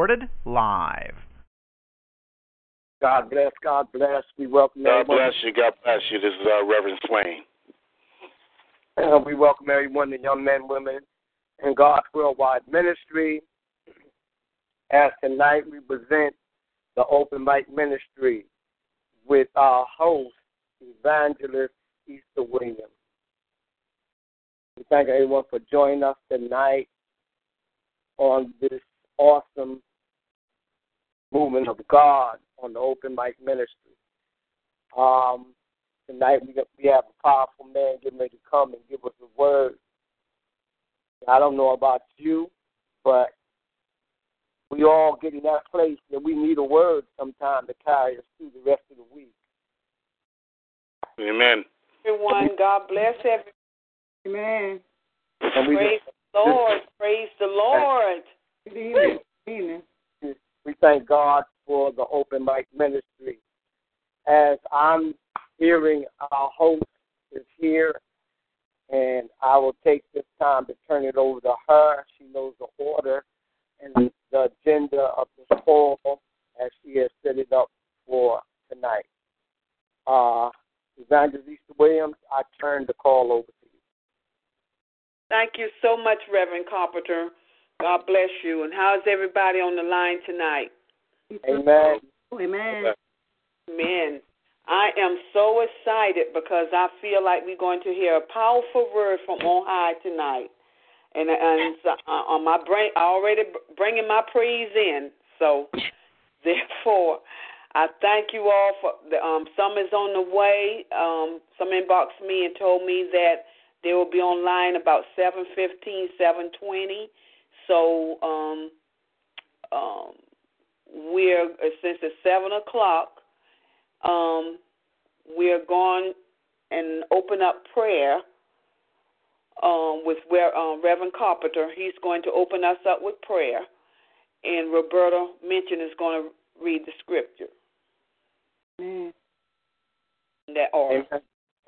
Recorded live. God bless, God bless. We welcome God everyone. bless you. God bless you. This is uh, Reverend Swain. Uh, we welcome everyone, the young men, women, in God's Worldwide Ministry. As tonight we present the Open Mic Ministry with our host, Evangelist Easter Williams. We thank everyone for joining us tonight on this awesome movement of God on the Open Mic Ministry. Um, tonight we got, we have a powerful man getting ready to come and give us a word. I don't know about you, but we all get in that place that we need a word sometime to carry us through the rest of the week. Amen. Everyone, God bless everyone. Amen. Praise the Lord. Praise the Lord. Good evening. Good evening. We thank God for the open mic ministry. As I'm hearing our host is here, and I will take this time to turn it over to her. She knows the order and the agenda of this call as she has set it up for tonight. Uh, Evangelist Easter Williams, I turn the call over to you. Thank you so much, Reverend Carpenter. God bless you. And how's everybody on the line tonight? Amen. Amen. Amen. I am so excited because I feel like we're going to hear a powerful word from on high tonight. And and uh, on my brain, I already bringing my praise in. So, therefore, I thank you all for the um. Some is on the way. Um, some inboxed me and told me that they will be online about seven fifteen, seven twenty. So, um, um, we're since it's seven o'clock. Um, we're going and open up prayer um, with where um, Reverend Carpenter. He's going to open us up with prayer, and Roberta Mention is going to read the scripture. Amen. That order.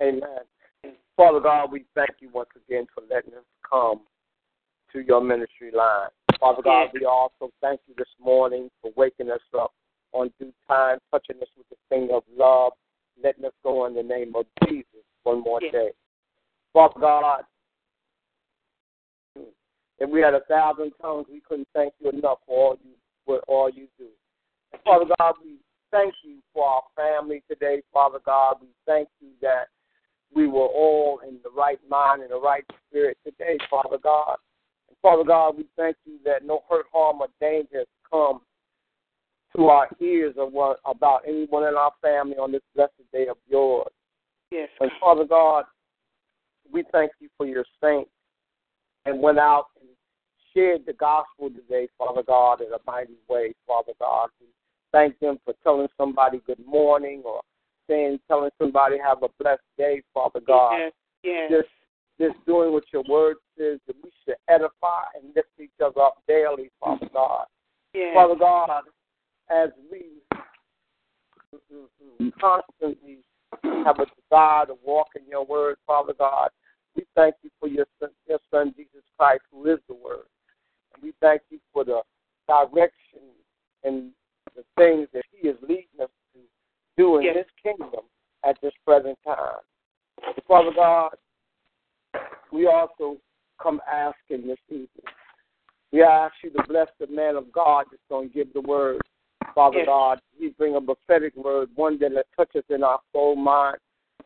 Amen. Amen. Father God, we thank you once again for letting us come to your ministry line. Father God, we also thank you this morning for waking us up on due time, touching us with the finger of love, letting us go in the name of Jesus one more Yes. day. Father God, if we had a thousand tongues, we couldn't thank you enough for all you for all you do. And Father God, we thank you for our family today, Father God. We thank you that we were all in the right mind and the right spirit today, Father God. Father God, we thank you that no hurt, harm, or danger has come to our ears of what, about anyone in our family on this blessed day of yours. Yes. And Father God, we thank you for your saints and went out and shared the gospel today, Father God, in a mighty way, Father God. We thank them for telling somebody good morning or saying, telling somebody have a blessed day, Father God. Yes. Yes. Just, just doing what your word says that we should edify and lift each other up daily, Father God. Father God, as we constantly have a desire to walk in your word, Father God, we thank you for your son, your son Jesus Christ, who is the word. And we thank you for the direction and the things that he is leading us to do in Yes. his kingdom at this present time. Father God, we also come asking this evening. We ask you to bless the man of God that's going to give the word. Father Yes. God, we bring a prophetic word, one that will touch us in our soul, mind,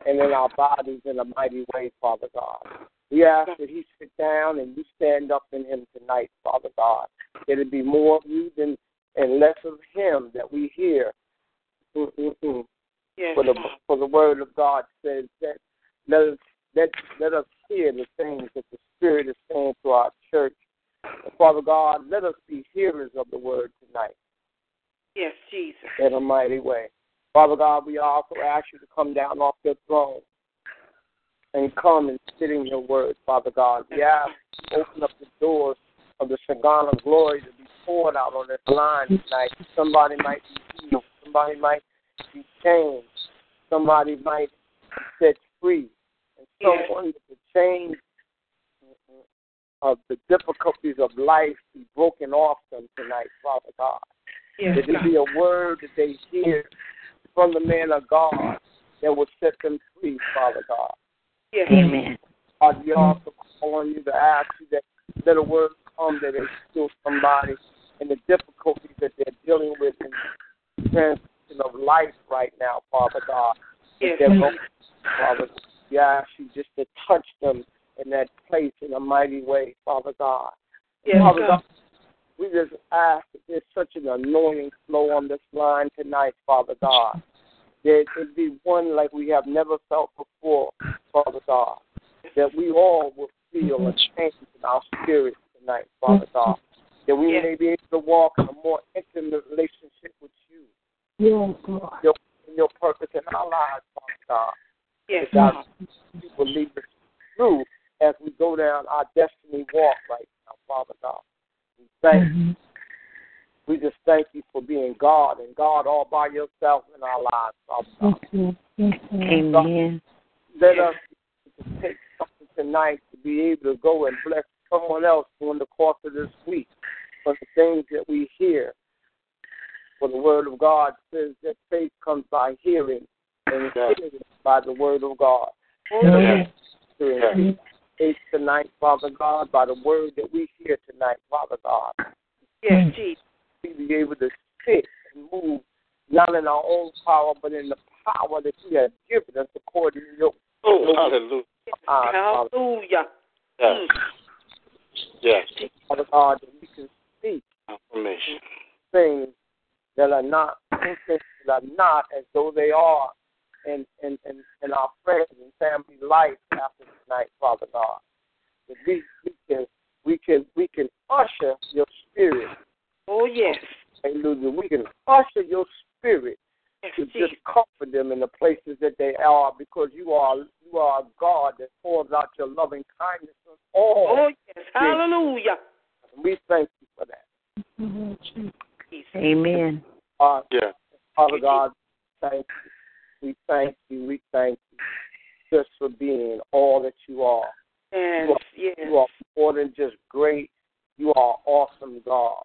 and in our bodies in a mighty way, Father God. We ask that he sit down and you stand up in him tonight, Father God. That it be more of you than and less of him that we hear. Mm-mm-mm. yes. For the for the word of God says that let us let let us hear the things that the Spirit is saying to our church. And Father God, let us be hearers of the word tonight Yes, Jesus. in a mighty way. Father God, we also ask you to come down off your throne and come and sit in your word, Father God. We ask you to open up the doors of the Shekinah glory to be poured out on this line tonight. Somebody might be healed. Somebody might be changed. Somebody might be set free. And Yes. someone with the chains of the difficulties of life be broken off them tonight, Father God. Yes, That there be a word that they hear from the man of God that will set them free, Father God. Yes. Amen. God, we also call on you to ask you that let a word come that is still somebody and the difficulties that they're dealing with in the transition of life right now, Father God. that Yes. they're going, Father, we ask you just to touch them in that place in a mighty way, Father God. Yes, Father God. We just ask that there's such an anointing flow on this line tonight, Father God. That it be one like we have never felt before, Father God. That we all will feel a change in our spirit tonight, Father God. That we Yes. may be able to walk in a more intimate relationship with you, Yes, Lord. your, in your purpose in our lives, Father God. Yes, That God. you will lead us through as we go down our destiny walk right now, Father God. We thank you. We just thank you for being God and God all by yourself in our lives, Father Yes, God. Lord. Yes, Lord. Amen. Let us take something tonight to be able to go and bless someone else during the course of this week for the things that we hear. For the word of God says that faith comes by hearing, and Yes. hearing by the word of God. Yes. To increase tonight, Father God, by the word that we hear tonight, Father God. Yes, mm. Jesus. We be able to sit and move not in our own power, but in the power that you have given us according to your Oh, hallelujah. eyes, Father. Hallelujah. Yes. Mm. Yes. Father God, that we can speak things that are not things that are not as though they are in in, in, in our friends and family life after tonight, Father God. That we, we can we can we can usher your spirit. Oh, yes. Hallelujah. We can usher your spirit Yes, to Jesus. just comfort them in the places that they are because you are you are a God that pours out your loving kindness on all. Oh, yes. Hallelujah. And we thank you for that. Jesus. Amen. Uh, Yeah. Father God, thank you. We thank you. We thank you just for being all that you are. Yes, yes. You are more than just great. You are awesome, God.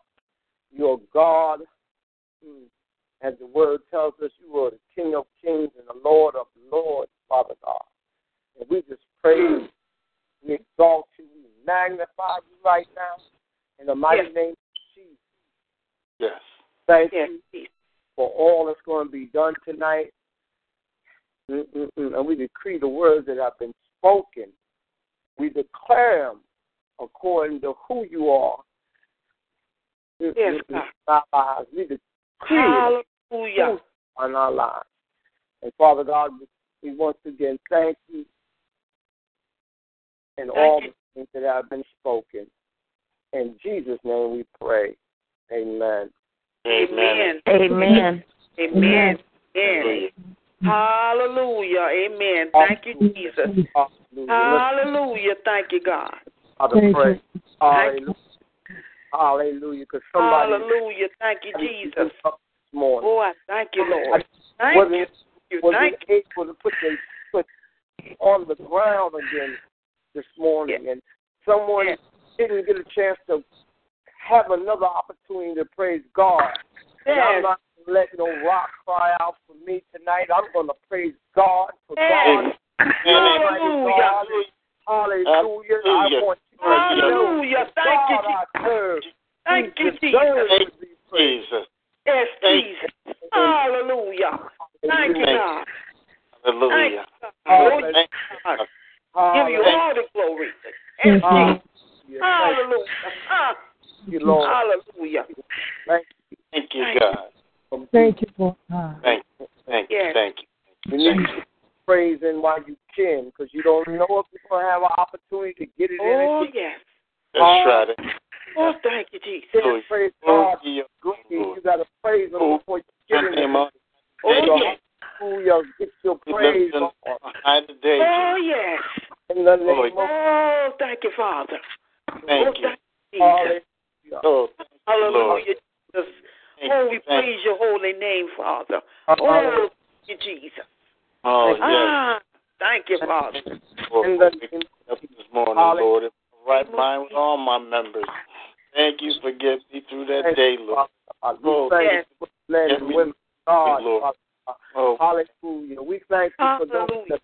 You're God. mm, As the word tells us, you are the King of kings and the Lord of lords, Father God. And we just praise, we exalt you, we magnify you right now in the mighty Yes. name of Jesus. Yes. Thank Yes, you for all that's going to be done tonight. Mm-mm-mm. And we decree the words that have been spoken. We declare them according to who you are. Yes. God. We decree it Hallelujah. on our lives. And Father God, we once again thank you and Thank all you. the things that have been spoken. In Jesus' name we pray. Amen. Amen. Amen. Amen. Amen. Hallelujah. Hallelujah. Amen. Thank you, Jesus. Hallelujah. Hallelujah. Thank you, God. Father, Thank pray. you. Hallelujah. Hallelujah. Because somebody Hallelujah. Thank you, Jesus. woke morning. Oh, I thank you, Lord. Thank wasn't, you. You wasn't Thank able to put their foot on the ground again this morning, and someone Yes. didn't get a chance to have another opportunity to praise God. And I'm Yes. not gonna let no rock cry out for me tonight. I'm going to praise God for Yes. God. Hallelujah. God. Hallelujah. I want you to Hallelujah. Thank you, God I serve. Thank you, Jesus. to be. Jesus. Yes, Jesus. Hallelujah. Thank you, God. Thank Hallelujah. you, God. Oh, Hallelujah. Thank God. Give you all the glory. Yes, Jesus. Hallelujah. Ah, Thank you, Lord. Hallelujah. Thank Thank you, God. You. Thank you, Lord God. Thank you. Thank you. Yes. Thank you. We need, praising while you can because you don't know if you're going to have an opportunity to get it Oh, in. Oh, yes. That's right. Oh, thank you, Jesus. You praise Oh, God. yeah. You got to praise Him Oh, before you get in Him it. up. Oh, Get your yes. Hallelujah. Get your praise him on high today. Oh, yes. in the name of Oh, thank you, Father. Oh, Thank you. thank you, Jesus. Hallelujah. Oh, Hallelujah, Jesus. Thank Oh, we Thank praise your holy name, Father. Hallelujah. Oh, thank you, Jesus. Oh, yes. Ah, thank you, Father. Lord, In the up this morning, Hallelujah. Lord, right mind with all my members. Thank you for getting me through that day, Lord. God. Oh, yes. you for men and we- women. God, Lord. Oh, Hallelujah. We thank you for those that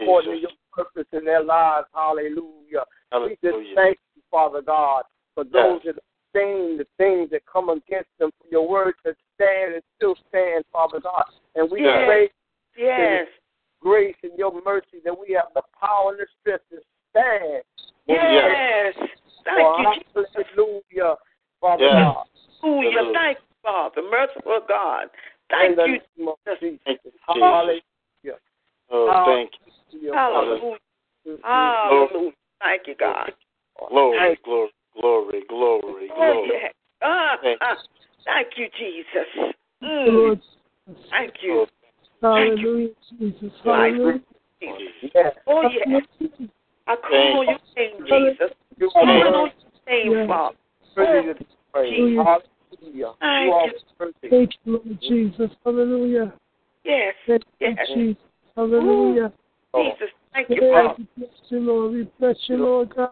according to your purpose in their lives. Hallelujah. Hallelujah. We just thank you, Father God, for those that are saying the things that come against them, for your word to stand and still stand, Father God. And we Yes. pray Yes. grace and your mercy that we have the power and the strength to stand. Yes. Thank you, Hallelujah, Father Yes. God. Hallelujah. Hallelujah. Thank you, Father. Merciful God. Thank you. Jesus. Jesus. Thank you, Jesus. Hallelujah. Oh, thank Hallelujah. you. Hallelujah. Hallelujah. Hallelujah. Thank you, God. Glory, glory, glory, glory, Oh, glory. yes. Ah, Thank ah. Thank you, Jesus. Mm. Lord. Thank you. Hallelujah, Jesus. Hallelujah. Yes. Oh, yes. I call on your name, Jesus. You Call on your name, Yes. Father. to. Jesus. Hallelujah. Thank You are you. worthy. Thank you, Lord Jesus. Hallelujah. Yes. Thank you, Yes. Jesus. Hallelujah. Jesus. Thank you, Father. we bless you, Lord. We bless you, Lord God.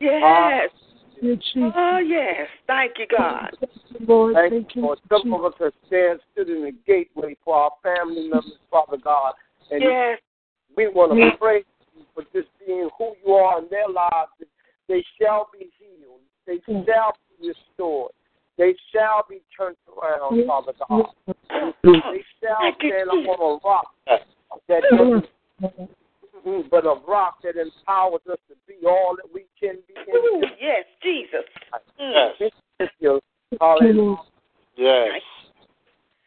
Yes. Dear Jesus. Oh, yes. Thank you, God. Thank you, Lord. Thank Thank you, you, Lord. Some of us have stand stood in the gateway for our family members, Father God. And Yes. we want to Yes. praise you for just being who you are in their lives. They shall be healed. They Yes. shall be restored. They shall be turned around, Yes. Father God. Yes. They shall Thank stand Jesus. up on a rock that Yes. Mm, but a rock that empowers us to be all that we can be Ooh, yes, Jesus. Mm. Yes, Thank you. Hallelujah. Lord. yes.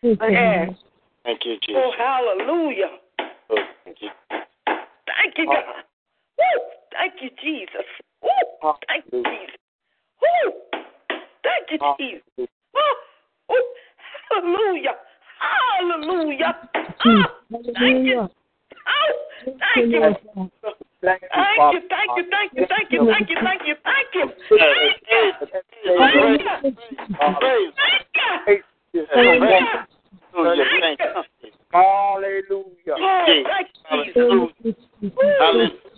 Thank you, Yes. Lord. Thank you, Oh, hallelujah. Oh, thank you. Thank you, God. Woo! Thank you, Jesus. Woo! Thank you, Jesus. Woo! Thank you, Jesus. Oh, oh, hallelujah. Hallelujah. Ah, thank you. Hallelujah. Oh, Thank thank you, you. Lord God. Thank you, Thank you, thank you, thank you, thank you, thank you, thank you, thank you. Thank you. Thank Thank you. Praise. Thank you. you. Hallelujah. Thank Thank you. you. Hallelujah. Thank you, Hallelujah.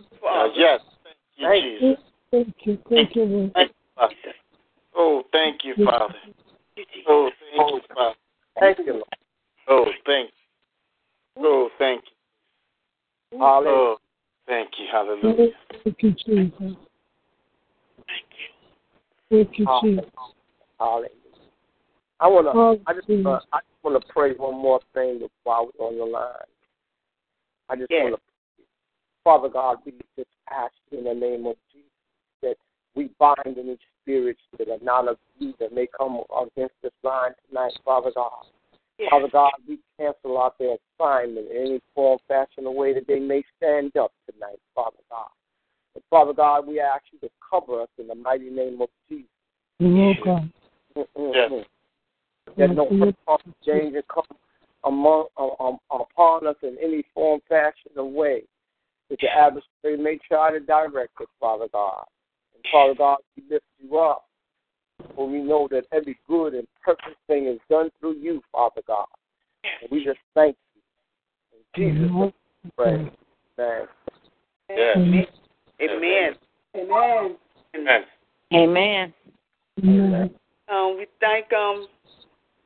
Thank you, Yes. Thank you, Jesus. Thank you. Thank you, Lord. Thank you, Father. Oh, thank you, Father. Oh, thank you, Father. Thank you, Lord. Oh, thank you. Oh, thank you. Hallelujah. Oh, thank you. Hallelujah. Thank you, Jesus. Thank you, Jesus. Hallelujah. I wanna, I just, Hallelujah. uh, I just wanna pray one more thing while we're on the line. I just Yes. wanna, Father God, we just ask in the name of Jesus that we bind any spirits that are not of you that may come against this line tonight, Father God. Yes. Father God, we cancel out their assignment in any form, fashion, or way that they may stand up tonight, Father God. But Father God, we ask you to cover us in the mighty name of Jesus. Lord God. Mm-mm-mm. That no hurt, harm, or danger come among uh, um, upon us in any form, fashion, or way that the adversary may try to direct us, Father God. And Father God, we lift you up, for we know that every good and perfect thing is done through you, Father God. And we just thank you. In Jesus' name, we pray. Amen. Yes. Amen. Amen. Amen. Amen. Amen. Amen. Um, we thank um,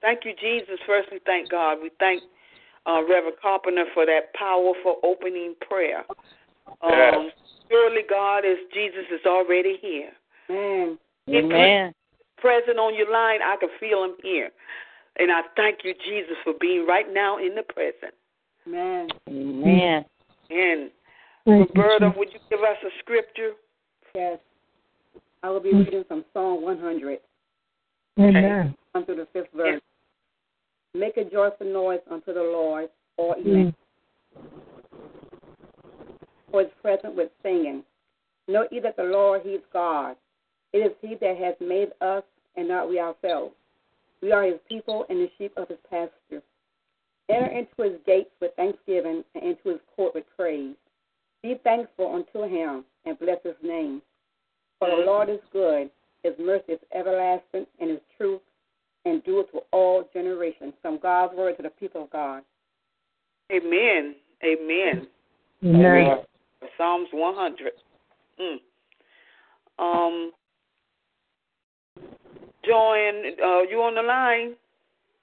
thank you, Jesus. First, we thank God. We thank uh, Reverend Carpenter for that powerful opening prayer. Um, Yes. Surely, God is Jesus is already here. Amen. Amen. Present on your line, I can feel him here, and I thank you, Jesus, for being right now in the present. Amen. Amen. And Thank Roberta, Jesus. would you give us a scripture? Yes. I will be reading from Psalm 100, Amen. unto the fifth verse. Make a joyful noise unto the Lord, all ye Mm. before his presence with singing. Know ye that the Lord, he is God. It is he that has made us, and not we ourselves. We are his people and the sheep of his pasture. Enter into his gates with thanksgiving and into his court with praise. Be thankful unto him and bless his name. For the Lord is good, his mercy is everlasting, and his truth endureth to all generations. From God's word to the people of God. Amen. Amen. Amen. Psalms 100. Mm. Um, Joanne, uh, you on the line?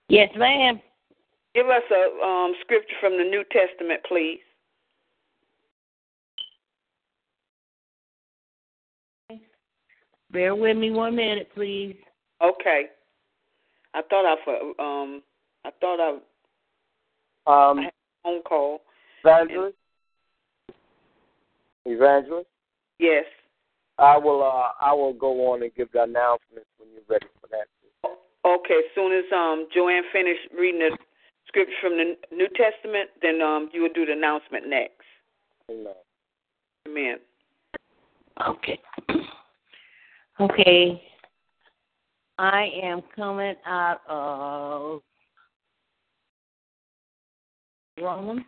Yes, ma'am. Give us a um, scripture from the New Testament, please. Bear with me one minute, please. Okay. I thought I for um I thought I Um, I had a phone call. evangelist, evangelist. Yes. I will. Uh, I will go on and give the announcements when you're ready for that. Okay. As soon as um Joanne finished reading the scripture from the New Testament, then um you will do the announcement next. Amen. Amen. Okay. okay. I am coming out of Romans.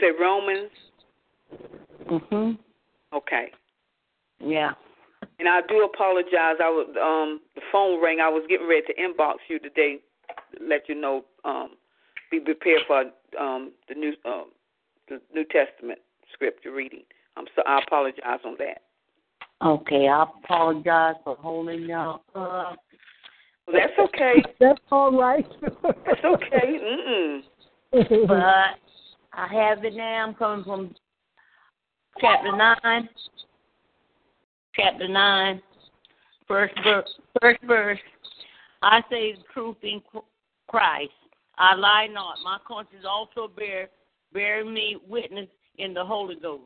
You say Romans. Mhm. Okay. Yeah. And I do apologize. I was um the phone rang. I was getting ready to inbox you today, to let you know. Um, be prepared for um the new um the New Testament scripture reading. Um, so I apologize on that. Okay. I apologize for holding y'all up. Well, that's okay. That's all right. That's okay. Mm-mm. But I have it now. I'm coming from chapter nine. Chapter nine, first verse. First verse. I say the truth in Christ. I lie not. My conscience also bear bear me witness in the Holy Ghost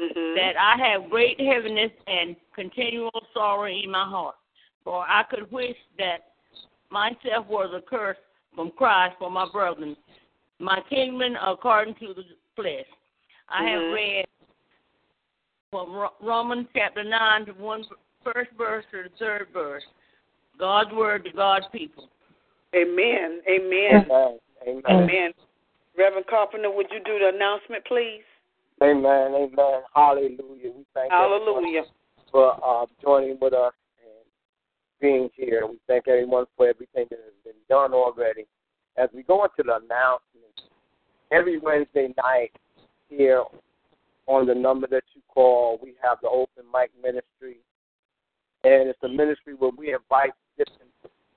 Mm-hmm. that I have great heaviness and continual sorrow in my heart. For I could wish that myself was accursed from Christ for my brethren, my kingdom according to the flesh. I have Mhm. read from Romans chapter 9 to one first verse to the third verse. God's word to God's people. Amen. Amen. Amen. Amen. Amen. Reverend Carpenter, would you do the announcement, please? Amen. Amen. Hallelujah. We thank everyone Hallelujah. for uh, joining with us and being here. We thank everyone for everything that has been done already. As we go into the announcements, every Wednesday night here on the number that you call, we have the open mic ministry. And it's a ministry where we invite different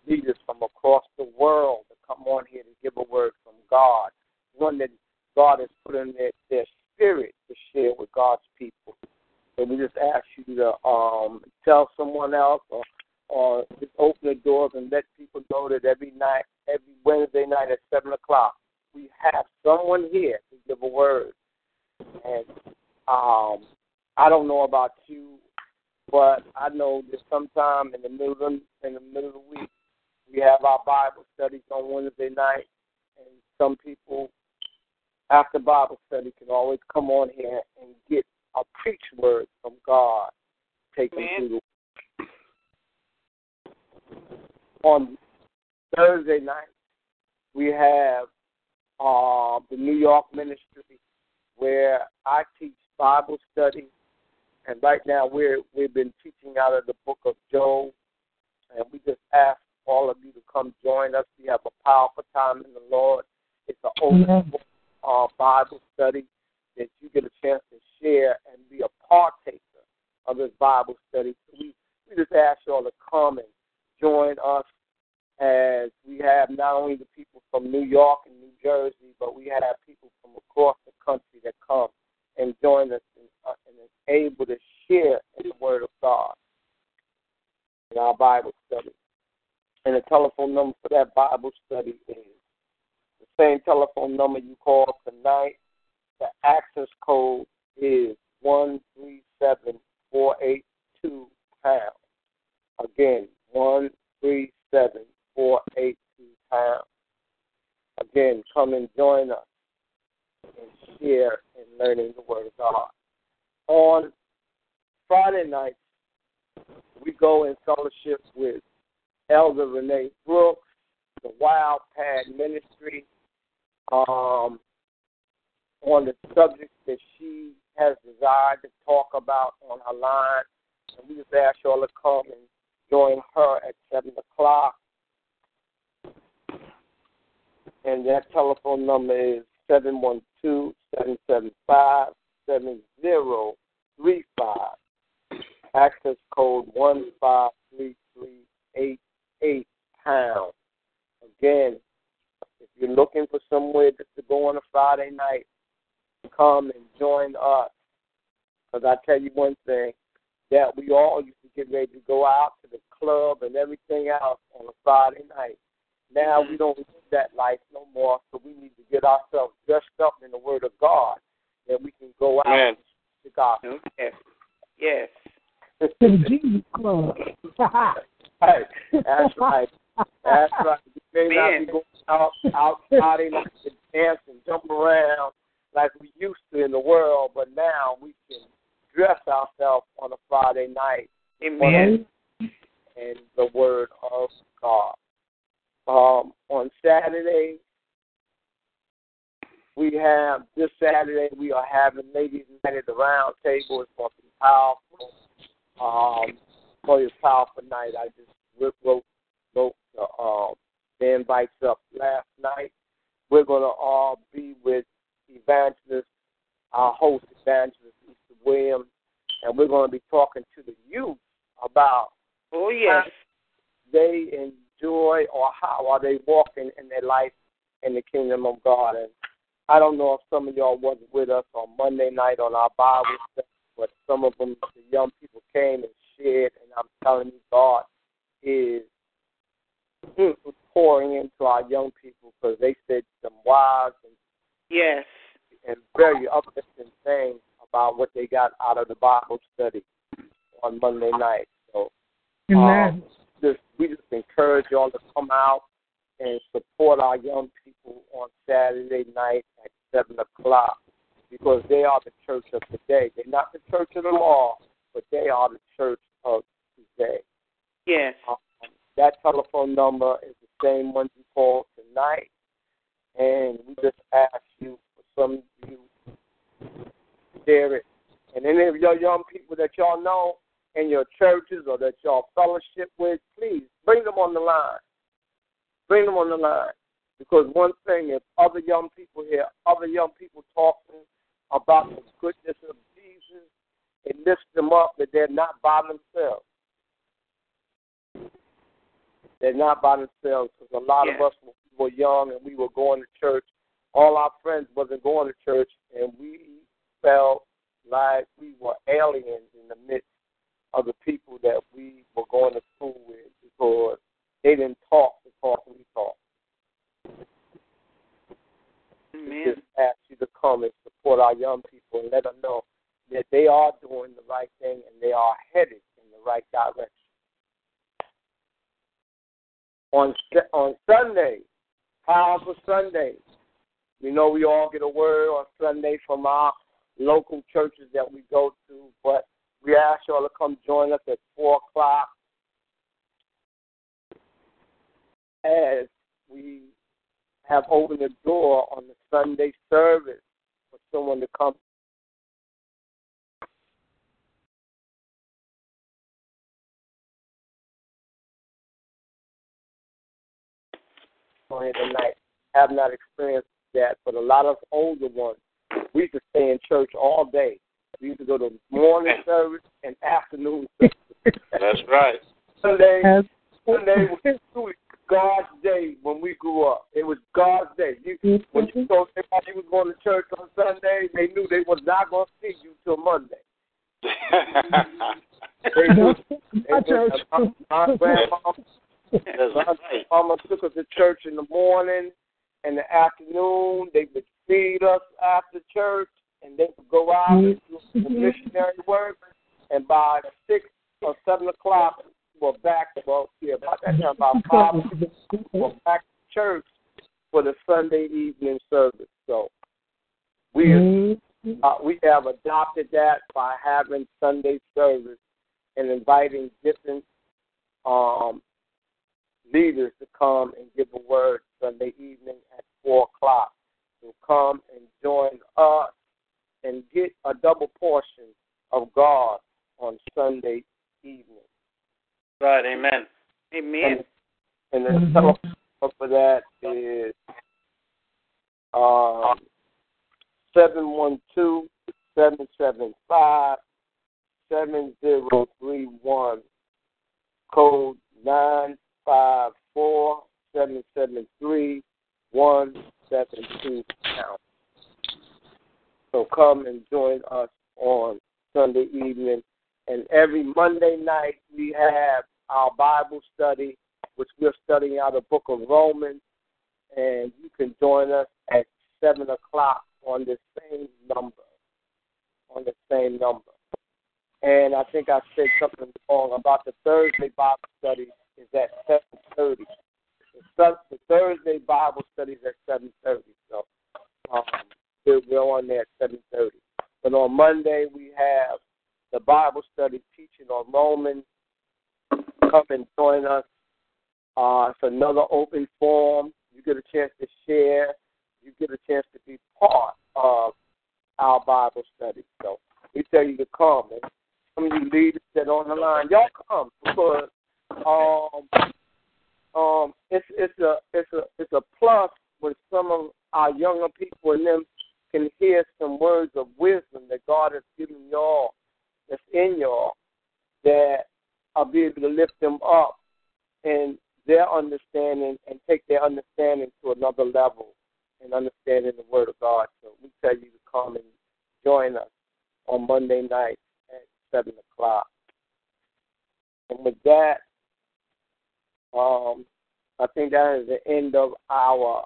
leaders from across the world to come on here to give a word from God, one that God has put in their, their spirit to share with God's people. So we just ask you to um, tell someone else or, or just open the doors and let people know that every night, every Wednesday night at 7 o'clock, we have someone here to give a word. And um, I don't know about you, but I know that sometime in the middle of, in the middle of the week, we have our Bible studies on Wednesday night, and some people after Bible study can always come on here and get a preach word from God. Take them through the on Thursday night we have uh, the New York ministry where I teach Bible study and right now we're we've been teaching out of the book of Job and we just ask all of you to come join us. We have a powerful time in the Lord. It's an open Amen. uh, Bible study that you get a chance to share and be a partaker of this Bible study. So we, we just ask you all to come and join us as we have not only the people from New York and New Jersey, but we have people from across the country that come and join us and, uh, able to share in the Word of God in our Bible study. And the telephone number for that Bible study is the same telephone number you called tonight. The access code is one three seven four eight two pound. Again, one three 482 pounds. Again, come and join us and share in learning the Word of God. On Friday nights, we go in fellowship with Elder Renee Brooks, the Wild Pad Ministry, um, on the subject that she has desired to talk about on her line. And we just ask y'all to come and join her at 7 o'clock. And that telephone number is 712 775 7035. Access code 153388 pound. Again, if you're looking for somewhere just to go on a Friday night, come and join us. Because I tell you one thing, that we all used to get ready to go out to the club and everything else on a Friday night. Now we don't need that life no more, so we need to get ourselves dressed up in the Word of God that we can go out Amen. and the gospel. Yes. Yes. To the Jesus Club. Right. That's right. That's right. We may not be going out out Friday night to dance and jump around like we used to in the world, but now we can dress ourselves on a Friday night Amen. in the Word of God. Um, on Saturday, we have this Saturday we are having ladies night at the round table. It's going to be powerful. Um, for this powerful night, I just wrote wrote, the, um, the invites up last night. We're going to all be with evangelist, our host evangelist Easter Williams, and we're going to be talking to the youth about Oh yes. they enjoy or how are they walking in their life in the kingdom of God. And I don't know if some of y'all wasn't with us on Monday night on our Bible study, but some of them, the young people came and shared, and I'm telling you, God is mm, pouring into our young people because they said some wise and, Yes. and very uplifting things about what they got out of the Bible study on Monday night. So Amen. Just we just encourage y'all to come out and support our young people on Saturday night at seven o'clock because they are the church of today. They're not the church of the law, but they are the church of today. Yes. Um, that telephone number is the same one you called tonight, and we just ask you for some of you share it. And any of your young people that y'all know in your churches or that y'all fellowship with, please bring them on the line. Bring them on the line. Because one thing, if other young people hear other young people talking about the goodness of Jesus, it lifts them up that they're not by themselves. They're not by themselves. Because a lot of us, were young and we were going to church, all our friends wasn't going to church, and we felt like we were aliens in the midst of the people that we were going to school with because they didn't talk the talk we talk. Amen. Just ask you to come and support our young people and let them know that they are doing the right thing and they are headed in the right direction. On on Sunday, powerful Sunday. We know we all get a word on Sunday from our local churches that we go to, but we ask y'all to come join us at four o'clock as we have opened the door on the Sunday service for someone to come. Tonight, have not experienced that, but a lot of older ones, we used stay in church all day. We used to go to morning service and afternoon service. That's right. Sunday, As- Sunday was truly God's day when we grew up. It was God's day. You, when you told everybody you was going to church on Sunday, they knew they was not going to see you till Monday. They knew. My They church. knew. My, my grandma, my right. took us to church in the morning. In the afternoon, they would feed us after church, and they would go out and do the missionary work. And by six or seven o'clock, were back about yeah, about that time about five were back to church for the Sunday evening service. So we Mm-hmm. uh, we have adopted that by having Sunday service and inviting different um, leaders to come and give a word Sunday evening at four o'clock. So come and join us and get a double portion of God on Sunday evening. Right, amen. Amen. And the Mhm. telephone number for that is um, 712 775 7031, code 954 773 172 pound. So come and join us on Sunday evening. And every Monday night we have our Bible study, which we're studying out of the book of Romans. And you can join us at 7 o'clock on the same number. On the same number. And I think I said something wrong about the Thursday Bible study is at 7.30. The, Thursday Bible study is at 7.30. So um, we're we're on there at 7.30. But on Monday, we have the Bible study teaching on Romans. Come and join us. Uh, it's another open forum. You get a chance to share. You get a chance to be part of our Bible study. So we tell you to come. And some of you leaders that on the line, y'all come because um, um, it's it's a it's a it's a plus when some of our younger people and them can hear some words of wisdom that God has given y'all, that's in y'all, that I'll be able to lift them up in their understanding and take their understanding to another level and understanding the Word of God. So we tell you to come and join us on Monday night at 7 o'clock. And with that, um, I think that is the end of our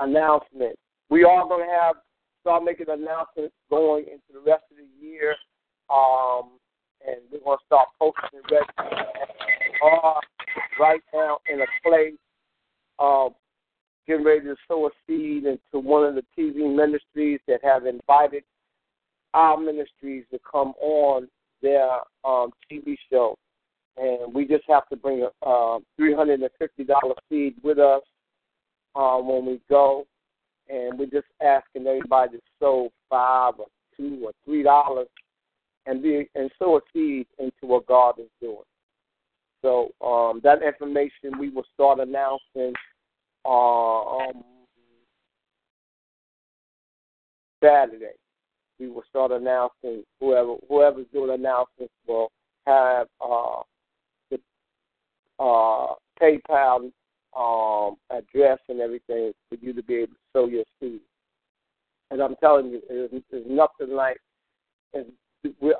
announcement. We are going to have start making announcements going into the rest of the year, um, and we're going to start posting it right, are right now in a place of getting ready to sow a seed into one of the TV ministries that have invited our ministries to come on their um, TV show. And we just have to bring a uh, $350 seed with us um, when we go. And we're just asking everybody to sow five or two or three dollars and be and sow a seed into what God is doing. So um, that information we will start announcing um, Saturday. We will start announcing whoever whoever's doing announcements will have uh, the uh, PayPal um, address and everything for you to be able to sow your seed. And I'm telling you, there's, nothing like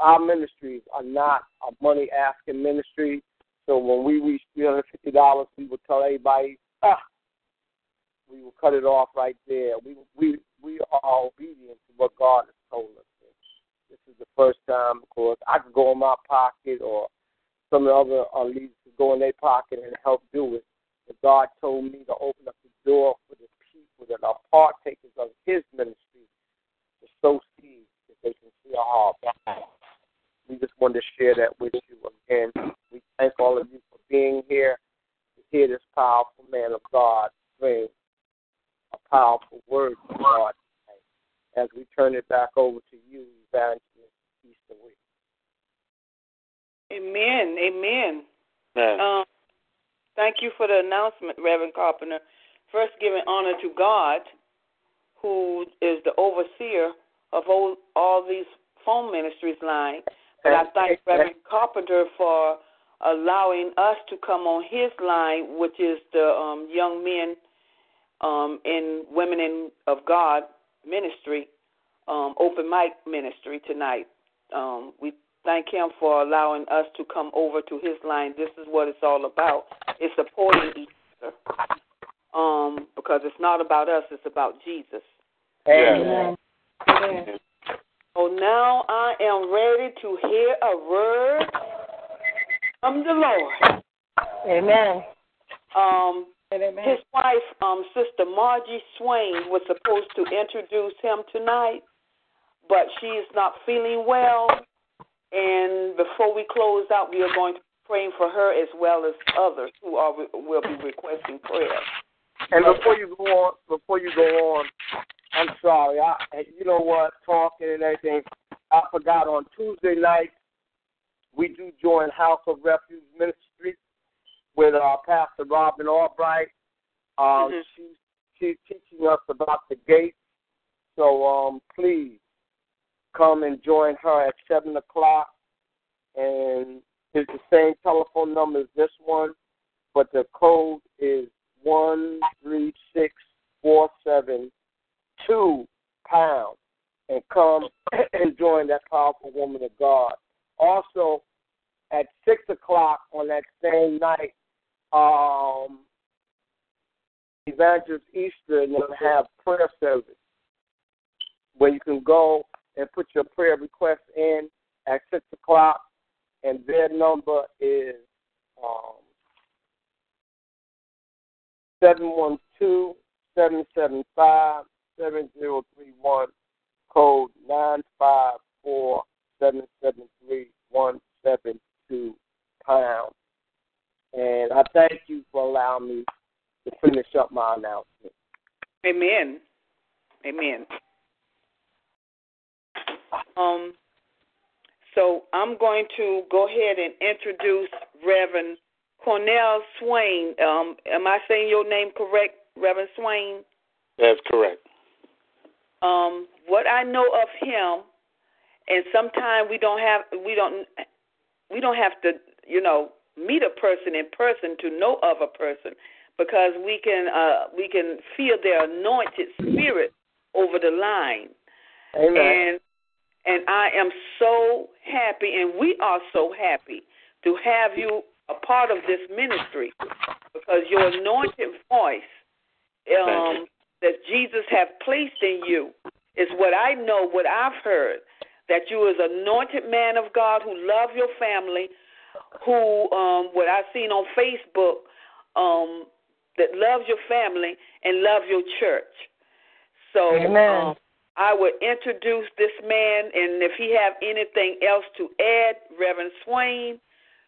our ministries are not a money asking ministry. So when we reach three hundred fifty dollars, we will tell everybody, ah, we will cut it off right there. We we we are obedient to what God has told us. This is the first time, of course. I could go in my pocket, or some of the other leaders could go in their pocket and help do it. But God told me to open up the door for the people that are partakers of His ministry to sow seeds that they can see a harvest. We just wanted to share that with you again. We thank all of you for being here to hear this powerful man of God bring a powerful word from God tonight. As we turn it back over to you, Evangelist Easter Week. Amen. Amen. Amen. Um, thank you for the announcement, Reverend Carpenter. First, giving honor to God, who is the overseer of all, all these phone ministries line. But I thank Reverend Carpenter for allowing us to come on his line, which is the um, young men um, in Women in, of God ministry, um, open mic ministry tonight. Um, we thank him for allowing us to come over to his line. This is what it's all about. It's supporting each other. Um, because it's not about us, it's about Jesus. Amen. Amen. So now I am ready to hear a word from the Lord. Amen. Um, Amen. his wife, um, Sister Margie Swain, was supposed to introduce him tonight, but she is not feeling well. And before we close out, we are going to be praying for her as well as others who are will be requesting prayer. And before you go on, before you go on, I'm sorry. I, you know what, talking and everything. I forgot on Tuesday night we do join House of Refuge Ministry with uh, Pastor Robin Albright. Um, Mhm. She's she's teaching us about the gate. So um, please come and join her at seven o'clock. And it's the same telephone number as this one, but the code is one three six four seven two pound. And come and join that powerful woman of God. Also, at six o'clock on that same night, um, Evangelist Easter and them have prayer service where you can go and put your prayer request in at six o'clock, and their number is um, seven one two seven seven five seven zero three one, code nine five four seven seven three one seven two pound. And I thank you for allowing me to finish up my announcement. Amen. Amen. Um, so I'm going to go ahead and introduce Reverend Cornell Swain. Um, am I saying your name correct, Reverend Swain? That's correct. Um, what I know of him, and sometimes we don't have we don't we don't have to you know meet a person in person to know of a person because we can uh, we can feel their anointed spirit over the line. Amen. And and I am so happy, and we are so happy to have you a part of this ministry because your anointed voice um, that Jesus have placed in you is what I know, what I've heard, that you is anointed man of God who love your family, who um, what I've seen on Facebook, um, that loves your family and love your church. So Amen. um, I would introduce this man, and if he have anything else to add, Reverend Swain,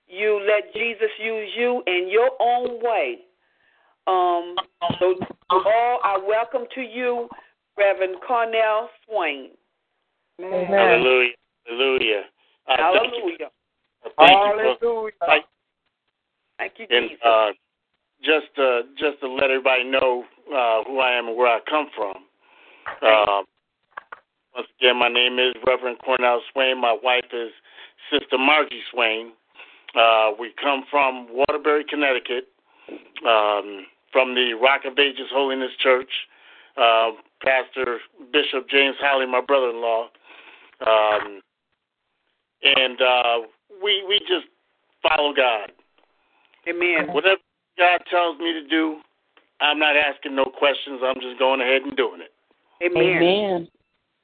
you let Jesus use you in your own way. Um, so to all, I welcome to you, Reverend Cornell Swain. Amen. Hallelujah. Hallelujah. Uh, Thank you. Hallelujah. Thank you for Hallelujah. Thank- Thank you, and Jesus. uh, just uh, just to let everybody know uh, who I am and where I come from. Uh, once again, my name is Reverend Cornell Swain. My wife is Sister Margie Swain. Uh, we come from Waterbury, Connecticut, um, from the Rock of Ages Holiness Church. Uh, Pastor Bishop James Holly, my brother-in-law, um, and uh, we we just follow God. Amen. Whatever God tells me to do, I'm not asking no questions. I'm just going ahead and doing it. Amen. Amen.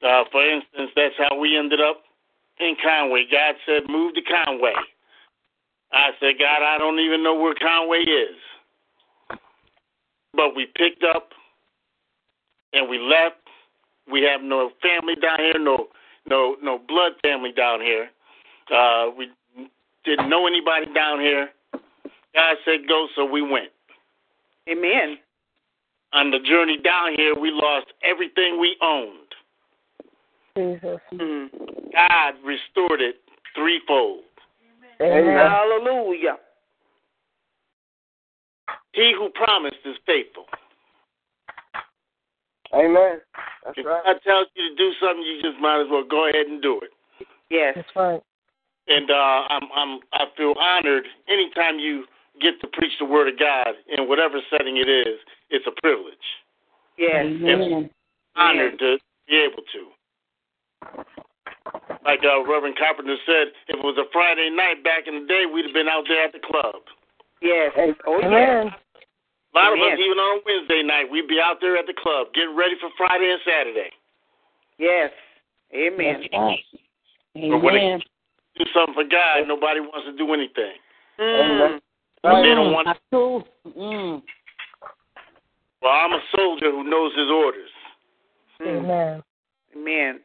Uh, for instance, that's how we ended up in Conway. God said, move to Conway. I said, God, I don't even know where Conway is. But we picked up and we left. We have no family down here, no no no blood family down here. Uh, we didn't know anybody down here. God said go, so we went. Amen. On the journey down here, we lost everything we owned. Jesus. Mm. God restored it threefold. Amen. Hallelujah. He who promised is faithful. Amen. That's If right. God tells you to do something, you just might as well go ahead and do it. Yes. That's right. And uh, I'm, I'm, I feel honored anytime you get to preach the word of God in whatever setting it is. It's a privilege. Yes. Amen. Honored to be able to. Like uh, Reverend Carpenter said, if it was a Friday night back in the day, we'd have been out there at the club. Yes. Oh, yes. Amen. A lot of us, even on Wednesday night, we'd be out there at the club getting ready for Friday and Saturday. Yes. Amen. But when Amen. do something for God, nobody wants to do anything. Mm. But they don't want. That's true. Mm. Well, I'm a soldier who knows his orders. Mm. Amen. Amen.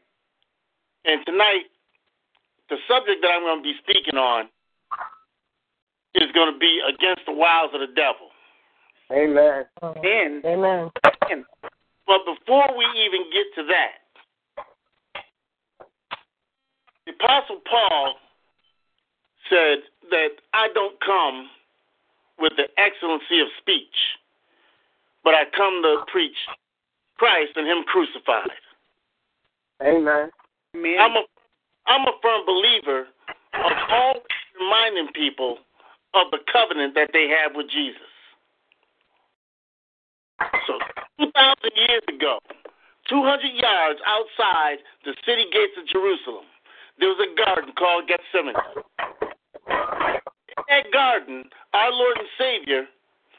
And tonight, the subject that I'm going to be speaking on is going to be against the wiles of the devil. Amen. Amen. Amen. But before we even get to that, the Apostle Paul said that I don't come with the excellency of speech, but I come to preach Christ and Him crucified. Amen. Amen. I'm a I'm a firm believer of always reminding people of the covenant that they have with Jesus. So, 2,000 years ago, 200 yards outside the city gates of Jerusalem, there was a garden called Gethsemane. In that garden, our Lord and Savior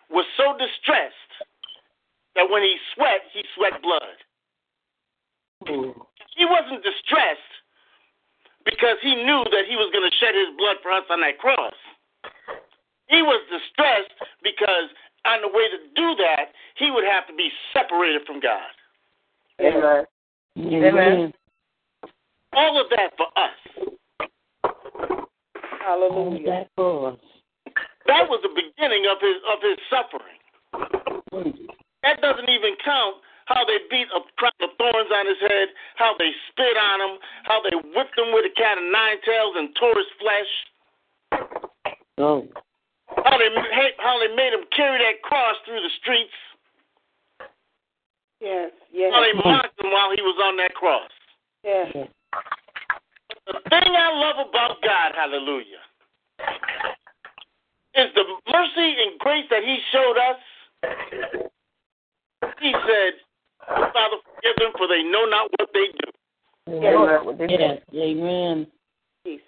was so distressed that when he sweat, he sweat blood. Hmm. He wasn't distressed because he knew that he was going to shed his blood for us on that cross. He was distressed because on the way to do that, he would have to be separated from God. Amen. Amen. All of that for us. All Hallelujah. that for us. That was the beginning of his of his suffering. That doesn't even count how they beat a crown of thorns on his head, how they spit on him, how they whipped him with a cat of nine tails and tore his flesh, Oh. how they how they made him carry that cross through the streets, Yes. Yes. how they mocked him while he was on that cross. Yes. The thing I love about God, hallelujah, is the mercy and grace that He showed us. He said, Father, forgive them, for they know not what they do. Amen. Yes. Amen. Jesus.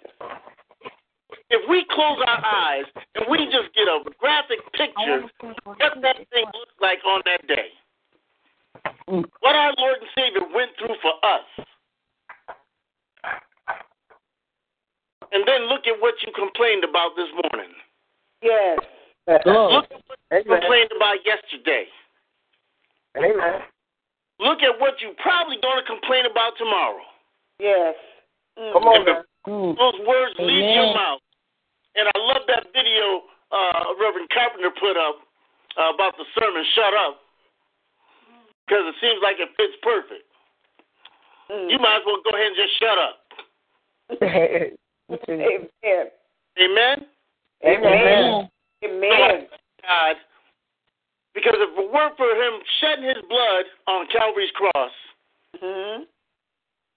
If we close our eyes and we just get a graphic picture of what that thing looked like on that day, Mm. what our Lord and Savior went through for us, and then look at what you complained about this morning. Yes. Look at what you Amen. complained about yesterday. Amen. Look at what you're probably going to complain about tomorrow. Yes. Mm. Come on And now. Mm. Those words leave your mouth. And I love that video uh, Reverend Carpenter put up uh, about the sermon, Shut Up, because it seems like it fits perfect. Mm. You might as well go ahead and just shut up. Amen. Amen? Amen. So I Amen. thank God, because if it weren't for him shedding his blood on Calvary's cross, Mm-hmm.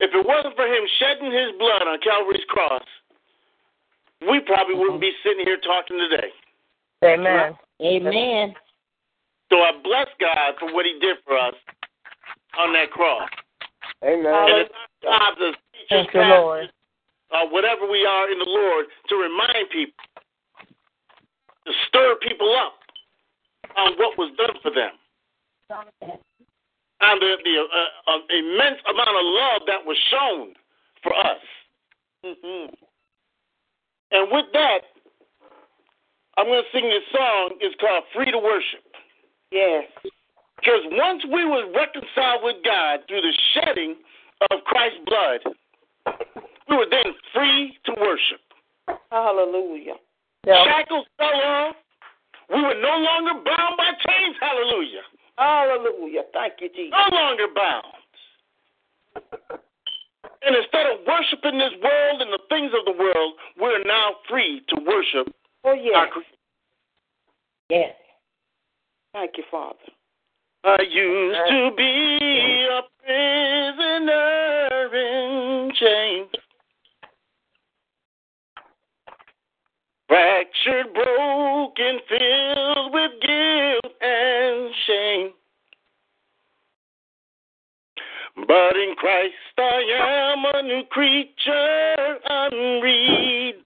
if it wasn't for him shedding his blood on Calvary's cross, we probably wouldn't be sitting here talking today. Amen. Amen. So I bless God for what He did for us on that cross. Amen. And it's our job as teachers, Thank you, Lord. pastors, uh, whatever we are in the Lord, to remind people, to stir people up on what was done for them, and the, the uh, uh, immense amount of love that was shown for us. Mm-hmm. And with that, I'm going to sing this song. It's called Free to Worship. Yes. Because once we were reconciled with God through the shedding of Christ's blood, we were then free to worship. Hallelujah. Yeah. Shackles fell off. We were no longer bound by chains. Hallelujah. Hallelujah. Thank you, Jesus. No longer bound. And instead of worshiping this world and the things of the world, we're now free to worship Oh, our yes. Creator. Yes. Thank you, Father. I used to be a prisoner fractured, broken, filled with guilt and shame. But in Christ I am a new creature, unredeemed.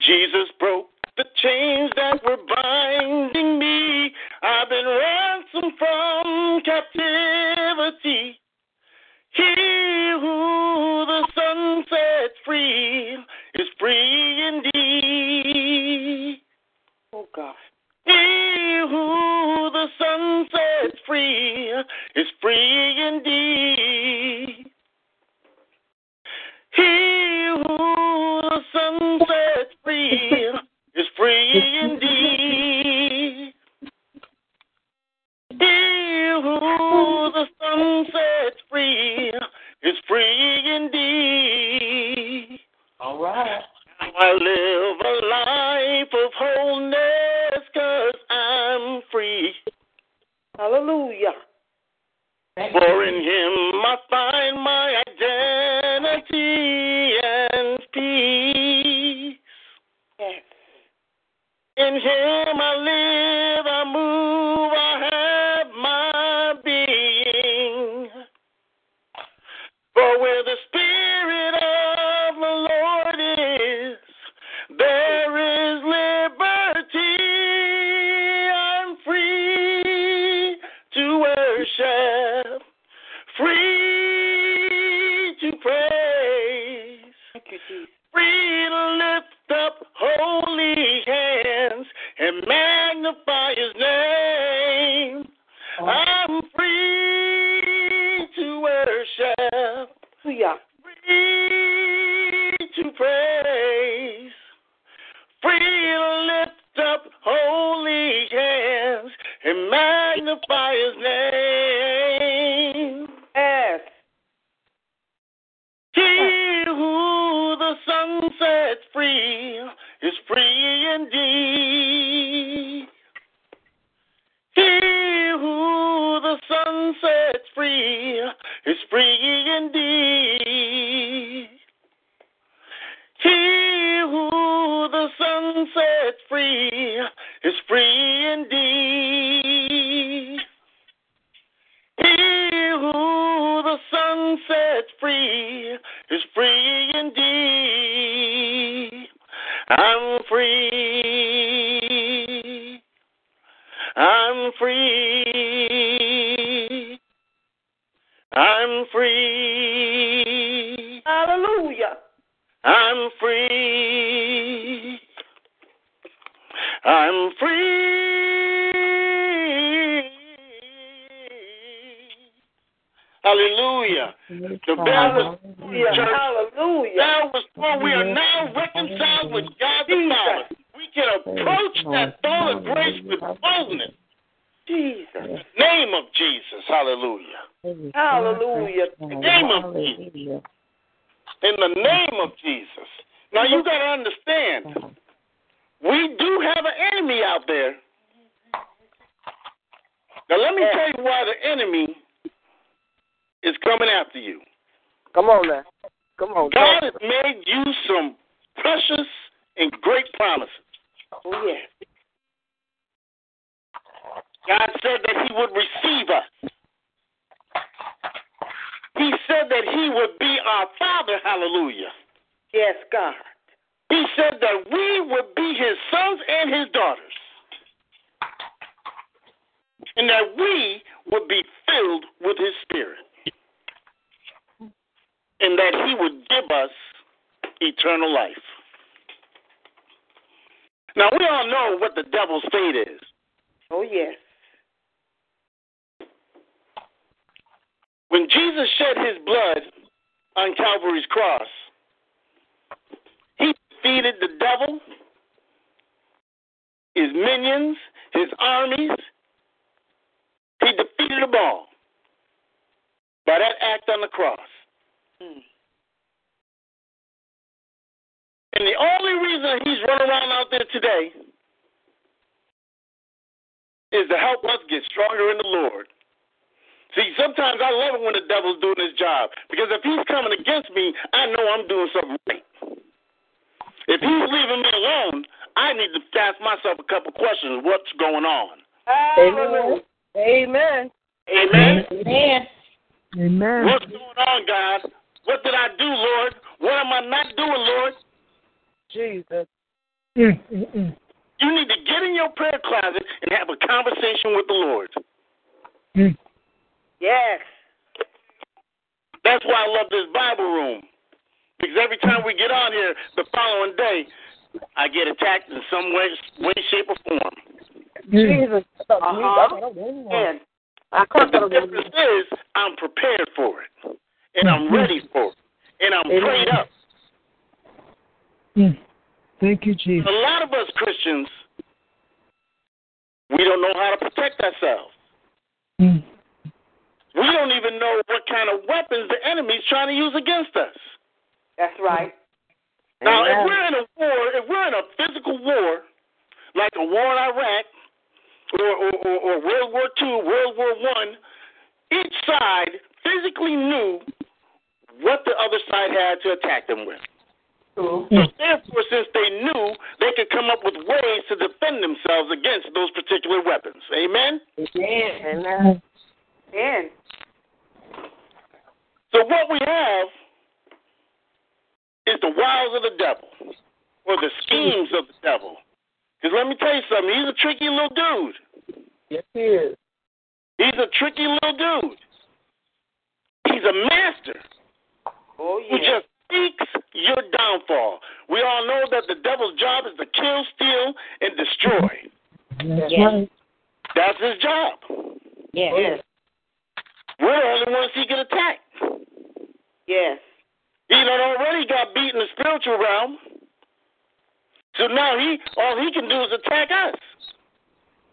Jesus broke the chains that were binding me. I've been ransomed from captivity. He who the Son free is free indeed. Oh God. He who the Son sets free is free indeed. He who the Son sets free is free indeed. He who the Son sets free is free indeed. All right. Now I live a life of wholeness because I'm free. Hallelujah. For in Him I find my identity and peace. Yes. In Him I live, I move, praise, free to lift up holy hands and magnify his name. Yes. He who the Son sets free is free indeed. He who the Son sets free is free indeed. Sets free is free indeed. He who the Son sets free is free indeed. I'm free. I'm free. I'm free. Hallelujah. I'm free. I'm free. Hallelujah. The bell was Hallelujah. church. Hallelujah. Bell was told we are now reconciled with God the Father. We can approach that throne of grace with boldness. Jesus. In name of Jesus. Hallelujah. Hallelujah. In the name of Jesus. In the name of Jesus. Now you got to understand, we do have an enemy out there. Now let me tell you why the enemy is coming after you. Come on now. Come on. God has made you some precious and great promises. Oh, yeah. God said that He would receive us. He said that He would be our Father. Hallelujah. Yes, God. He said that we would be His sons and His daughters. And that we would be filled with His Spirit. And that He would give us eternal life. Now, we all know what the devil's fate is. Oh, yes. When Jesus shed his blood on Calvary's cross, defeated the devil, his minions, his armies. He defeated them all by that act on the cross. Mm. And the only reason he's running around out there today is to help us get stronger in the Lord. See, sometimes I love it when the devil's doing his job because if he's coming against me, I know I'm doing something right. If he's leaving me alone, I need to ask myself a couple questions. What's going on? Hallelujah. Amen. Amen. Amen. Amen. What's going on, God? What did I do, Lord? What am I not doing, Lord? Jesus. Mm, mm, mm. You need to get in your prayer closet and have a conversation with the Lord. Mm. Yes. That's why I love this Bible room. Because every time we get on here the following day, I get attacked in some way, way shape, or form. Jesus. Uh-huh. And I But the difference is, I'm prepared for it, and I'm ready for it, and I'm Amen. prayed up. Mm. Thank you, Jesus. A lot of us Christians, we don't know how to protect ourselves. Mm. We don't even know what kind of weapons the enemy's trying to use against us. That's right. Now, if we're in a war, if we're in a physical war, like a war in Iraq, or, or, or, or World War II, World War One, each side physically knew what the other side had to attack them with. True. So hmm. therefore, since they knew, they could come up with ways to defend themselves against those particular weapons. Amen. Amen. And So what we have is the wiles of the devil, or the schemes of the devil. Because let me tell you something, he's a tricky little dude. Yes, he is. He's a tricky little dude. He's a master oh who just seeks your downfall. We all know that the devil's job is to kill, steal, and destroy. That's Yes. right. That's his job. Yes. Oh, yes. We're the only ones he can attack. Yes. He already got beat in the spiritual realm. So now he all he can do is attack us.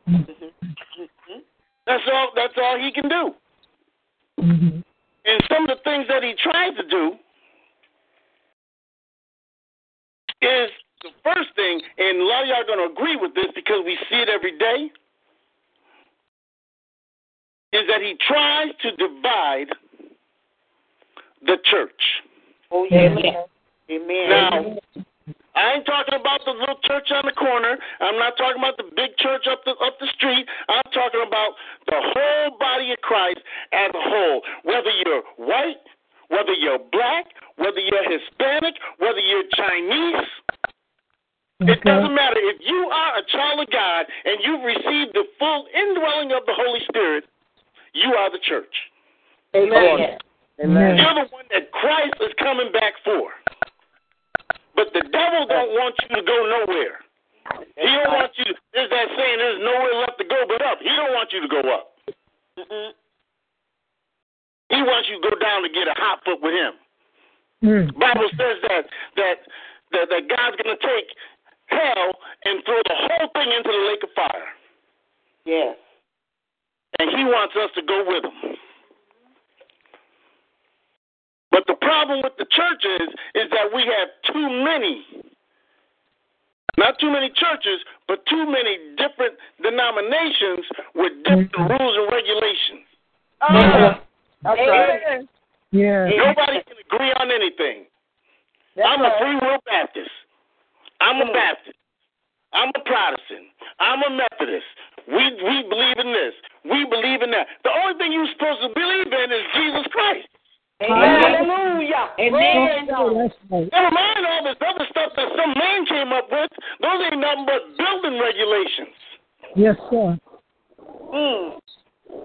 Mm-hmm. That's all that's all he can do. Mm-hmm. And some of the things that he tries to do is the first thing, and a lot of y'all are to agree with this because we see it every day, is that he tries to divide the church. Oh yeah. Amen. Amen. Now, I ain't talking about the little church on the corner. I'm not talking about the big church up the up the street. I'm talking about the whole body of Christ as a whole. Whether you're white, whether you're black, whether you're Hispanic, whether you're Chinese, it doesn't matter. If you are a child of God and you've received the full indwelling of the Holy Spirit, you are the church. Amen. Amen. You're the one that Christ is coming back for. But the devil don't want you to go nowhere. He don't want you. There's that saying, "There's nowhere left to go but up." He don't want you to go up. Mm-mm. He wants you to go down to get a hot foot with him. Mm. Bible says that that that, that God's going to take hell and throw the whole thing into the lake of fire, Yes. and He wants us to go with him. But the problem with the church is, is that we have too many, not too many churches, but too many different denominations with different Mhm. rules and regulations. Oh, That's Amen. right. Yeah. Nobody can agree on anything. That's I'm a free will Baptist. I'm a Baptist. I'm a Protestant. I'm a Methodist. We we believe in this. We believe in that. The only thing you're supposed to believe in is Jesus Christ. Hallelujah. Amen. That's right. Never mind all this other stuff that some man came up with. Those ain't nothing but building regulations. Yes, sir. Mm.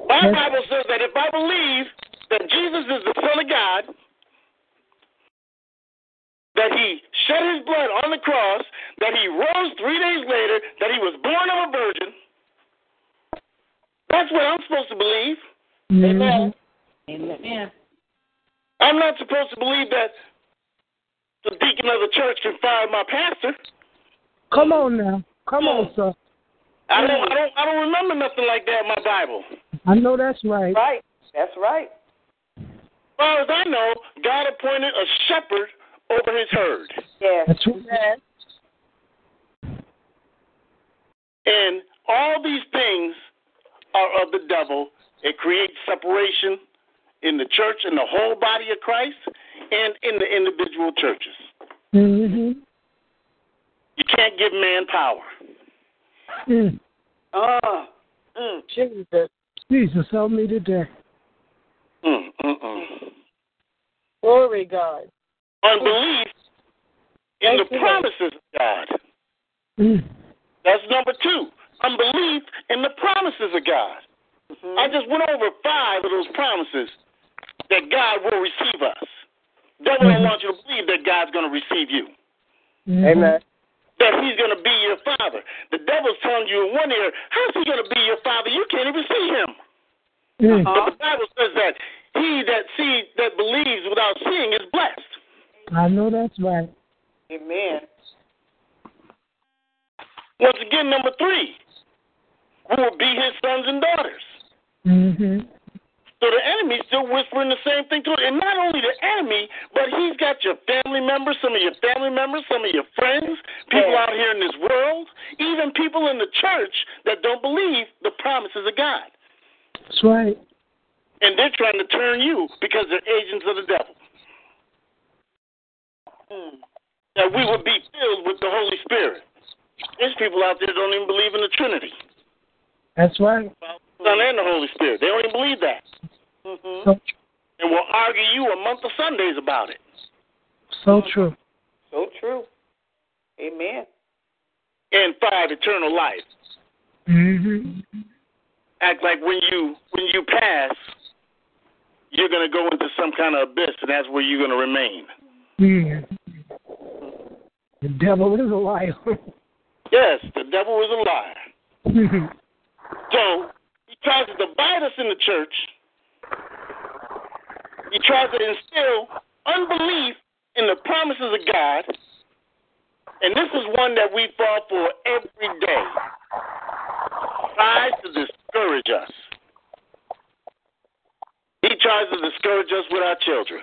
My Yes. Bible says that if I believe that Jesus is the Son of God, that he shed his blood on the cross, that he rose three days later, that he was born of a virgin, that's what I'm supposed to believe. Mhm. Amen. I'm not supposed to believe that the deacon of the church can fire my pastor. Come on now. Come on, sir. I don't I don't I don't remember nothing like that in my Bible. I know that's right. Right. That's right. As far as I know, God appointed a shepherd over his herd. Yes. That's right. And all these things are of the devil. It creates separation in the church, in the whole body of Christ, and in the individual churches. Mm-hmm. You can't give man power. Mm. Uh, mm. Jesus. Jesus, help me today. Mm, mm, mm. Glory God. Unbelief in the Thank promises of God. Mm. That's number two. Unbelief in the promises of God. Mhm. I just went over five of those promises that God will receive us. Devil don't Mhm. want you to believe that God's going to receive you. Mhm. Amen. that he's going to be your father. The devil's telling you in one ear, how's he going to be your father? You can't even see him. Mm. But the Bible says that he that see that believes without seeing is blessed. I know that's right. Amen. Once again, number three, who will be his sons and daughters. Mm-hmm. So the enemy's still whispering the same thing to it. And not only the enemy, but he's got your family members, some of your family members, some of your friends, people Yeah. out here in this world, even people in the church that don't believe the promises of God. That's right. And they're trying to turn you because they're agents of the devil. Mm. That we would be filled with the Holy Spirit. There's people out there that don't even believe in the Trinity, That's right. the Son and the Holy Spirit. They don't even believe that. Mhm. So, And will argue you a month of Sundays about it. so true. So true. Amen. And five, eternal life. Mm-hmm. act like when you when you pass, you're gonna go into some kind of abyss, and that's where you're gonna remain. Mm. The devil is a liar. Yes, the devil is a liar. mm-hmm. So he tries to divide us in the church. He tries to instill unbelief in the promises of God, and this is one that we fall for every day. Tries to discourage us. He tries to discourage us with our children.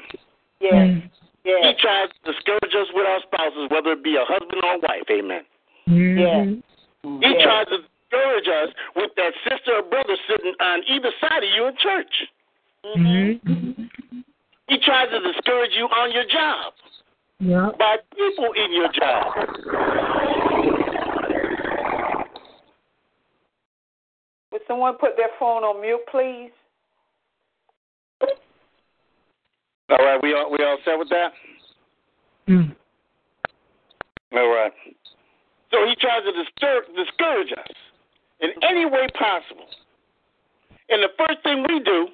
Yes. yes. He tries to discourage us with our spouses, whether it be a husband or a wife. Amen. Mm-hmm. He Yes. tries to discourage us with that sister or brother sitting on either side of you in church. Mm-hmm. He tries to discourage you on your job Yeah. by people in your job. Would someone put their phone on mute, please? All right, we all we all set with that. Mm. All right. So he tries to discour- discourage us in any way possible. And the first thing we do,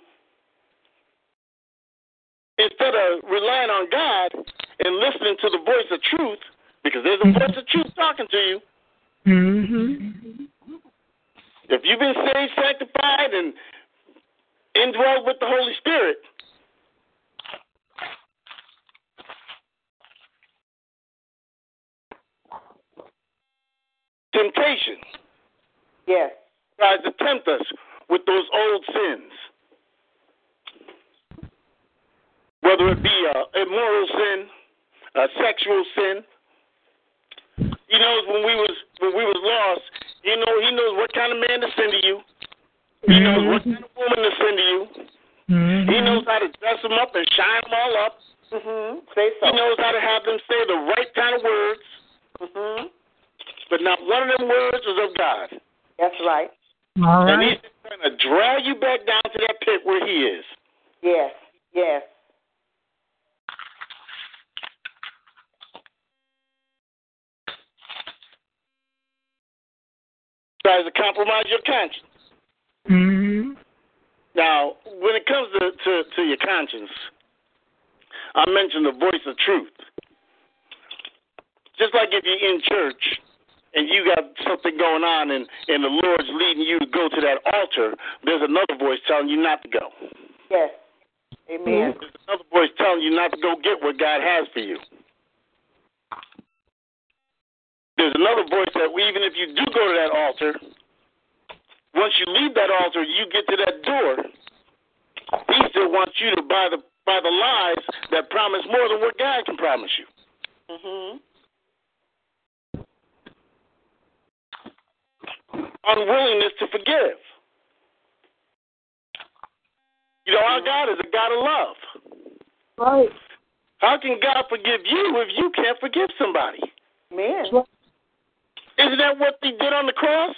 instead of relying on God and listening to the voice of truth, because there's a voice of truth talking to you, Mm-hmm. if you've been saved, sanctified, and indwelled with the Holy Spirit, temptation Yes. tries to tempt us with those old sins. Whether it be a immoral sin, a sexual sin. He knows when we was when we was lost, he know he knows what kind of man to send to you. He knows what kind of woman to send to you. Mm-hmm. He knows how to dress them up and shine them all up. Mhm. Say so. He knows how to have them say the right kind of words, Mhm. but not one of them words is of God. That's right. All And he's trying to drag you back down to that pit where he is. Yes. Yes. Tries to compromise your conscience. Mm-hmm. Now, when it comes to, to, to your conscience, I mentioned the voice of truth. Just like if you're in church and you got something going on and, and the Lord's leading you to go to that altar, there's another voice telling you not to go. Yes. Amen. There's another voice telling you not to go get what God has for you. There's another voice that even if you do go to that altar, once you leave that altar, you get to that door. He still wants you to buy the buy the lies that promise more than what God can promise you. Mm-hmm. Unwillingness to forgive. You know, our God is a God of love. Right. How can God forgive you if you can't forgive somebody? Amen. Isn't that what He did on the cross?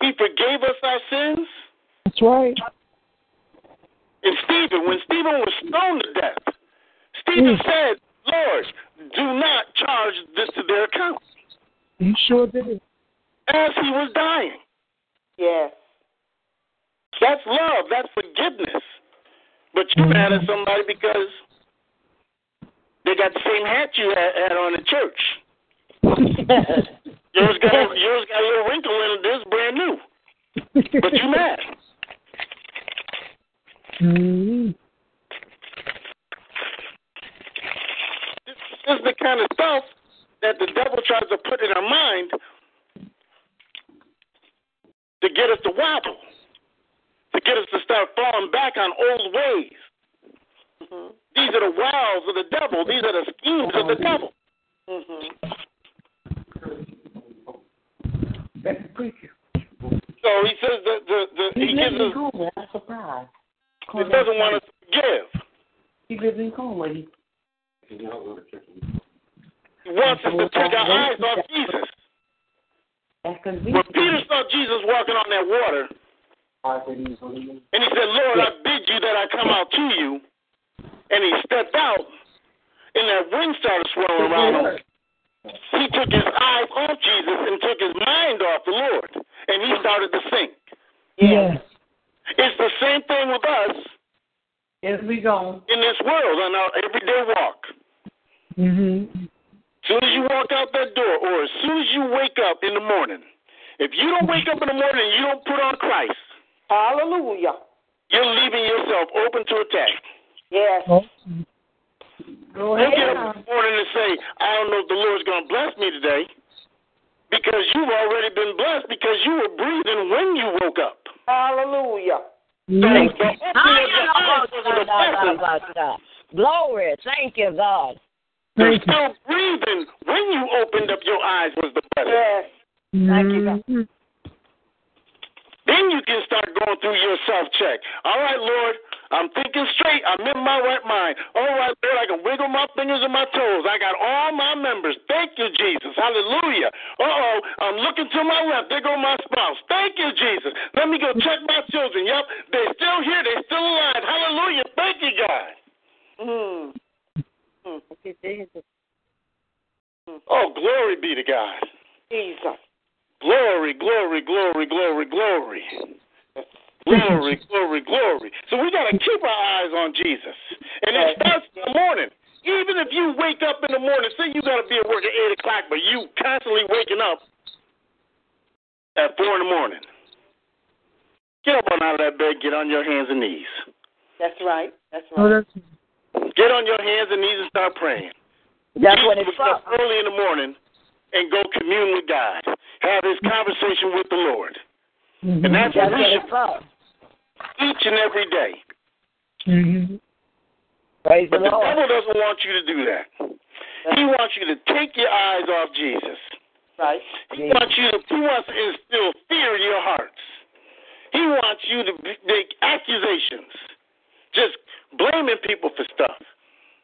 He forgave us our sins. That's right. And Stephen, when Stephen was stoned to death, Stephen Mm. said, Lord, do not charge this to their account. You sure did. As he was dying. Yes. That's love. That's forgiveness. But you're mad at somebody because they got the same hat you had, had on in church. yours got a, yours got a little wrinkle in it. This is brand new, but you mad. This, this is the kind of stuff that the devil tries to put in our mind to get us to wobble, to get us to start falling back on old ways. Mhm. These are the wiles of the devil. These are the schemes of the devil. Mhm. That's the preacher. So he says that the, the, he He lives gives in us, Conway. I'm surprised. he doesn't want us to forgive. He lives in Conway. He wants us to take our eyes off Jesus. That's When. Peter saw Jesus walking on that water, and he said, Lord, I bid you that I come out to you. And he stepped out, and that wind started swirling around him. He took his eyes off Jesus and took his mind off the Lord, and he started to sink. Yes. It's the same thing with us Yes, we go. in this world on our everyday walk. Mhm. As soon as you walk out that door, or as soon as you wake up in the morning, if you don't wake up in the morning and you don't put on Christ, Hallelujah. you're leaving yourself open to attack. Yes. Oh. Go You get up in the morning and say, I don't know if the Lord's going to bless me today, because you've already been blessed because you were breathing when you woke up. Hallelujah. So Yes. the opening of your eyes wasn't a blessing. Glory. Thank you, God. The Thank you. still breathing when you opened up your eyes was the blessing. Yes. Thank you, God. Then you can start going through your self check. All right, Lord, I'm thinking straight. I'm in my right mind. All right, Lord, I can wiggle my fingers and my toes. I got all my members. Thank you, Jesus. Hallelujah. Uh oh, I'm looking to my left. There go my spouse. Thank you, Jesus. Let me go check my children. Yep, they're still here. They're still alive. Hallelujah. Thank you, God. Mm. Oh, glory be to God. Jesus. Glory, glory, glory, glory, glory. Glory, glory, glory. So we got to keep our eyes on Jesus. And it starts in the morning. Even if you wake up in the morning, say you got to be at work at 8 o'clock, but you constantly waking up at 4 in the morning. Get up on out of that bed, get on your hands and knees. That's right. That's Oh, right. Get on your hands and knees and start praying. That's Jesus when it get up starts. early in the morning and go commune with God, have this conversation with the Lord. Mhm. And that's what we should it each and every day. Mhm. Praise But the the Lord. devil doesn't want you to do that. He wants you to take your eyes off Jesus. Right. He wants you to. He wants to instill fear in your hearts. He wants you to make accusations, just blaming people for stuff,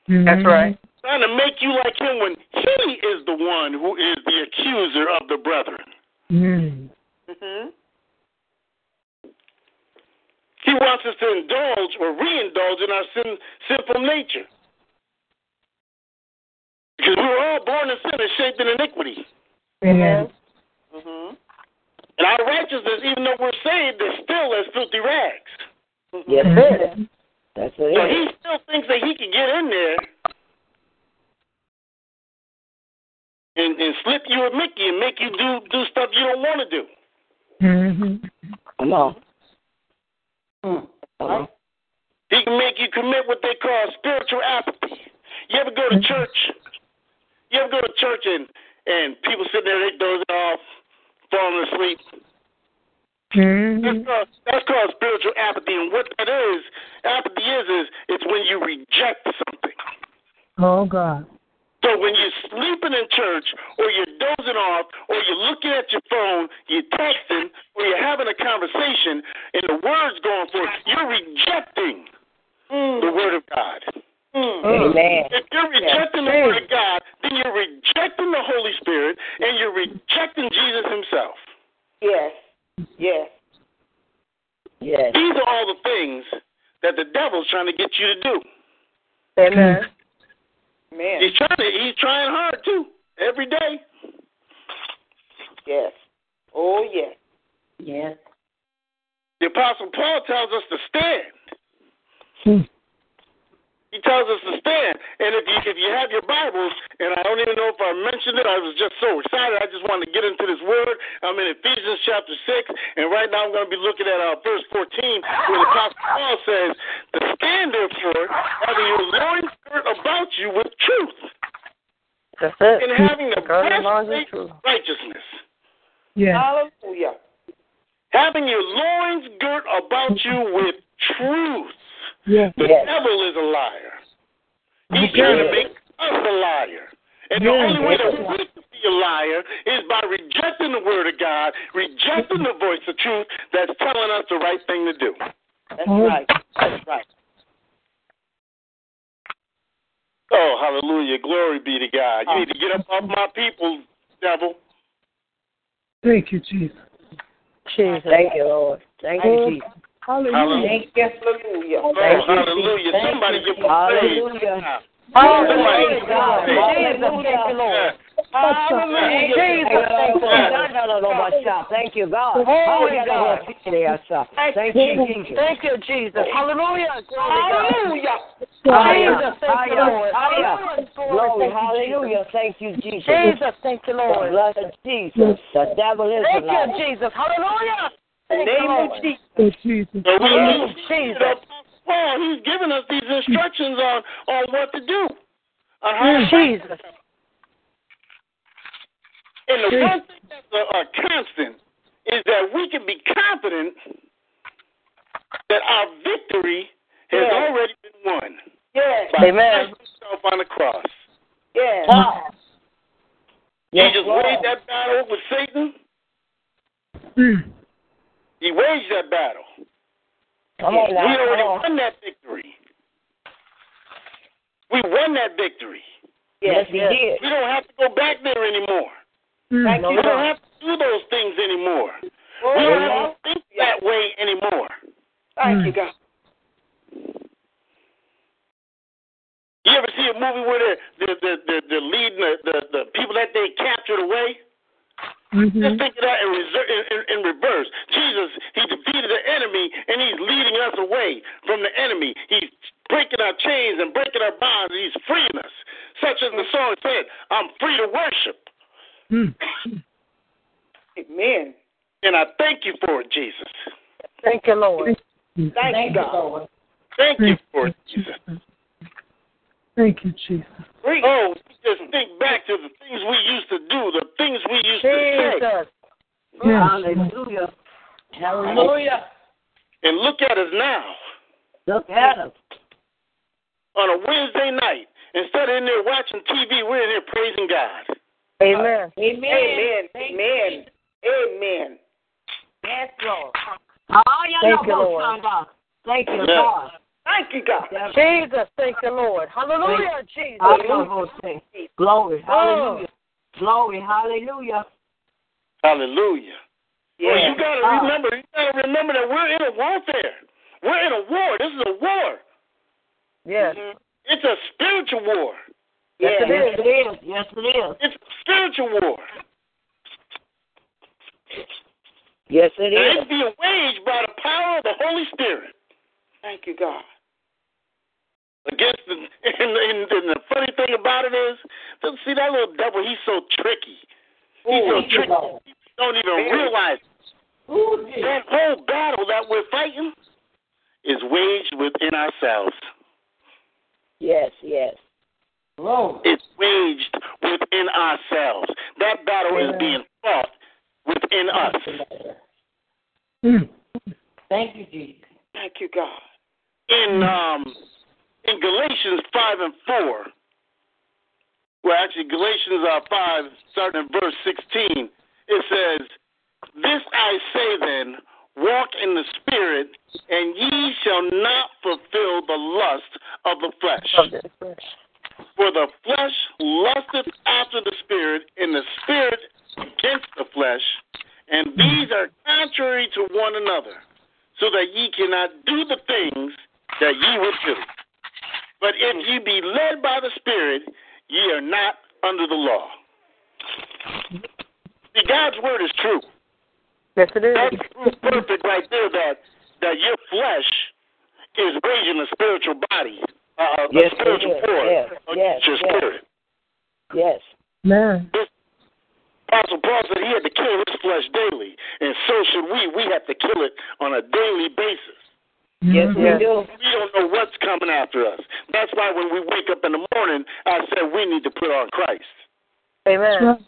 Mhm. right. trying to make you like him when he is the one who is the accuser of the brethren. Mm-hmm. Mhm. He wants us to indulge or re-indulge in our sin, sinful nature. Because we were all born in sin and shaped in iniquity. Yes. Mhm. And our righteousness, even though we're saved, is still as filthy rags. Yes, Mhm. it. That's what So it is. he still thinks that he can get in there and, and slip you a Mickey and make you do do stuff you don't want to do. Mhm. Come on. Mm. Uh-huh. Come on. He can make you commit what they call spiritual apathy. You ever go to mm-hmm. church? You ever go to church and and people sitting there they dozing off, falling asleep? Mm-hmm. That's Mhm. called, that's called spiritual apathy. And what that is, apathy is, is it's when you reject something. Oh God. So when you're sleeping in church, or you're dozing off, or you're looking at your phone, you're texting, or you're having a conversation, and the word's going forth, you're rejecting mm. the word of God. Mm. Amen. If you're rejecting the word of mm. God, then you're rejecting the Holy Spirit, and you're rejecting Jesus Himself. Yes. Yes. Yes. These are all the things that the devil's trying to get you to do. Amen. Man. He's trying to, he's trying hard too, every day. Yes. Oh yes. Yes. The Apostle Paul tells us to stand. Mhm. He tells us to stand. And if you if you have your Bibles, and I don't even know if I mentioned it, I was just so excited. I just wanted to get into this word. I'm in Ephesians chapter six, and right now I'm going to be looking at uh, verse 14, where the Apostle Paul says, "To stand therefore, having your loins girt about you with truth, That's it. and having the Girded loins with breastplate truth. of righteousness." Yes. Hallelujah. Having your loins girt about you with truth. Yes. The Yes. devil is a liar. He's trying to make us a liar. And the Yes. only way that we can be a liar is by rejecting the word of God, rejecting the voice of truth that's telling us the right thing to do. That's Oh. right. That's right. Oh, hallelujah. Glory be to God. You need to get up off my people, devil. Thank you, Jesus. Jesus. Thank you, Lord. Thank you, Jesus. Hallelujah. Thank you. Hallelujah. Oh, Thank you, hallelujah. Jesus. Somebody give him Hallelujah. Somebody Praise God. praise. Jesus, thank you, Lord. Hallelujah. Jesus, thank you. No, no, no, my shop. Thank you, God. Holy Hallelujah. God. Thank you, Jesus. Thank you, Jesus. Hallelujah. Hallelujah. Jesus, thank you, Lord. Hallelujah. Glory, hallelujah. Thank you, Jesus. Jesus, thank you, The Lord. blood of Jesus. The devil is a Thank you, Jesus. Hallelujah. In the Thank you, name of Jesus. Oh, Jesus. Oh, Jesus. Paul, he's giving us these instructions on, on what to do. On how Jesus. And the one thing that's a, a constant is that we can be confident that our victory has Yes. already been won Yes. by Amen. Christ himself on the cross. Yes. he just waged that battle with Satan. Mm. He waged that battle. Come on we already Come on. won that victory. We won that victory. Yes, he did. We don't have to go back there anymore. Mm. Thank We don't have to do those things anymore. Oh, We don't Lord. have to think that way anymore. Thank you, God. You ever see a movie where they're, they're, they're, they're, they're leading the, the, the people that they captured away? Just Mhm. think of that in, reser- in, in, in reverse. Jesus, he defeated the enemy, and he's leading us away from the enemy. He's breaking our chains and breaking our bonds, and he's freeing us. Such as the song said, I'm free to worship. Mm. Amen. And I thank you for it, Jesus. Thank you, Lord. Thank, you, God. Thank you for it, Jesus. Thank you, Jesus. Free. Oh, just think back to the things we used to do, the things we used to say, Yes. Hallelujah. Hallelujah. and look at us now. Look at him. on a Wednesday night. Instead of in there watching TV, we're in there praising God. Amen. Amen. Amen. Amen. Amen. Yes, Lord. Oh, yeah, Thank you, Lord. Thank you, Yeah. God. Thank you, God. Jesus, thank you, Lord. Hallelujah, Jesus. Hallelujah. Glory. Oh. Hallelujah. Glory. Hallelujah. Hallelujah. Well, Yeah. you gotta Ah. remember, you gotta remember that we're in a warfare. We're in a war. This is a war. Yes. It's a spiritual war. Yes, it Yes, it is. Yes, it is. It's a spiritual war. Yes, it And is. it's being waged by the power of the Holy Spirit Thank you, God. against the. And, and, and the funny thing about it is, see that little devil? He's so tricky. He's so tricky. Lord. You don't even realize Ooh, Jesus. that whole battle that we're fighting is waged within ourselves. Yes, yes. Glory. It's waged within ourselves. That battle is being fought within us. Mm. Thank you, Jesus. Thank you, God. In um in Galatians five and four, well actually Galatians uh, five, starting in verse sixteen, it says, This I say then, walk in the spirit, and ye shall not fulfill the lust of the flesh. For the flesh lusteth after the spirit, and the spirit against the flesh, and these are contrary to one another, so that ye cannot do the things that ye would do. But if ye be led by the Spirit, ye are not under the law. See, God's word is true. Yes, it is. That's proof perfect right there that that your flesh is raising a spiritual body. uh, Yes, a spiritual it is. poor. Yes, yes, your yes. spirit. Yes. Amen. Apostle Paul said he had to kill his flesh daily, and so should we. We have to kill it on a daily basis. Yes, we do. We don't know what's coming after us. That's why when we wake up in the morning, I said we need to put on Christ. Amen.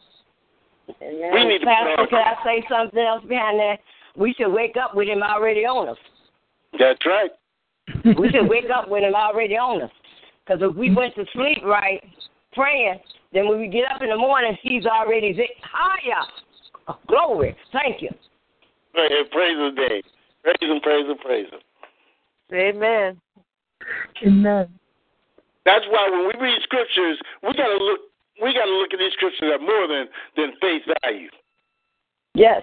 We need to put Pastor, on can I say something else behind that? We should wake up with him already on us. That's right. We should wake up with him already on us. Because if we went to sleep right, praying, then when we get up in the morning, he's already there. Higher. Oh, glory. Thank you. Praise, praise his name. Praise him, praise him, praise him. Amen. Amen. That's why when we read scriptures, we gotta look. We gotta look at these scriptures at more than than face value, Yes.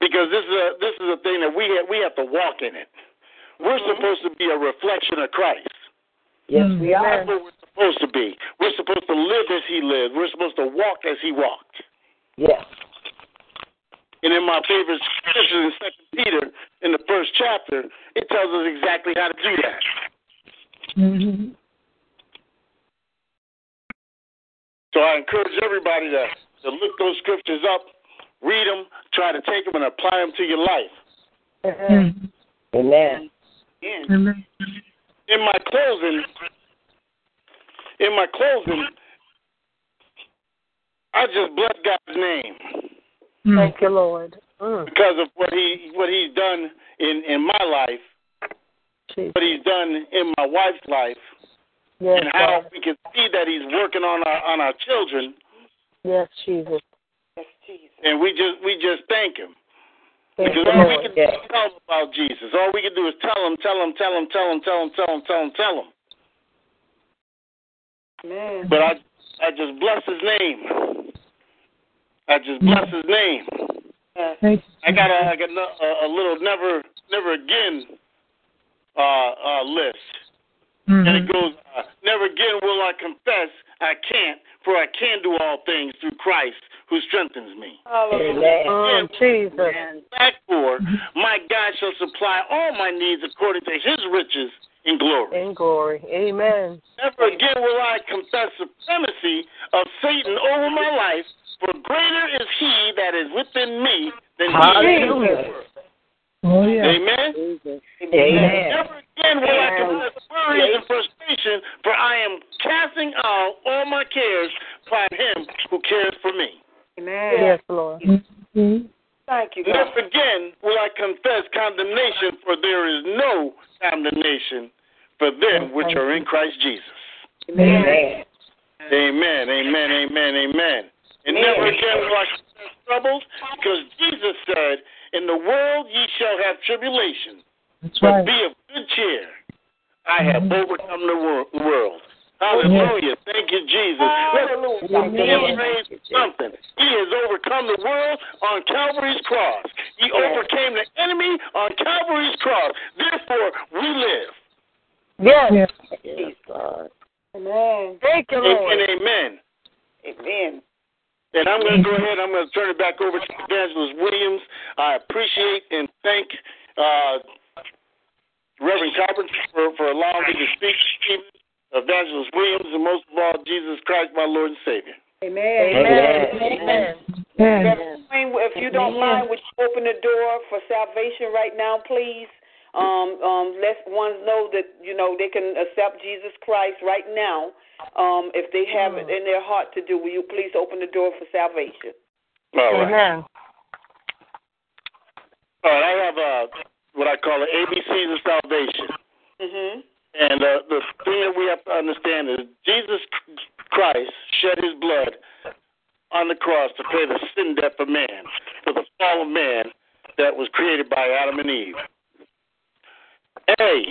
because this is a this is a thing that we have, we have to walk in it. We're mm-hmm. supposed to be a reflection of Christ. Yes, we mm-hmm. That's what we're supposed to be. We're supposed to live as He lived. We're supposed to walk as He walked. Yes. And in my favorite scripture in Second Peter, in the first chapter, it tells us exactly how to do that. Mhm. So I encourage everybody to, to look those scriptures up, read them, try to take them and apply them to your life. Mhm. Amen. Amen. In my closing, in my closing, I just bless God's name Mm. Thank you, Lord. Mm. because of what he what he's done in in my life, Jesus. what he's done in my wife's life, Yes, and how God. we can see that he's working on our on our children, Yes, Jesus. Yes, Jesus. and we just we just thank him. Thank Because you, all we can do yes. is tell them about Jesus. All we can do is tell them, tell them, tell them, tell them, tell them, tell them, tell them, tell them. Amen. But I, I just bless His name. I just bless His name. Yes. I got a, I got a, a little never, never again uh, uh, list, and it Mhm. goes, uh, never again will I confess I can't, for I can do all things through Christ who strengthens me. Hallelujah. Mm, Jesus. Back for my God shall supply all my needs according to His riches in glory. In glory. Amen. Never again will I confess supremacy of Satan over my life, for greater is he that is within me than he is in the world. Oh, yeah. Amen. Amen. Never again will I confess worries and frustration, for I am casting out all my cares upon him who cares for me. Amen. Yes, Lord. Mhm. Thank you, God. Never again will I confess condemnation, for there is no condemnation for them which are in Christ Jesus. Amen. Amen, amen, amen, amen. And never again will I troubles, because Jesus said, In the world ye shall have tribulation, That's but right. be of good cheer. I have overcome the wor- world. Hallelujah. Thank you, Jesus. Let's Hallelujah. praise something. He has overcome the world on Calvary's cross. He overcame the enemy on Calvary's cross. Therefore, we live. Yes. Yes. Yes, God. Amen. Thank you, Amen, Lord. amen. Amen. And I'm going to go ahead. I'm going to turn it back over to Evangelist Williams. I appreciate and thank uh, Reverend Carpenter for, for allowing me to speak. Evangelist Williams, and most of all, Jesus Christ, my Lord and Savior. Amen. Amen. Amen. Amen. Wayne, If you don't mind, would you open the door for salvation right now, please? Um, um, let ones know that you know they can accept Jesus Christ right now. Um, if they have it in their heart to do, will you please open the door for salvation? All right. Amen. All right. I have uh, what I call the ABCs of salvation. Mhm. And uh, the thing that we have to understand is Jesus Christ shed his blood on the cross to pay the sin debt for man, for the fall of man that was created by Adam and Eve. A,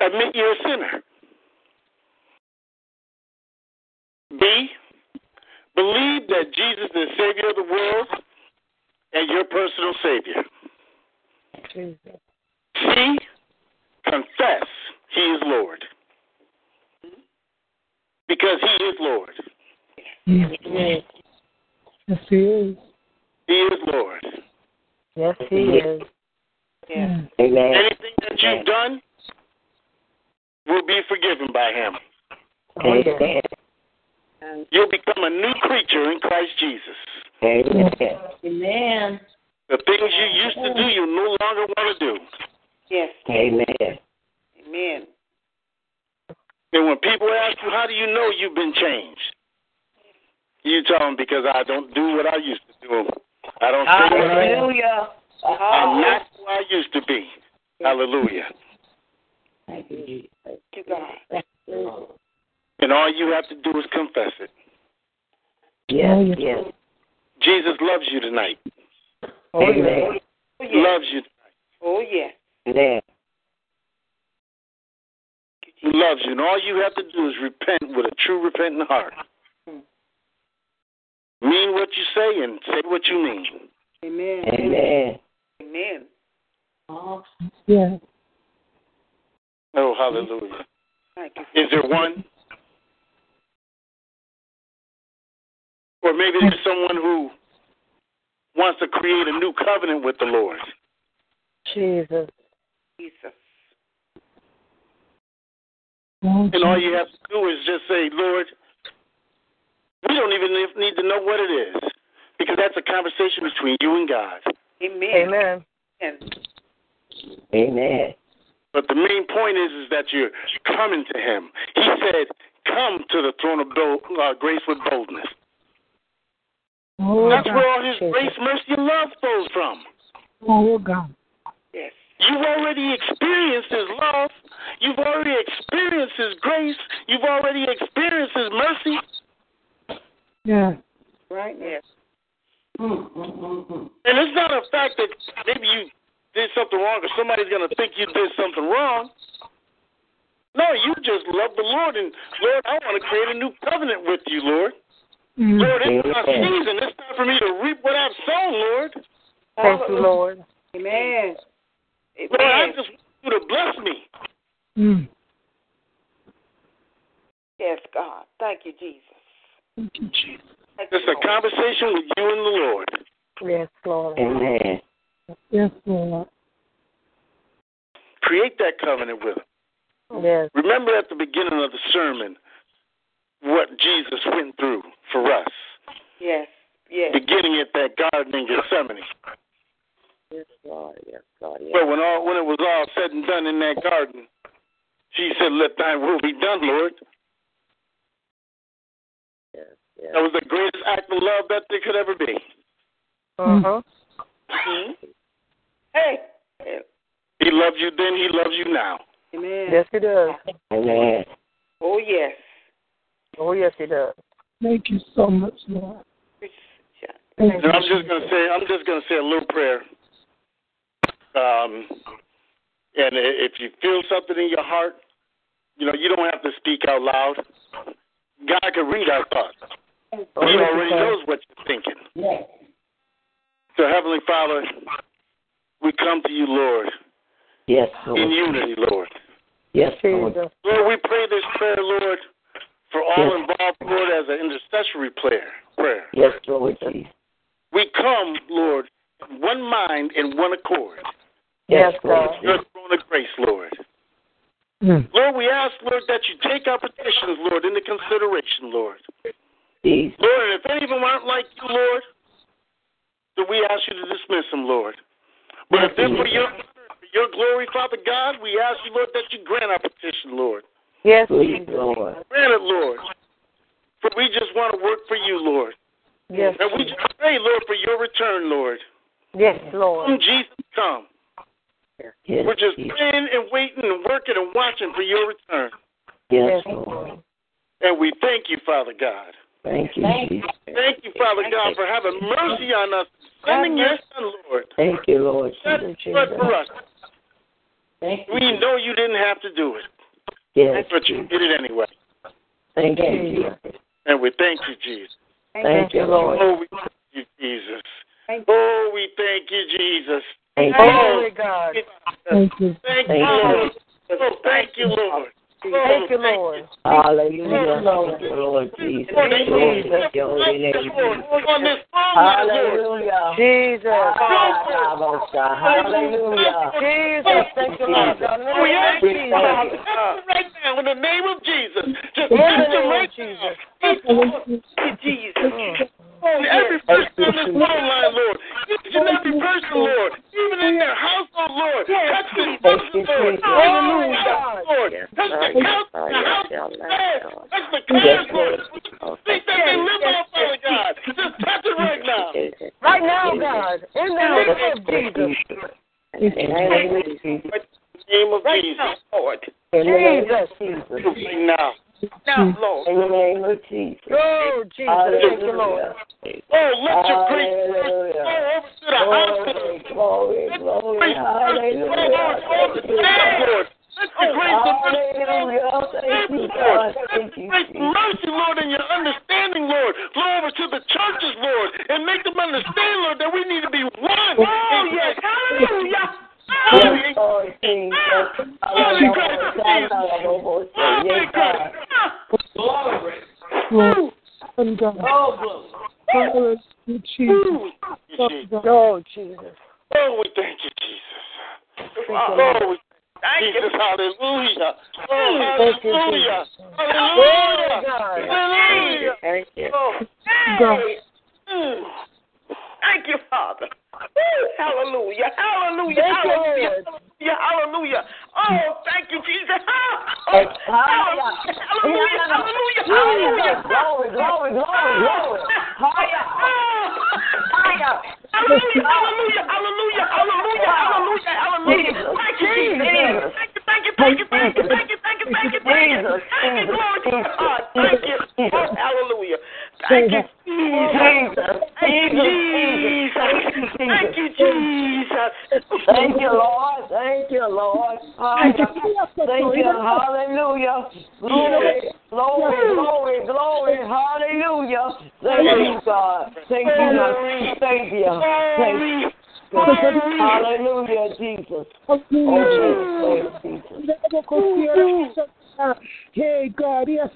admit you're a sinner. B, believe that Jesus is the Savior of the world and your personal Savior. Jesus. C, confess he is Lord. Because he is Lord. Yes. Yes. Yes, he is. He is Lord. Yes, He is. Yeah. Hmm. Amen. Anything that you've done, will be forgiven by him. Amen. You'll become a new creature in Christ Jesus. Amen. Amen. The things you used to do, you no longer want to do. Yes. Amen. Amen. And when people ask you, how do you know you've been changed? You tell them because I don't do what I used to do. I don't say what I Hallelujah. I'm not who I used to be. Hallelujah. Thank you, Jesus. Thank you, God. And all you have to do is confess it. Yes, yes. Jesus loves you tonight. Oh, Amen. Oh, yes. Loves you. Oh, yeah. Amen. He loves you. And all you have to do is repent with a true repentant heart. Mm-hmm. Mean what you say and say what you mean. Amen. Amen. Amen. Oh, yeah. Oh, hallelujah. Thank you. Is there one? Or maybe there's someone who wants to create a new covenant with the Lord. Jesus. Jesus. And all you have to do is just say, Lord, we don't even need to know what it is because that's a conversation between you and God. Amen. Amen. Amen. Amen. But the main point is, is that you're coming to Him. He said, "Come to the throne of bo- uh, grace with boldness." oh, That's God. where all His grace, mercy, and love flows from. Oh, God. Yes. You've already experienced His love. You've already experienced His grace. You've already experienced His mercy. Yeah. Right. Yes. Right now. Yes. And it's not a fact that maybe you did something wrong or somebody's going to think you did something wrong. No, you just love the Lord. And, Lord, I want to create a new covenant with you, Lord. Mm. Lord, it's my Amen. season. It's time for me to reap what I've sown, Lord. Thank you, Lord. Amen. Lord, I just want you to bless me. Mm. Yes, God. Thank you, Jesus. Thank you, Jesus. Thank It's a conversation with you and the Lord. Yes, Lord. Amen. Yes, Lord. Create that covenant with him. Yes. Remember at the beginning of the sermon what Jesus went through for us, Yes. Yes. beginning at that garden in Gethsemane. Yes, Lord. Yes, Lord. Yes. But when all when it was all said and done in that garden, she said, "Let Thy will be done, Lord." Yes, yes. That was the greatest act of love that there could ever be. Uh-huh. Mhm. Hey. He loved you then. He loves you now. Amen. Yes, he does. Amen. Oh, yes. Oh, yes, he does. Thank you so much, Lord. Thank And you. I'm just gonna say, I'm just gonna say a little prayer. Um, and if you feel something in your heart, you know, you don't have to speak out loud. God can read our thoughts. Oh, He already knows what you're thinking. Yes. So, Heavenly Father, we come to you, Lord, Yes, in unity, Lord. Yes, Lord. Jesus. Lord, we pray this prayer, Lord, for all Yes. involved, Lord, as an intercessory prayer. Prayer. Yes, Lord Jesus. We come, Lord, in one mind and one accord. Yes, Lord God. Your Jesus. throne of grace, Lord. Mm. Lord, we ask, Lord, that you take our petitions, Lord, into consideration, Lord. Jesus. Lord, if any of them aren't like you, Lord, then we ask you to dismiss them, Lord. But if they're for your, your glory, Father God, we ask you, Lord, that you grant our petition, Lord. Yes, Please, Lord. Grant it, Lord. For we just want to work for you, Lord. Yes, And we just pray, Lord, for your return, Lord. yes, Come, Lord. Jesus, come. Yes, We're just Jesus. praying and waiting and working and watching for your return. Yes, Yes, Lord. Lord. And we thank you, Father God. Thank you, Jesus. Thank you, Father God, for having mercy on us, sending your Son, Lord. Thank you, Lord Shed Jesus. blood for us. Thank We know you didn't have to do it, Yes, but you did it anyway. Thank you, Jesus. And we thank you, Jesus. Thank you, Lord. Oh, we thank you, Jesus. Thank Oh, we thank you, Jesus. Thank Oh, you. Holy God. Thank you. Thank Thank you, you. Lord. Oh, thank you, Lord. Thank you, Lord. Hallelujah. Thank you, Lord Jesus. Glory to your holy name. On this phone Lord. Hallelujah. Jesus. Hallelujah. Jesus. Thank you, Lord. God. In the We name ask you Jesus. right now in the name of Jesus. Just In the touch them name right of Jesus. now. Jesus. Mm. Oh, every person on this phone line, Lord. Each and every person, Lord. Even in their household, Lord. Touch the spouses, Lord. Hallelujah, Lord. Touch the couch, the house, the bed. Touch the cars, Lord. Think that they live on, Father God. Just touch it right now. Right now, God. In the name of Jesus. In the name of Jesus. In the name of Jesus. Lord. In the name of Jesus. Jesus. Right now. Now, Lord. In the name of Jesus. Oh, Jesus. Thank you, Lord. Oh, let your grace go Hallelujah. over to the hospital. Glory, glory, glory. Hallelujah. Lord. Let your grace of Hallelujah. Thank you, God. Thank you, Grace, Jesus. mercy, Lord, and your understanding, Lord. Flow over to the churches, Lord, and make them understand, Lord, that we need to be one. Oh, yes. Hallelujah. Yes, Lord Jesus. Hallelujah. Hallelujah. Yes, God. Lord. And God. Oh, Hallelujah, Jesus. Oh, Jesus. Oh, we thank you, Jesus. Oh, we thank Jesus. Hallelujah. Oh, Thank you, hallelujah. Jesus. Hallelujah. God. Hallelujah. Thank you. Oh, God. hey. Mm. Thank you, Father. Woo. Hallelujah. Hallelujah. Thank Hallelujah. Lord. Hallelujah. Hallelujah. Oh, thank you, Jesus. Oh, Hallelujah. Hallelujah. Hallelujah. Hallelujah. Glory, glory, glory, glory. Hallelujah. Hallelujah. Hallelujah, hallelujah, hallelujah, hallelujah, hallelujah, hallelujah. Thank you, Jesus. Thank you, thank you, thank you, thank you, thank you, thank you, thank you, thank you. Thank you, glory to God. Thank you. Oh, hallelujah. Thank you, Jesus. Thank you, Jesus. Thank you, Jesus. Thank you, Lord. Thank you, Lord. Hallelujah. Thank you. Hallelujah. Glory, glory, glory, glory. Hallelujah. Thank you, God. Thank you, my Savior. Thank you. Hallelujah, Jesus. Oh, Jesus. Hey God, yes,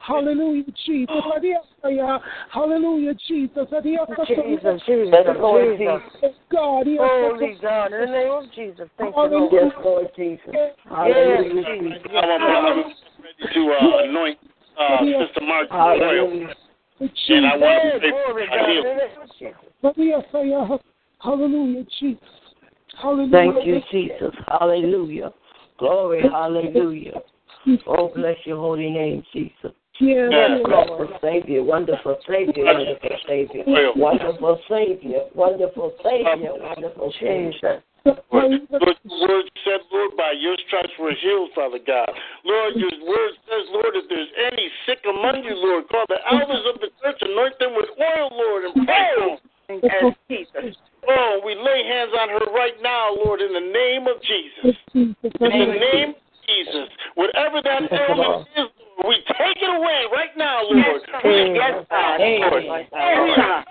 Hallelujah, Jesus. Hallelujah, Jesus. Jesus, Jesus, Lord Jesus. God, Holy God, in the name of Jesus. Thank you, Lord. Yes, Lord Jesus. Hallelujah, Jesus. Jesus. I'm, I'm ready to uh, anoint uh, Sister Mark with. Hallelujah. And I want to Hey, pray glory, for God, in heal. the name of Jesus. Hallelujah, Jesus. Hallelujah. Thank you, Jesus. Hallelujah. Glory, hallelujah. Oh, bless your holy name, Jesus. Yes, Yes, Wonderful Savior, wonderful Savior, wonderful Savior, wonderful Savior, wonderful Savior, wonderful Savior. Lord, Lord, your word said, Lord, by your stripes we're healed, Father God. Lord, your word says, Lord, if there's any sick among you, Lord, call the elders of the church, anoint them with oil, Lord, and pray for them. Jesus. Oh, we lay hands on her right now, Lord, in the name of Jesus. In the name of Jesus. Whatever that ailment is, we take it away right now, Lord. We yes, God, Lord. Oh, God.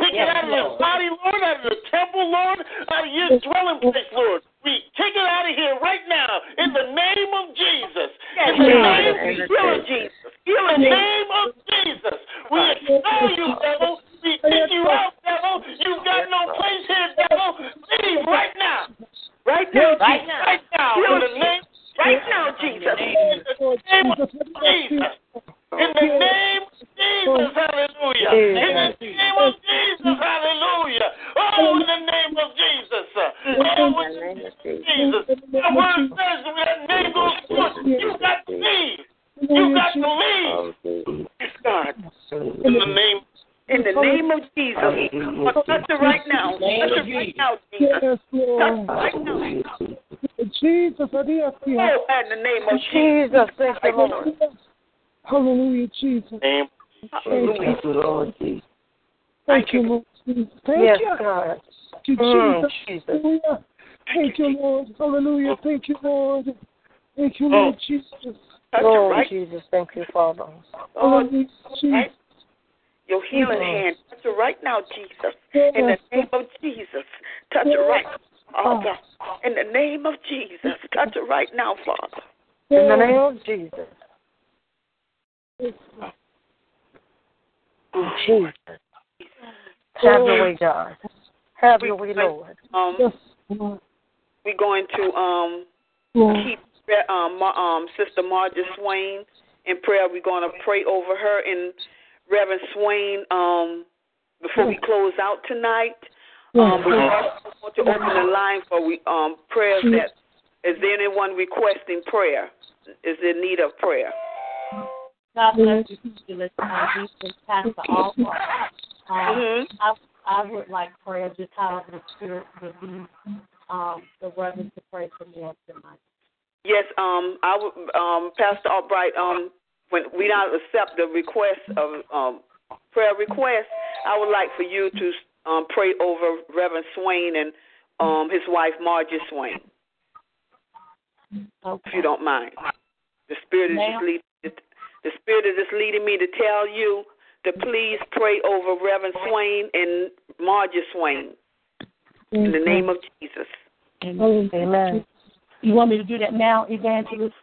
Take it out of his body, Lord, out of the temple, Lord, out of your dwelling place, Lord. We take it out of here right now in the name of Jesus. In the name of Jesus. In the name of Jesus. We expel you, devil. We kick you out, devil. You've got no place here, devil. Leave right now. Right now, right now. Right now. In the name Right now, Jesus. In the name of Jesus. In the name of Jesus, hallelujah. In the name of Jesus, hallelujah. Oh, in the name of Jesus. Oh, in the name of Jesus. The word says that name goes forth, you got to leave. You got to leave. God. In the name in the name of Jesus. Touch it right now. Touch it right now, Jesus. Touch it right now. Jesus, hallelujah. Oh, in the name of Jesus, thank you, Lord. Hallelujah, Jesus. Name. Thank you, Lord Jesus. Thank you, Lord Jesus. Thank Yes, you. God. Thank you, Mm, Jesus. Jesus. Hallelujah. Thank you, Lord. Hallelujah. Thank you, Lord. Thank you, Lord Jesus. Touch it Oh, right. Jesus, thank you, Father. Oh, Hallelujah, Jesus. right. Your healing hand. Touch it right now, Jesus. In the name of Jesus. Touch it right Father. In the name of Jesus. Touch it right now, Father. In the name of Jesus. In Jesus. Have your way, God. Have your way, Lord. Um, we're going to um keep um, um Sister Marja Swain in prayer. We're going to pray over her and Reverend Swain um before we close out tonight. Um, we also want to open the line for we um prayers that is there anyone requesting prayer? Is in need of prayer? God bless you, Sister Jesus, Pastor Alpha. Um, Mhm. I, I would like prayer just how the Spirit would lead um, the Reverend to pray for me on tonight. Yes, um, I would, um, Pastor Albright, um, when we don't accept the request of um, prayer request, I would like for you to um, pray over Reverend Swain and um, his wife Margie Swain, if you don't mind. The Spirit is just leading. The Spirit is just leading me to tell you to please pray over Reverend Swain and Margie Swain in the name of Jesus. Amen. Amen. You want me to do that now, Evangelist?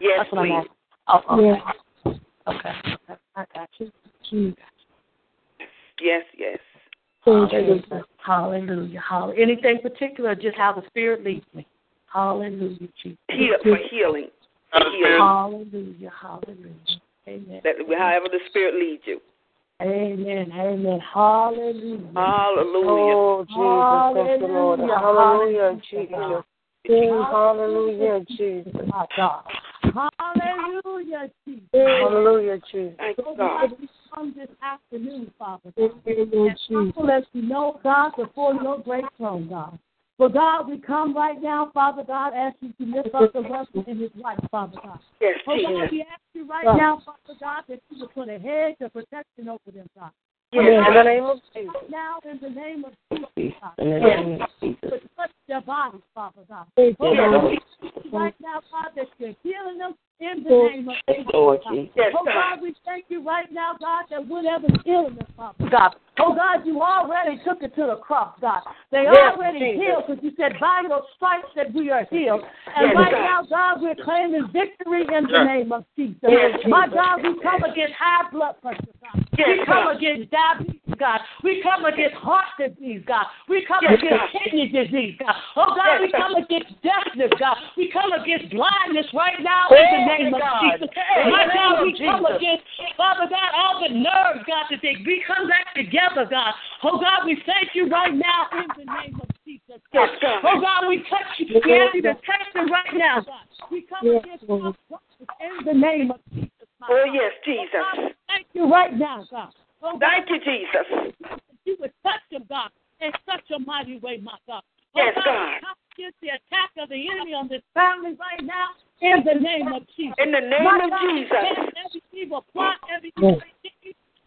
Yes, That's what I'm please. asking. Oh, okay. Okay. okay. I got you. Yes, yes. Hallelujah. Hallelujah. Hallelujah. Anything particular, just how the Spirit leads me. Hallelujah, Jesus. Heal for healing. For healing. Hallelujah. Hallelujah. Amen. That however the Spirit leads you. Amen. Amen. Hallelujah. Hallelujah. Oh, Jesus. Thank you, Lord. Hallelujah, Hallelujah. Jesus. Hallelujah, Jesus. My God. Hallelujah, Jesus. Hallelujah, Jesus. Thank you, God. God, we come this afternoon, Father. God. And come to let you know, God, before your great throne, God. For God, we come right now, Father God, asking you to lift up the husband and his wife, Father God. Yes, Oh God, we ask you right now, Father God, that you would put a hedge of protection over them, God. In the name of Jesus. Right now, in the name of Jesus, God. In the name of Jesus. To touch their bodies, Father God. Yes, Oh God, Lord. we thank you right now, God, that you're healing them in the name of Jesus. Lord Jesus. Oh God. God, we thank you right now, God, that whatever's ailing them, Father God. Oh God, you already took it to the cross, God. They Yes, already Jesus. healed because you said by your stripes that we are healed. And Yes, right God. now, God, we're claiming victory in the name of Jesus. Yes, My Jesus. God, we come against high blood pressure, God. Yes, we come God. against diabetes, God. We come against heart disease, God. We come Yes, against God. kidney disease, God. Oh God, Yes, we God. come against deafness, God. We come against blindness right now in the Hey, name of God. Jesus. Hey, My in God, we come against, Father God, all the nerves, God, that they we come back together, God. Oh God, we thank you right now in the name of Jesus. God. Yes, God. Oh God, we touch you. We ask you to touch them right now, God. We come against false in the name of Jesus. Oh, yes, oh, God, Jesus. thank you right now, God. Oh, God, Thank you, Jesus. you would touch them, God, in such a mighty way, my God. Oh, Yes, God. God. We against the attack of the enemy on this family right now in the name of Jesus. In the name My of God, Jesus. Every evil plot, every evil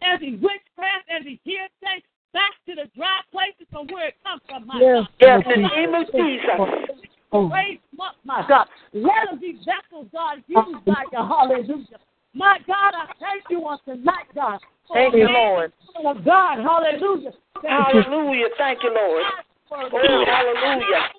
every witchcraft, every hearsay, back to the dry places from where it comes from, my Yes. God. Yes, in the name of Jesus. Raise them up, my God. Let them be vessels, God, used by you. Hallelujah. My God, I thank you on tonight, God. Thank you, Lord. Of God, hallelujah. Hallelujah. Thank you, Lord. Oh, hallelujah.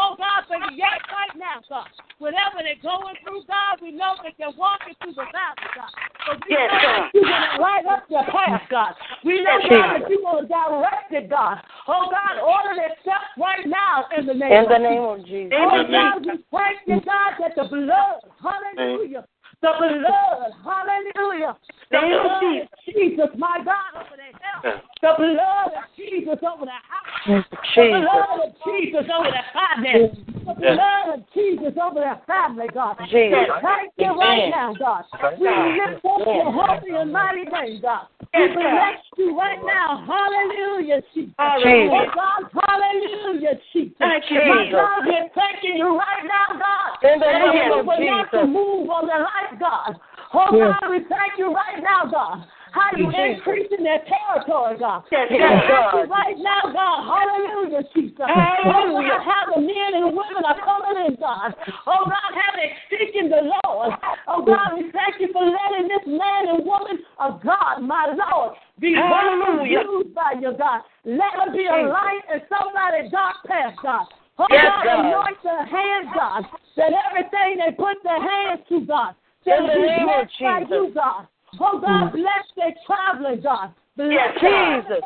Oh God, but yet right now, God, whatever they're going through, God, we know that they're walking through the valley, God. But we Yes, know God. that you're going to light up their path, God. We know, Yes, God, God. that you're going to direct it, God. Oh God, order their steps right now in the name In the of name Jesus. of Jesus. Oh God, we thank you, God, that the blood, hallelujah, the blood, hallelujah, the blood of Jesus, my God, over their health, the blood of Jesus over their house, the blood of Jesus over their finances, the blood of Jesus over their family, God. Jesus. Thank you right now, God. We lift up your holy and mighty name, God. We bless you right now. Hallelujah, Jesus. Hallelujah. Oh, God, hallelujah, Jesus. Thank you, My God, we're thanking you right now, God. In the that name you of will not to Jesus. move on their life, God. Oh, Yes. God, we thank you right now, God. How you Jesus. increasing their territory, God. Yes, We God. thank you right now, God. Hallelujah, Jesus. Oh, God, how the men and women are coming in, God. Oh, God, how they're seeking the Lord. Oh, God, we thank you for letting this man and woman of God, my Lord, be Hallelujah. used by you, God. Let them be a light in somebody's dark path, God. Oh, Yes, God, God. anoint their hands, God. that everything they put their hands to, God, In the be name of blessed by Jesus. you, God. Oh, God, mm. bless their traveling, God. Bless Yes, Jesus.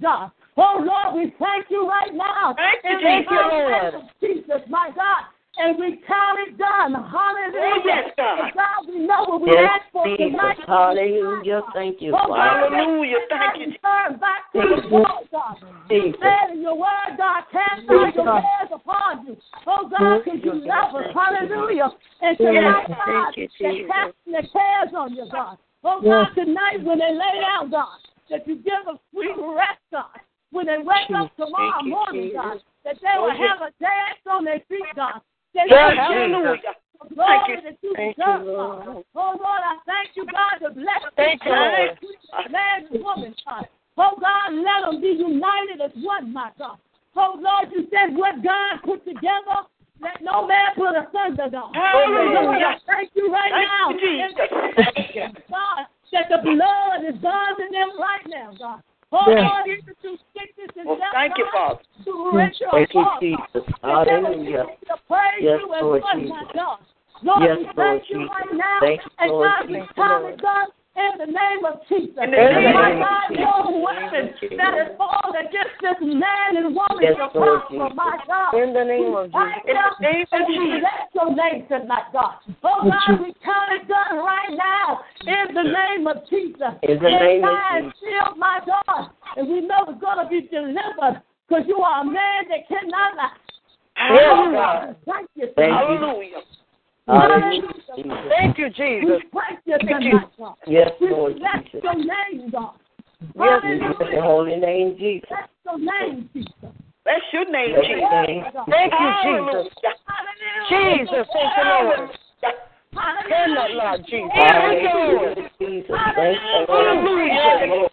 God. Oh, Lord, we thank you right now. Thank you, In the Jesus. name Jesus, my God. And we count it done. Hallelujah. Oh, yes, God. Oh, God, we know what we Yes, ask for Jesus. tonight. Hallelujah. Thank you, Oh, God, Father. Hallelujah. Thank you. Turn back to the word, God. You Jesus. said in your word, God, cast out your cares upon you. Oh, God, because you love us. Hallelujah. And tonight, God, they're casting their cares on you, God. Oh, God, tonight when they lay down, God, that you give them sweet rest, God. When they wake up tomorrow morning, God, that they will Oh, have a dance on their feet, God. They Yes, hallelujah. Thank you. that you Thank you, Lord. God. Oh, Lord, I thank you, God, to bless Thank man, Lord. man and woman, God. Oh, God, let them be united as one, my God. Oh, Lord, you said what God put together, let no man put asunder, God. Hallelujah. Oh, Lord, I thank you right Thank now. you, Jesus. Thank you, God, that the blood is guarding them right now, God. Oh, Yes. Lord, introduce sickness and Oh, death, thank you, Father. to rich your Thank you, Jesus. God. That they will Hallelujah. to praise Yes, you as Lord one, Jesus. God. Lord, Yes, we Lord you Jesus. right now. Thank you, and Lord God, we Jesus. count it done in the name of Jesus. In the name my of God, Jesus. no weapon that is formed against this man and woman Yes, shall Lord prosper, Jesus. my God. In the name We of thank Jesus. you, In the name of and we Jesus. bless your name tonight, God. Oh, God, we count it done right now in the name of Jesus. In the name of Inside, Jesus. Shield, my God. And we know it's going to be delivered because you are a man that cannot lie. Yes, God. Thank you. Thank you. Hallelujah. Hallelujah. Thank you, We Jesus. thank you tonight, God. Yes, We Lord bless Jesus. your name, God. Yes, in Hallelujah. your holy name, Jesus. Bless your name, Jesus. Bless your name, Bless Jesus. your name. Thank you, Jesus. Hallelujah. Jesus, thank you, Lord. Turn that, Lord Jesus. Thank you, Lord. Hallelujah, Jesus. Thank you, Lord. Hallelujah.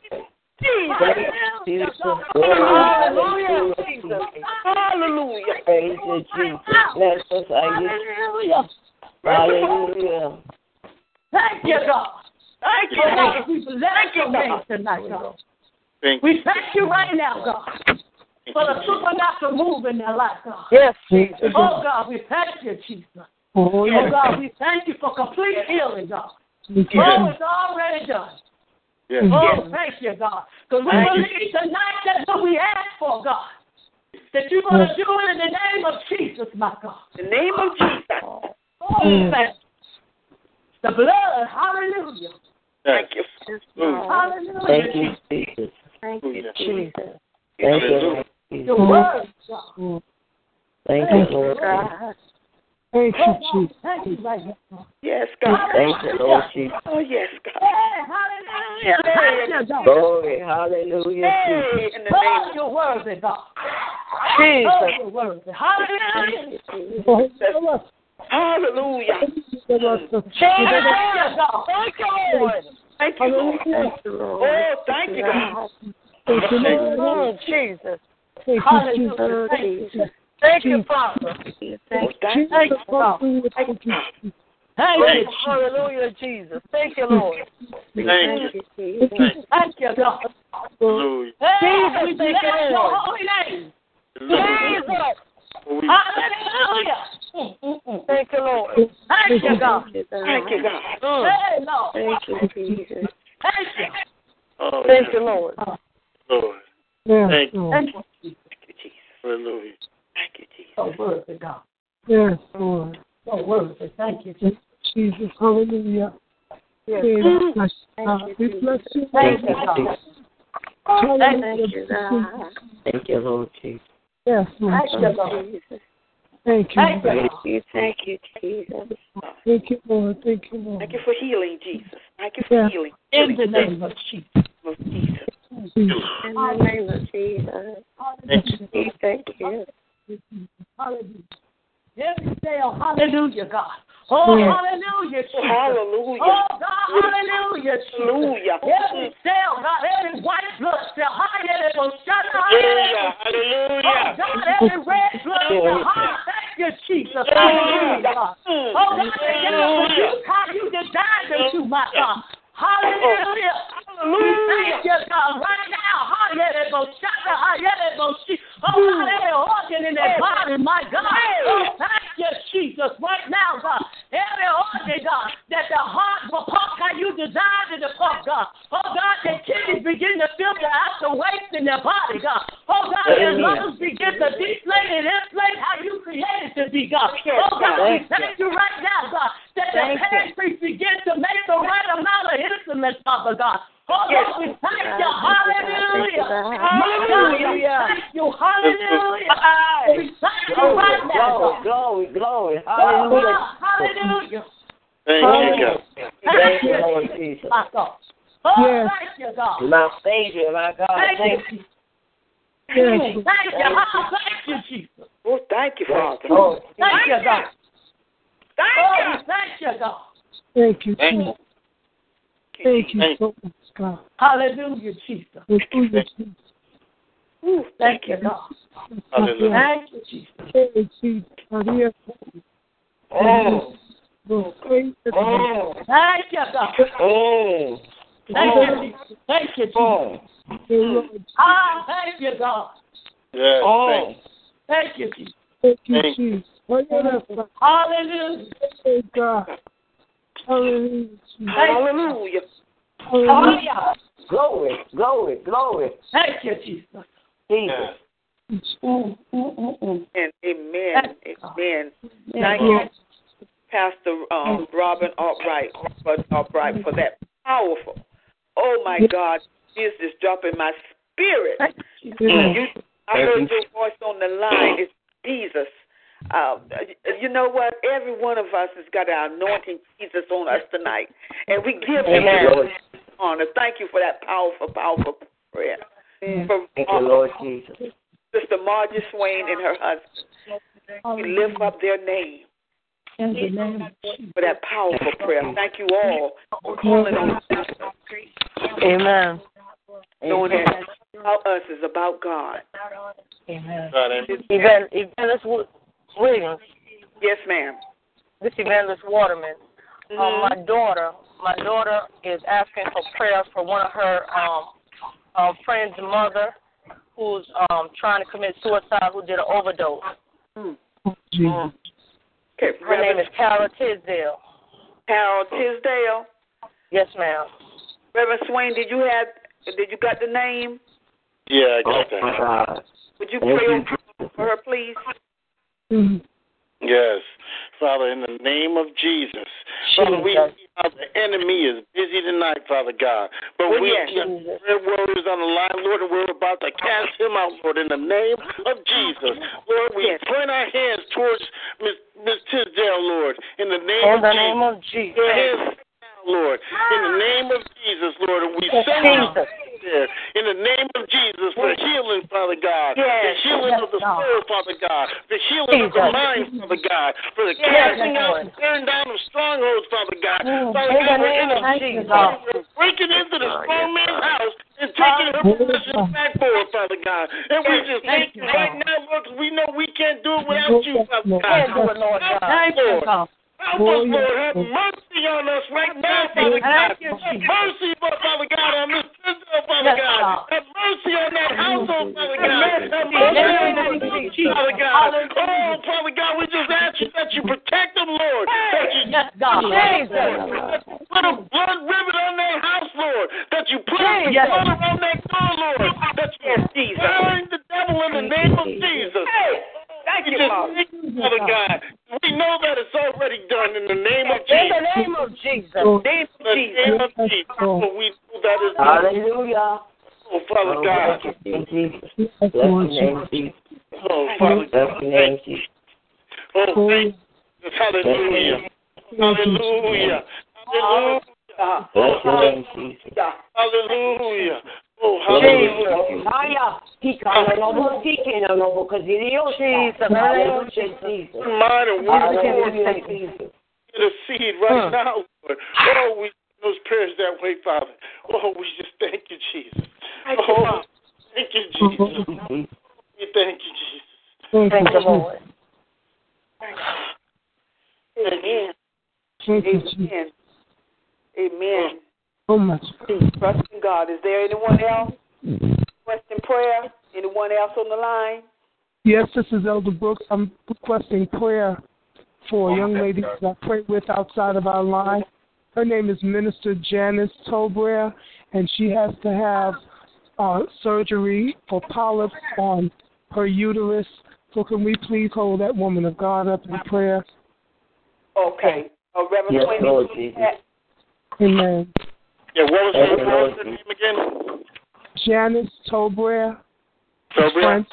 Thank you, Jesus. Hallelujah, Jesus. Hallelujah. Praise you, Jesus. Bless us, I Hallelujah. Hallelujah. Thank you, God. Thank you, Oh, God, God. we bless your name tonight, God. Thank We thank you right now, God, for the supernatural move in their life, God. Yes, oh, Jesus. Oh, God, we thank you, Jesus. Oh, Oh, God, we thank you for complete healing, God. Oh, it's already done. Yes. Oh, thank you, God. Because we Thank you. believe tonight that's what we ask for, God. That you're going to do it in the name of Jesus, my God. In the name of Jesus. Oh. Oh. The blood, hallelujah. Thank you. Mm. Hallelujah. Thank you, Jesus. Thank you, Jesus. Thank you, mm. Jesus. Your word, God. Thank you, Lord. God. Thank Oh, you, Jesus. thank you right. Yes, God. Thank you, Lord Jesus. Oh, yes, God. Hey, hallelujah. Thank you, Glory, hallelujah, Hey, in the Oh, name you're worthy, God. Oh, Jesus. you're worthy. Hallelujah. Jesus. Hallelujah. Jesus. Thank you, God. Thank you, Lord. Thank you, Lord. Thank you, Lord. Oh, thank you, God. Thank you, Lord. Oh, Jesus. Thank you, Hallelujah. Thank you, Jesus. Jesus. Thank you, Father. Thank Jesus, you, God. Thank you, Jesus. Thank Oh, you, Jesus. hallelujah, Jesus. Thank you, Lord. Thank you. Thank you, Thank you, God. Hallelujah. Jesus, we thank you, Lord. holy name. Jesus. We Hallelujah. Thank you, Lord. Thank you, God. Thank you, God. Hey, Lord. Thank you, Jesus. Thank you. Oh, Thank yes, you, Lord. Lord. Yes, Thank you. Thank you, Jesus. Thank. Hallelujah. Thank you, Jesus. So worthy, God. Yes, Lord. So worthy. Thank you, Jesus. Jesus, hallelujah. Yes. Bless you, God. We bless you. Thank you, God. Thank you, Lord Jesus. Yes, Lord. Thank you, God. Thank you. Thank you, Lord. God. Thank you, Jesus. Thank you, Lord. Thank you, Lord. Thank you for healing, Jesus. Thank you for Yeah. healing. In the name of Jesus. Of Jesus. Jesus. In the name of Jesus. Thank you. We thank you. Hallelujah. Every day, oh, hallelujah, God. Oh, Yeah. hallelujah, Jesus. Hallelujah. Oh, God, hallelujah, Jesus. Hallelujah. Every cell, God, every white blood cell, hallelujah, will shut Hallelujah. Oh, God, every red blood cell, hallelujah, thank you, Jesus. Hallelujah, God. Oh, God, they get up you how you designed them to, my God. Hallelujah. We thank you, God, right now. Hallelujah, hallelujah. Oh, God, every organ in their body, my God. Oh, thank you, Jesus, right now, God. Every organ, God, that the heart will pump how you designed it to pump, God. Oh, God, that kidneys begin to filter out the waste in their body, God. Oh, God, their lungs begin to deflate and inflate how you created to be, God. Oh, God, we thank you right now, God, that the pancreas begin to make the right amount of insulin, Father God. Oh, yes. we thank you. Hallelujah. Hallelujah. Thank you. Hallelujah. We thank you right now. Glory, glory, Hallelujah. Hallelujah. Thank you, God. Thank you, Lord Jesus. My God. Oh, thank you, God. My Savior, my God. Thank you. Thank you. Thank you. Thank you, Jesus. Oh, thank you, Father. Oh, Thank you, God. Thank Oh, you. thank you, God. Thank you, Thank Jesus. Thank you so much, God. Hallelujah, Jesus. Hallelujah, Jesus. Ooh, thank you, God. Hallelujah. Thank you, Jesus. Hey, Jesus. Oh, Lord, praise the Lord. oh, Thank you, God. oh, Thank you, Jesus. Thank you, Jesus. oh, Ah, thank you, God. Yes, oh. Thank you, Jesus. Thank you, Jesus. Hallelujah. Hallelujah. Hey, God. Hallelujah, Hallelujah. Hallelujah. Hallelujah. Glory, glory, glory. Thank you, Jesus. Jesus. Mm, mm, mm, mm. And amen. Amen. Thank Thank you. you, Pastor um, Robin Albright, for, Albright, for that powerful. Oh my God, this is dropping my spirit. You. You, I heard your voice on the line. It's Jesus. Uh, you know what? Every one of us has got our anointing Jesus on us tonight, and we give him Amen. honor. Thank you for that powerful, powerful prayer. For Thank you, Lord Jesus. Sister Margie Swain and her husband, we lift up their name In the name of for that powerful prayer. Thank you all for calling on Amen. knowing that about us is about God. Amen. God, amen. Evan, Evangelist Wi- Williams, Yes, ma'am. this is Evangelist Waterman. Mm-hmm. Um, my daughter, my daughter is asking for prayers for one of her um, um, friend's mother, who's um, trying to commit suicide, who did an overdose. Mm. Mm. Okay, Her name is Tara Tisdale. Harold Tisdale. Yes, ma'am. Reverend Swain, did you have did you got the name? Yeah, I Oh, got that. Would you pray for her, please? Mhm. Yes. Father, in the name of Jesus. Father, we see how the enemy is busy tonight, Father God. But Oh, we yes. your on the line, Lord, and we're about to cast him out, Lord, in the name of Jesus. Lord, we Yes. point our hands towards Miss Tisdale, Lord, in the name In of the Jesus. name of Your Jesus. hands Lord, in the name of Jesus, Lord, and we send out there in the name of Jesus for healing, Father God. Yes. The healing of the Yes, God. soul, Father God. The healing of the mind, Father God. For the Yes, casting out Lord. and tearing down of strongholds, Father God. Mm. Father the God, we're in a of Thank you, Jesus. God. we're breaking into the Oh, strong yes, man's house and taking her possessions back for her, Father God. And we just thank you right now, Lord, because we know we can't do it without you, Father God. Lord Thank you, God. Help us, Lord. Have mercy on us right now, Father God. Have mercy, Father God, on this Tisdale, Father God. Have mercy on that household, Father God. Have mercy on name that of church, Jesus. Father God. Oh, Father God, we just ask you that you protect them, Lord. That you Yes, God. Jesus. Put a blood ribbon on that house, Lord. That you put a blood around that door, Lord. That you bind the devil in the name of Jesus. Thank We you, just Father. thank you, Father God. We know that it's already done in the name of In Jesus. the name of Jesus. Lord, Name In of the Jesus. name of Jesus. For we know that is done. Hallelujah. Oh, Father Oh, God. bless your name, Jesus. yes, Bless your name, Jesus. Oh, Father Bless your name, Jesus. Oh, thank you. Bless your Hallelujah. name. Hallelujah. Hallelujah. Bless your name, Jesus. Hallelujah. Oh, Jesus. hallelujah. Haya. Hikana nobo, hikena nobo, kaziriosa. Jesus. Hallelujah, Jesus. Mind and word Hallelujah, forth Jesus. the seed right now, Lord. Oh, we those prayers that way, Father. Oh, we just thank you, Jesus. Oh, thank you, Jesus. We thank you, Jesus. Thank you, Lord. Amen. Thank you, Jesus. Amen. Amen. So much. Trust in God. Is there anyone else? Requesting prayer? Anyone else on the line? Yes, this is Elder Brooks. I'm requesting prayer for a young lady that I pray with outside of our line. Her name is Minister Janice Tobrer, and she has to have uh, surgery for polyps on her uterus. So can we please hold that woman of God up in prayer? Okay. Oh, Reverend Yes, Swain, Lord Jesus. that? Amen. Yeah, what was Thank her, you, what was Lord. her name again? Janice Tobrer. Tobrer?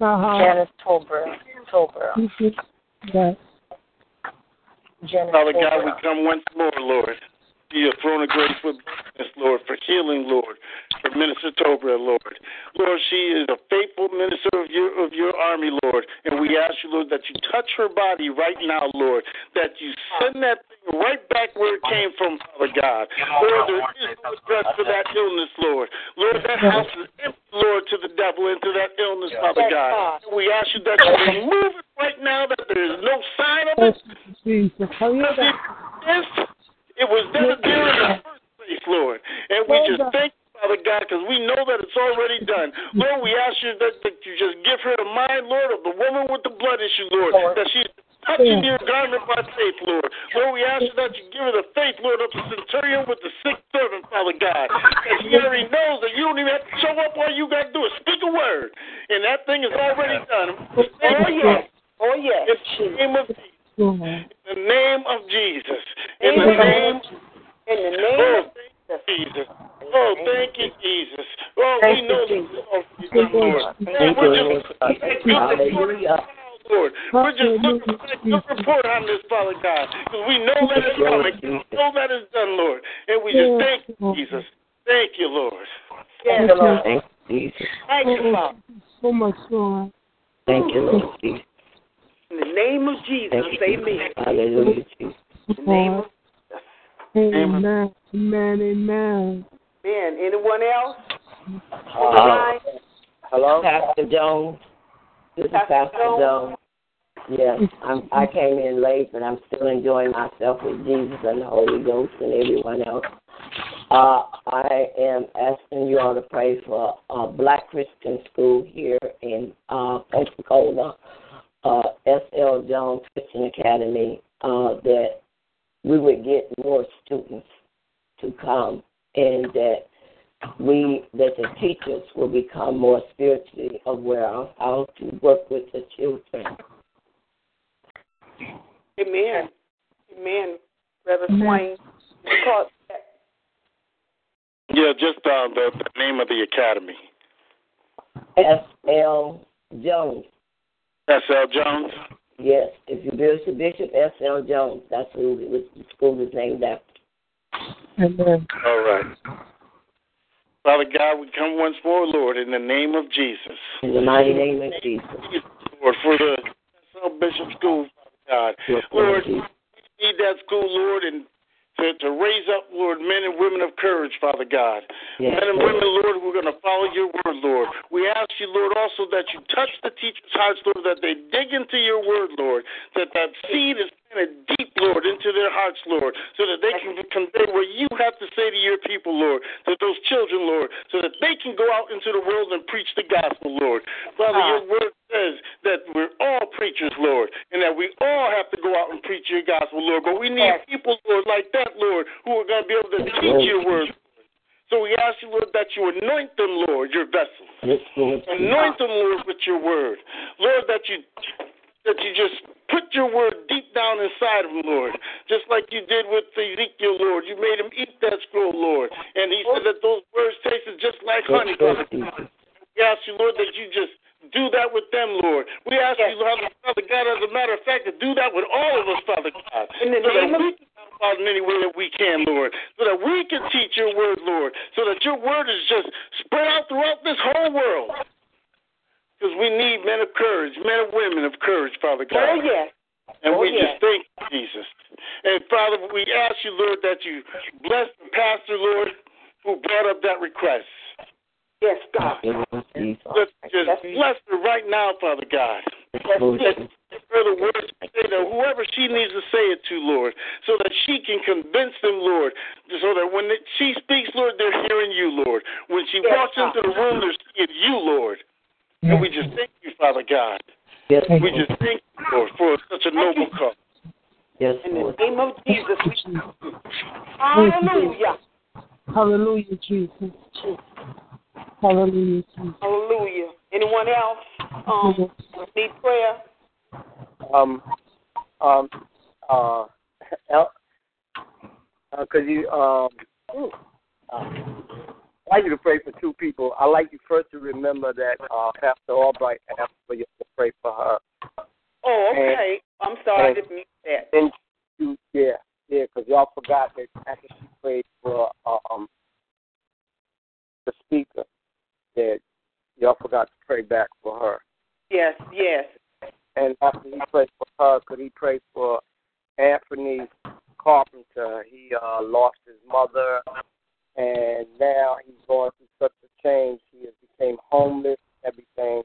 Uh-huh. Janice Tolbert. Tolbert. Yes. Janice Father God, we come once more, Lord. To your throne of grace with blessings, Lord, for healing, Lord, for Minister Tobra, Lord. Lord, she is a faithful minister of your of your army, Lord. And we ask you, Lord, that you touch her body right now, Lord. That you send that thing right back where it came from, Father God. Lord, there is no address for that illness, Lord. Lord, that house is empty, Lord, to the devil and to that illness, Father God. And we ask you that you remove it right now, that there is no sign of it. Jesus. Hallelujah. Yes, it was never there in the first place, Lord. And we just thank you, Father God, because we know that it's already done. Lord, we ask you that, that you just give her the mind, Lord, of the woman with the blood issue, Lord, that she's touching your garment by faith, Lord. Lord, we ask you that you give her the faith, Lord, of the centurion with the sick servant, Father God. That she already knows that you don't even have to show up. All you got to do is speak a word, and that thing is already done. Oh, yes. Oh, yes. In the name of Jesus. Lord. In the name of Jesus. In the name In the name Oh, of Jesus. Oh, thank you, Jesus. Oh, we know Jesus. this done, Lord. Lord, you, we're Lord. just thank you Hallelujah. Lord. We're just looking for a good report on this, Father God, because we know that it's coming. We know that it's done, Lord. And we just thank you, Jesus. Thank you, Lord. Thank you, Jesus. Thank you, Father. So much, Lord. Thank you, Lord Jesus. In the name of Jesus, Thank you. amen. Hallelujah, Jesus. In the name of Amen. Amen. Amen. Amen. Anyone else? Uh, Hello? Pastor Jones. This is Pastor Pastor Jones. Jones. Yes, I'm, I came in late, but I'm still enjoying myself with Jesus and the Holy Ghost and everyone else. Uh, I am asking you all to pray for a black Christian school here in uh, Pensacola, uh, S.L. Jones Christian Academy, uh, that we would get more students to come and that we that the teachers will become more spiritually aware of how to work with the children. Amen. Amen. Reverend Swain. Yeah, just uh, the, the name of the academy. S. L. Jones. S.L. Jones. Yes, if you Bishop Bishop S. L. Jones, that's who it was, the school was named after. Amen. All right. Father God, we come once more, Lord, in the name of Jesus. In the mighty name of Jesus. Lord, for the S.L. Bishop School, Father God. Yes, Lord, Jesus. we need that school, Lord, and to, to raise up, Lord, men and women of courage, Father God. Yes, men and Lord. women, Lord, we're going to follow your word, Lord. We ask you, Lord, also that you touch the teachers' hearts, Lord, that they dig into your word, Lord, that that seed is planted deep, Lord, into their hearts, Lord, so that they can convey what you have to say to your people, Lord, to those children, Lord, so that they can go out into the world and preach the gospel, Lord. Father, ah. your word says that we're all preachers, Lord, and that we all have to go out and preach your gospel, Lord. But we need people, Lord, like that, Lord, who are going to be able to teach your word. So we ask you, Lord, that you anoint them, Lord, your vessels. Anoint them, Lord, with your word. Lord, that you that you just put your word deep down inside of them, Lord. Just like you did with Ezekiel, Lord. You made him eat that scroll, Lord. And he said that those words tasted just like honey, Father. We ask you, Lord, that you just do that with them, Lord. We ask you, Lord, Father God, as a matter of fact, to do that with all of us, Father God. In the so name that we can help out in any way that we can, Lord. So that we can teach your word, Lord. So that your word is just spread out throughout this whole world. Because we need men of courage, men and women of courage, Father God. Oh yes. And Oh, we yes. just thank you, Jesus. And Father, we ask you, Lord, that you bless the pastor, Lord, who brought up that request. Yes, God. Jesus. Let's just bless her right now, Father God. Lord. Give her words to say to whoever she needs to say it to, Lord, so that she can convince them, Lord, so that when she speaks, Lord, they're hearing you, Lord. When she Yes, walks God. into the room, they're seeing you, Lord. And we just thank you, Father God. Yes, We just thank you, Lord, for such a noble cause. Yes, In the name of Jesus. we- Hallelujah. Hallelujah, Jesus. Hallelujah, Jesus. Hallelujah. Anyone else um, need prayer? Um, um, uh, El- uh, could you, um, ooh, uh, I'd like you to pray for two people. I'd like you first to remember that uh, Pastor Albright asked for you to pray for her. Oh, okay. I'm sorry, I didn't mean that. Then you, yeah, yeah, because y'all forgot that after she prayed for uh, um the speaker, that y'all forgot to pray back for her. Yes, yes. And after he prayed for her, could he pray for Anthony Carpenter? He uh, lost his mother, and now he's going through such a change. He has became homeless, everything,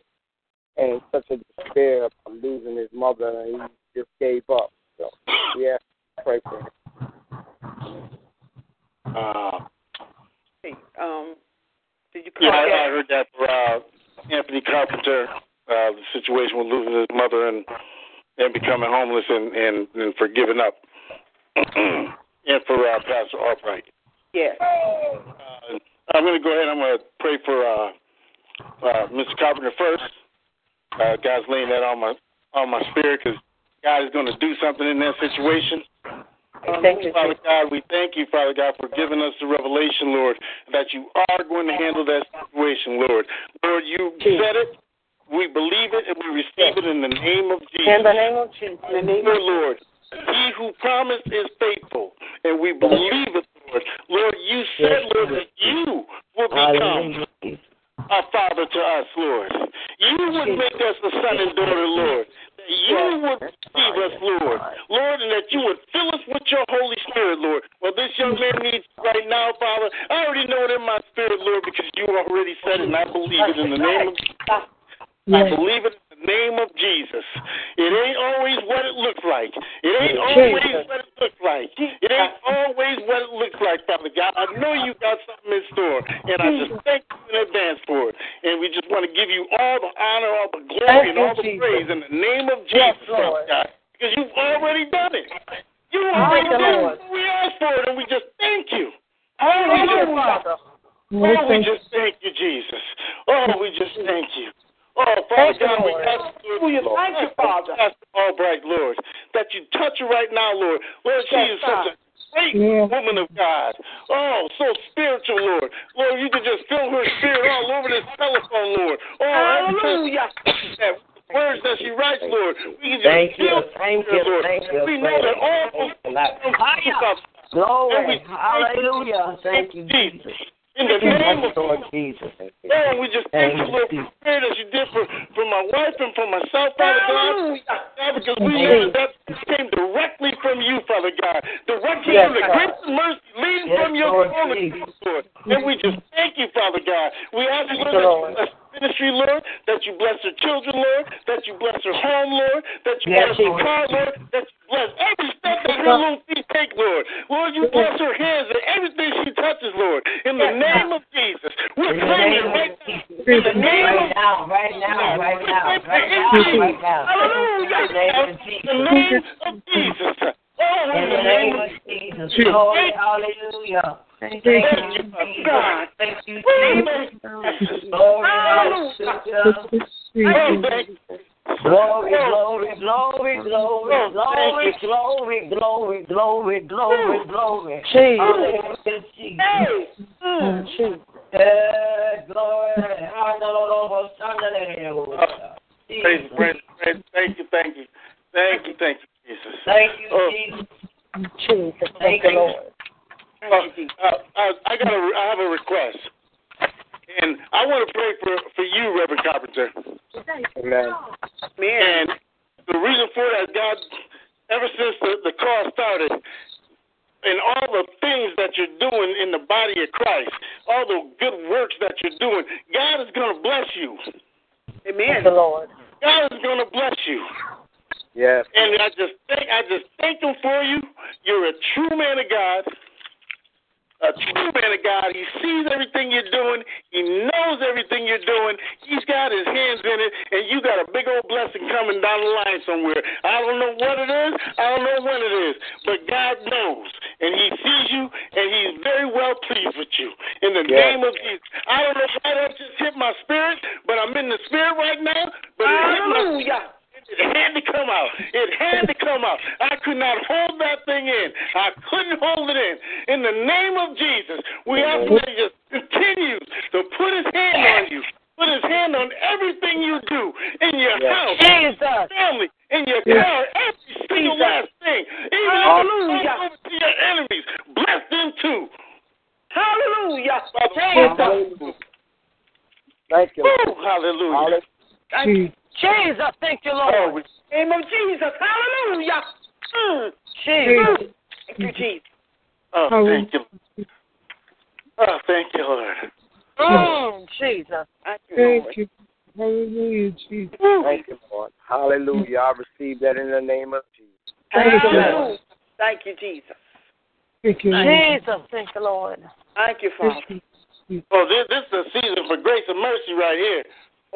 and such a despair of losing his mother, and he just gave up. So, yeah, pray for him. Uh, Hey, um, did you yeah, I, I heard that for uh, Anthony Carpenter, uh, the situation with losing his mother and and becoming homeless and and, and for giving up, and for uh, Pastor Albright. Yes. Uh, I'm going to go ahead. And I'm going to pray for uh, uh, Mr. Carpenter first. Uh, God's laying that on my on my spirit because God is going to do something in that situation. Thank you, Father God, we thank you, Father God, for giving us the revelation, Lord, that you are going to handle that situation, Lord. Lord, you said it. We believe it and we receive it in the name of Jesus. In the name of Jesus. In the name of Lord, he who promised is faithful, and we believe it, Lord. Lord, you said, Lord, that you will become Hallelujah. a father to us, Lord. You would make us a son and daughter, Lord. That you would receive us, Lord. Lord, and that you would fill us with your Holy Spirit, Lord. Well, this young man needs right now, Father. I already know it in my spirit, Lord, because you already said it, and I believe it in the name of Jesus. I believe it name of Jesus. It ain't always what it looks like. It ain't always what it looks like. It ain't always what it looks like, Father God. I know you got something in store, and I just thank you in advance for it. And we just want to give you all the honor, all the glory, and all the praise in the name of Jesus, Father God, because you've already done it. You already done it. We asked for it, and we just thank you. Just, oh, we just thank you, Jesus. Oh, we just thank you. Oh, oh Father God, we ask you, Lord, thank you, Father. Pastor Albright, Lord, that you touch her right now, Lord. Lord, she is such a great woman of God. Oh, so spiritual, Lord. Lord, you can just feel her spirit all over this telephone, Lord. Oh, Hallelujah. that words that she writes, Lord. We can just Thank you, feel thank her, you, Lord. thank you. We know that all Thank you, from Lord. you, Father. And we Glory. Hallelujah. Thank you, Jesus. Jesus. In the name of Lord Jesus. Oh, we just thank you, Lord, for the prayer that you did for, for my wife and for myself, Father God. God, because we know that that came directly from you, Father God. Directly Yes, from the grace and mercy leading Yes, from your Lord throne, Jesus. Lord. And we just thank you, Father God. We ask you, Thank Lord, you, that Lord. you bless the ministry, Lord, that you bless her children, Lord, that you bless her home, Lord, that you Yes, bless her car, Lord, that you bless every step that her little feet take, Lord. Lord, you bless her hands and everything she touches, Lord. In the name of Jesus. We're In the name of right now. Jesus. In the name Right of now, right now, right now, right now, right now. Hallelujah. In the name of Jesus. Jesus. Oh, In the name of Jesus. Hallelujah. Thank you, Jesus. God. Thank you, Jesus. Glory, hallelujah. Thank. Glory, glory, glory, glory, glory, glory, glory, glory, glory, glory. Hallelujah, Jesus. Mm. Yeah, glory. Praise, praise, praise. Thank you, thank you. Thank you, thank you, Jesus. Thank you, Oh. Jesus. Jesus. Thank you, Lord. Uh, uh, uh, I got a, I have a request, and I want to pray for for you, Reverend Carpenter. Amen. And the reason for that, God, ever since the, the call started, and all the things that you're doing in the body of Christ, all the good works that you're doing, God is going to bless you. Amen. The Lord. God is going to bless you. Yes. And I just thank I just thank him for you. You're a true man of God. A true man of God. He sees everything you're doing. He knows everything you're doing. He's got his hands in it, and you got a big old blessing coming down the line somewhere. I don't know what it is. I don't know when it is, but God knows, and He sees you, and He's very well pleased with you. In the Yes. name of Jesus. I don't know why that just hit my spirit, but I'm in the spirit right now. But it hit my Hallelujah. It had to come out. It had to come out. I could not hold that thing in. I couldn't hold it in. In the name of Jesus, we ask that He just continues to put His hand on you. Put His hand on everything you do in your Yes. house, Jesus. family, in your Yes. car, every single Jesus. last thing. Even Hallelujah. if it's over to your enemies, bless them too. Hallelujah. Hallelujah. Thank you. Woo, hallelujah. Hallelujah. Jesus. Thank you, Oh, Lord. we- Name of Jesus. Hallelujah. Mm. Jesus. Thank you, Jesus. oh, thank you. Oh, thank you, Lord. Mm, Jesus. Thank you, Lord. Thank you. Hallelujah, Jesus. Thank you, Lord. Hallelujah. I receive that in the name of Jesus. Thank you, Hallelujah. Thank you, Jesus. Thank you, Lord. Jesus. Thank you, Lord. Thank you, Father. Oh, this, this is a season for grace and mercy right here.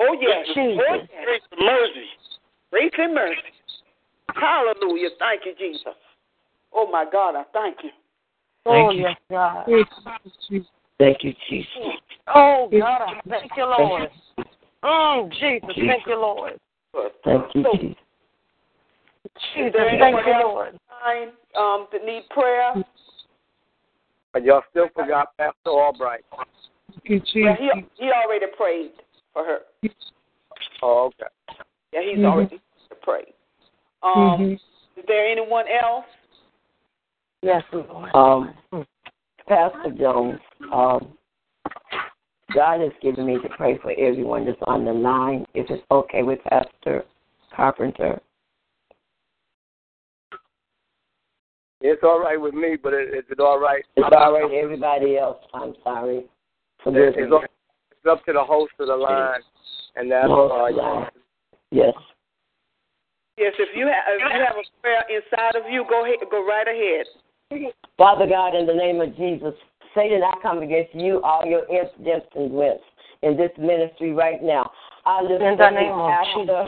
Oh, yes. This is Oh, yes. Grace and mercy. Grace and mercy. Hallelujah. Thank you, Jesus. Oh, my God, I thank you. Oh, yes, God. Thank you, Jesus. Thank you, Jesus. Oh, God. I Thank you, Lord. Mm, Jesus. Thank you, Lord. Thank you, Jesus. Jesus. Thank anyone you. Lord. Time, um, that need prayer? But y'all still forgot Pastor Albright. Thank you, Well, Jesus. he, he already prayed for her. Oh, okay. Yeah, he's Mhm. already prayed. Um, Mhm. Is there anyone else? Yes, Lord. Um, Pastor Jones, um, God has given me to pray for everyone that's on the line. If it's okay with Pastor Carpenter. It's all right with me, but is it all right? It's all right, everybody else. I'm sorry. Forgive me. It's, up- it's up to the host of the line, and that's Host of. Yes. Yes, if you have if you have a prayer inside of you, go ahead, go right ahead. Father God, in the name of Jesus, Satan, I come against you, all your incidents and wins in this ministry right now. I lift In the every name of pastor,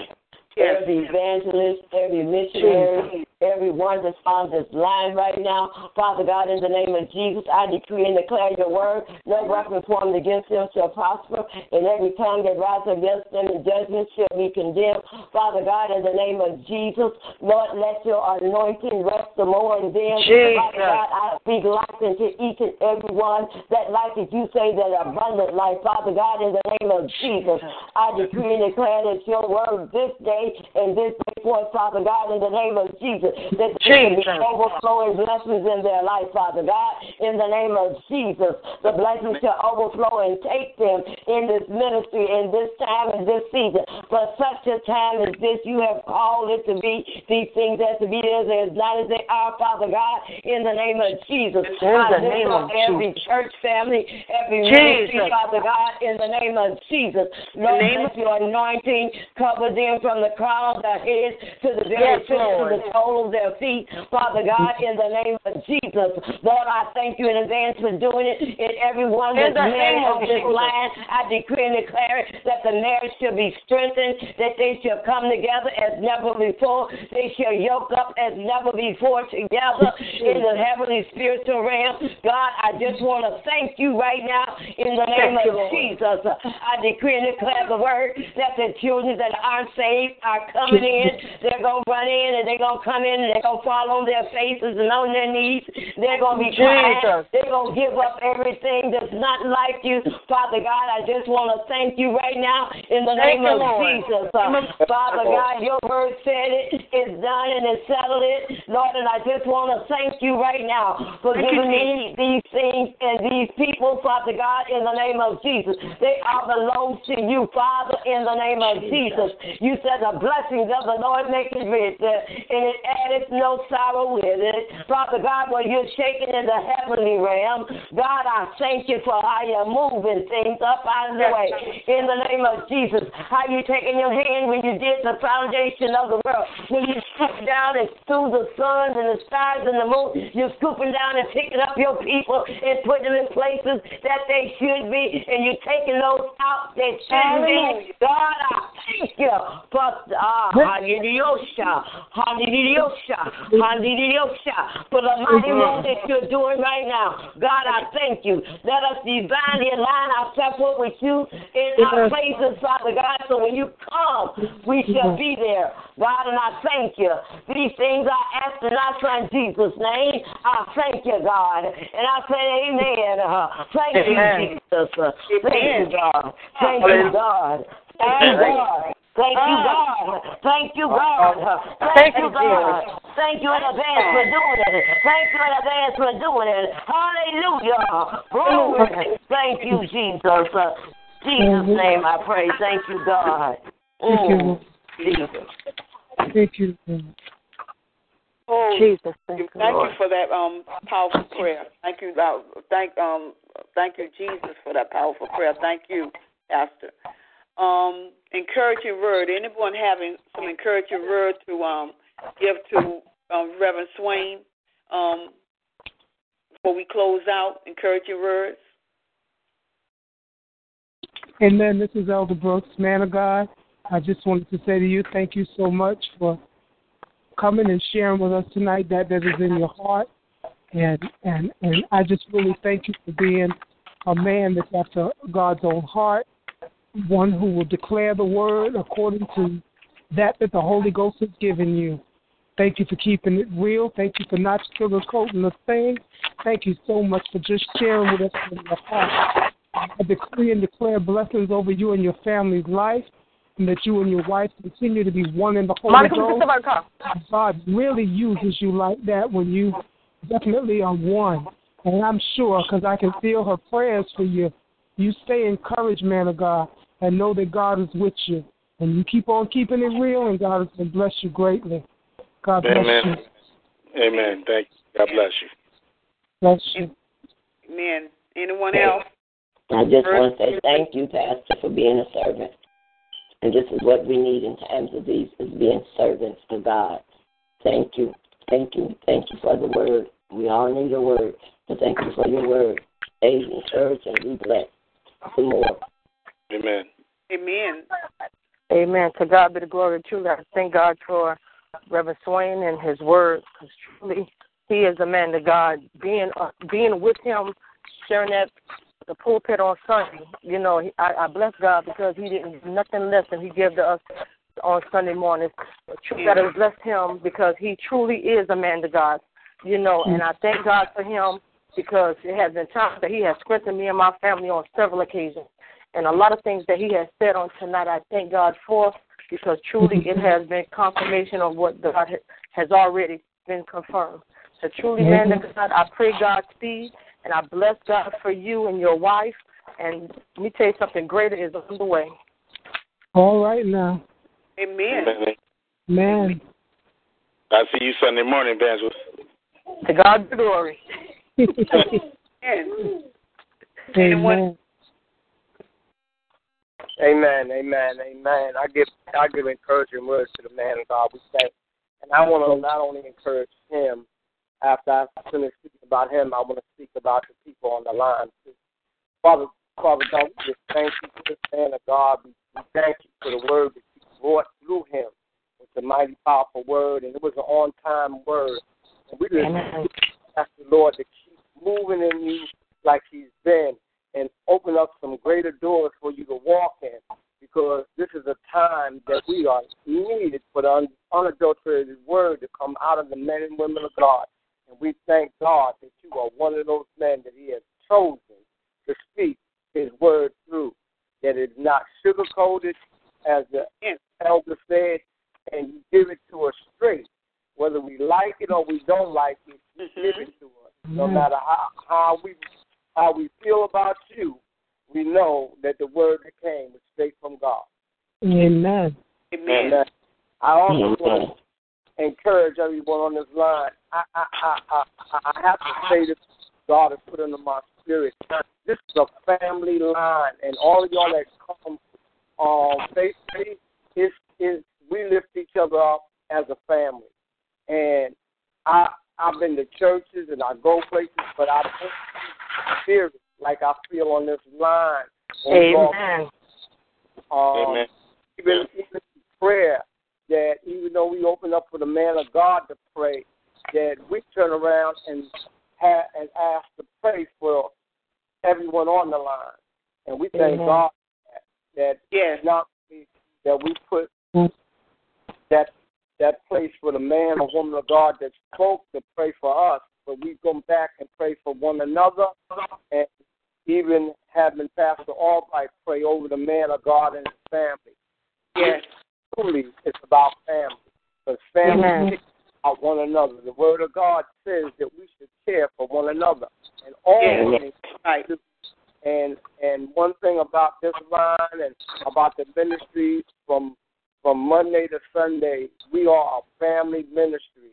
Yes. every evangelist, every missionary, everyone that's on this line right now. Father God, in the name of Jesus, I decree and declare your word. No weapon formed against them shall prosper, and every tongue that rises against them in judgment shall be condemned. Father God, in the name of Jesus, Lord, let your anointing rest the more on them. Jesus. Father God, I speak life into each and every one. That life that you say, that abundant life. Father God, in the name of Jesus, I decree and declare that your word this day and this day forth, Father God, in the name of Jesus, that Jesus. overflowing blessings in their life, Father God, in the name of Jesus. The blessings shall overflow and take them in this ministry, in this time, in this season. For such a time as this, you have called it to be these things as to be as they is not as they are, Father God, in the name of Jesus. In the name of every church family, every ministry, Father God, in the name of Jesus. Lord, name let your anointing cover them from the crown of their heads to the very Yes, tips of the sole of their feet, Father God, in the name of Jesus. Lord, I thank you in advance for doing it in everyone In that's the married name of on this line. I decree and declare that the marriage shall be strengthened, that they shall come together as never before. They shall yoke up as never before together in the heavenly spiritual realm. God, I just want to thank you right now in the name of. Jesus. I decree and declare the word that the children that aren't saved are coming in. They're going to run in and they're going to come in and they're going to fall on their faces and on their knees. They're going to be crying. Jesus. They're going to give up everything that's not like you. Father God, I just want to thank you right now in the Thank name of Lord. Jesus. Uh, Father God, your word said it, it is done and it's settled it. Lord, and I just want to thank you right now for Thank giving me these things and these people, Father God, in the name of Jesus. They all belong to you, Father, in the name of Jesus. You said the blessings of the Lord make it rich, uh, and it addeth no sorrow with it. Father God, when you're shaking in the heavenly realm, God, I thank you for how you're moving things up out of the way. In the name of Jesus, how you taking your hand when you did the foundation of the world, when you scooped down and threw the sun and the stars and the moon, you're scooping down and picking up your people and putting them in places that they should be, and you're taking those out that shouldn't be. God, I thank you. For ah, hallelujah, hallelujah, for the mighty work that you're doing right now. God, I thank you. Let us divinely align ourselves with you in our places, Father God, so when you come, we shall be there. God, and I thank you. These things I ask in our son Jesus' name. I thank you, God. And I say amen. Uh, thank you, Jesus. Uh, thank you, God. Thank you, God. Thank you, God. Thank you, God. Thank you, God. Thank you, God. Thank you in advance for doing it. Thank you in advance for doing it. Hallelujah. Glory. Thank you, Jesus. Uh, Jesus' name I pray. Thank you, God. Mm. Jesus. Thank you. Oh, Jesus, thank you, thank you, for that um powerful prayer. Thank you, uh, thank um thank you Jesus for that powerful prayer. Thank you, Pastor. Um, encouraging word. Anyone having some encouraging word to um give to um, Reverend Swain um before we close out? Encouraging words. Amen. This is Elder Brooks, man of God. I just wanted to say to you, thank you so much for coming and sharing with us tonight that that is in your heart. And and and I just really thank you for being a man that's after God's own heart, one who will declare the word according to that that the Holy Ghost has given you. Thank you for keeping it real. Thank you for not sugarcoating the thing. Thank you so much for just sharing with us from your heart. I decree and declare blessings over you and your family's life, and that you and your wife continue to be one in the Holy Monica, Ghost. sit back up. God really uses you like that when you definitely are one. And I'm sure, because I can feel her prayers for you. You stay encouraged, man of God, and know that God is with you. And you keep on keeping it real, and God is going to bless you greatly. God bless Amen. you. Amen. Thank you. God bless you. Bless you. Amen. Anyone else? I just want to say thank you, Pastor, for being a servant. And this is what we need in times of these is being servants to God. Thank you. Thank you. Thank you for the word. We all need your word. But thank you for your word. Stay encouraged and be blessed. Some more. Amen. Amen. Amen. To God be the glory. Truly, I thank God for Reverend Swain and his word. Because truly, he is a man to God. Being uh, being with him, sharing that the pulpit on Sunday, you know, he, I, I bless God because he didn't nothing less than he gave to us on Sunday mornings. True that I bless him because he truly is a man to God, you know, and I thank God for him because it has been times that he has strengthened me and my family on several occasions. And a lot of things that he has said on tonight, I thank God for because truly it has been confirmation of what God has already been confirmed. So truly, man to God, I pray Godspeed and I bless God for you and your wife. And let me tell you something greater is on the way. All right now. Amen. Amen. Man. I see you Sunday morning, Evangelist. To God be glory. Amen. Anyone? Amen. Amen, amen. I give I give encouraging words to the man of God. We say, and I want to not only encourage him. After I finish speaking about him, I want to speak about the people on the line too. Father, Father God, we just thank you for this man of God. We, we thank you for the word that you brought through him. It's a mighty powerful word, and it was an on-time word. And we just ask the Lord to keep moving in you like He's been, and open up some greater doors for you to walk in. Because this is a time that we are needed for the un- unadulterated word to come out of the men and women of God. And we thank God that you are one of those men that He has chosen to speak His word through. That it's not sugar coated, as the elder said, and you give it to us straight. Whether we like it or we don't like it, you give it mm-hmm. to us. No matter how, how we how we feel about you, we know that the word that came was straight from God. Amen. Amen. And I also want to encourage everyone on this line. I I I I, I have to say this. God has put into my spirit. This is a family line, and all of y'all that come um, face to is is we lift each other up as a family. And I I've been to churches and I go places, but I don't like I feel on this line. Amen. Um, Amen. Even even prayer that even though we open up for the man of God to pray, that we turn around and have and ask to pray for everyone on the line. And we thank Amen. God that Yes. not that we put that that place for the man or woman of God that spoke to pray for us, but we come back and pray for one another and even having Pastor Albright pray over the man of God and his family. Yes. Truly, it's about family. Because family Amen. cares about one another. The Word of God says that we should care for one another. And always Right. and and one thing about this line and about the ministries from from Monday to Sunday, we are a family ministry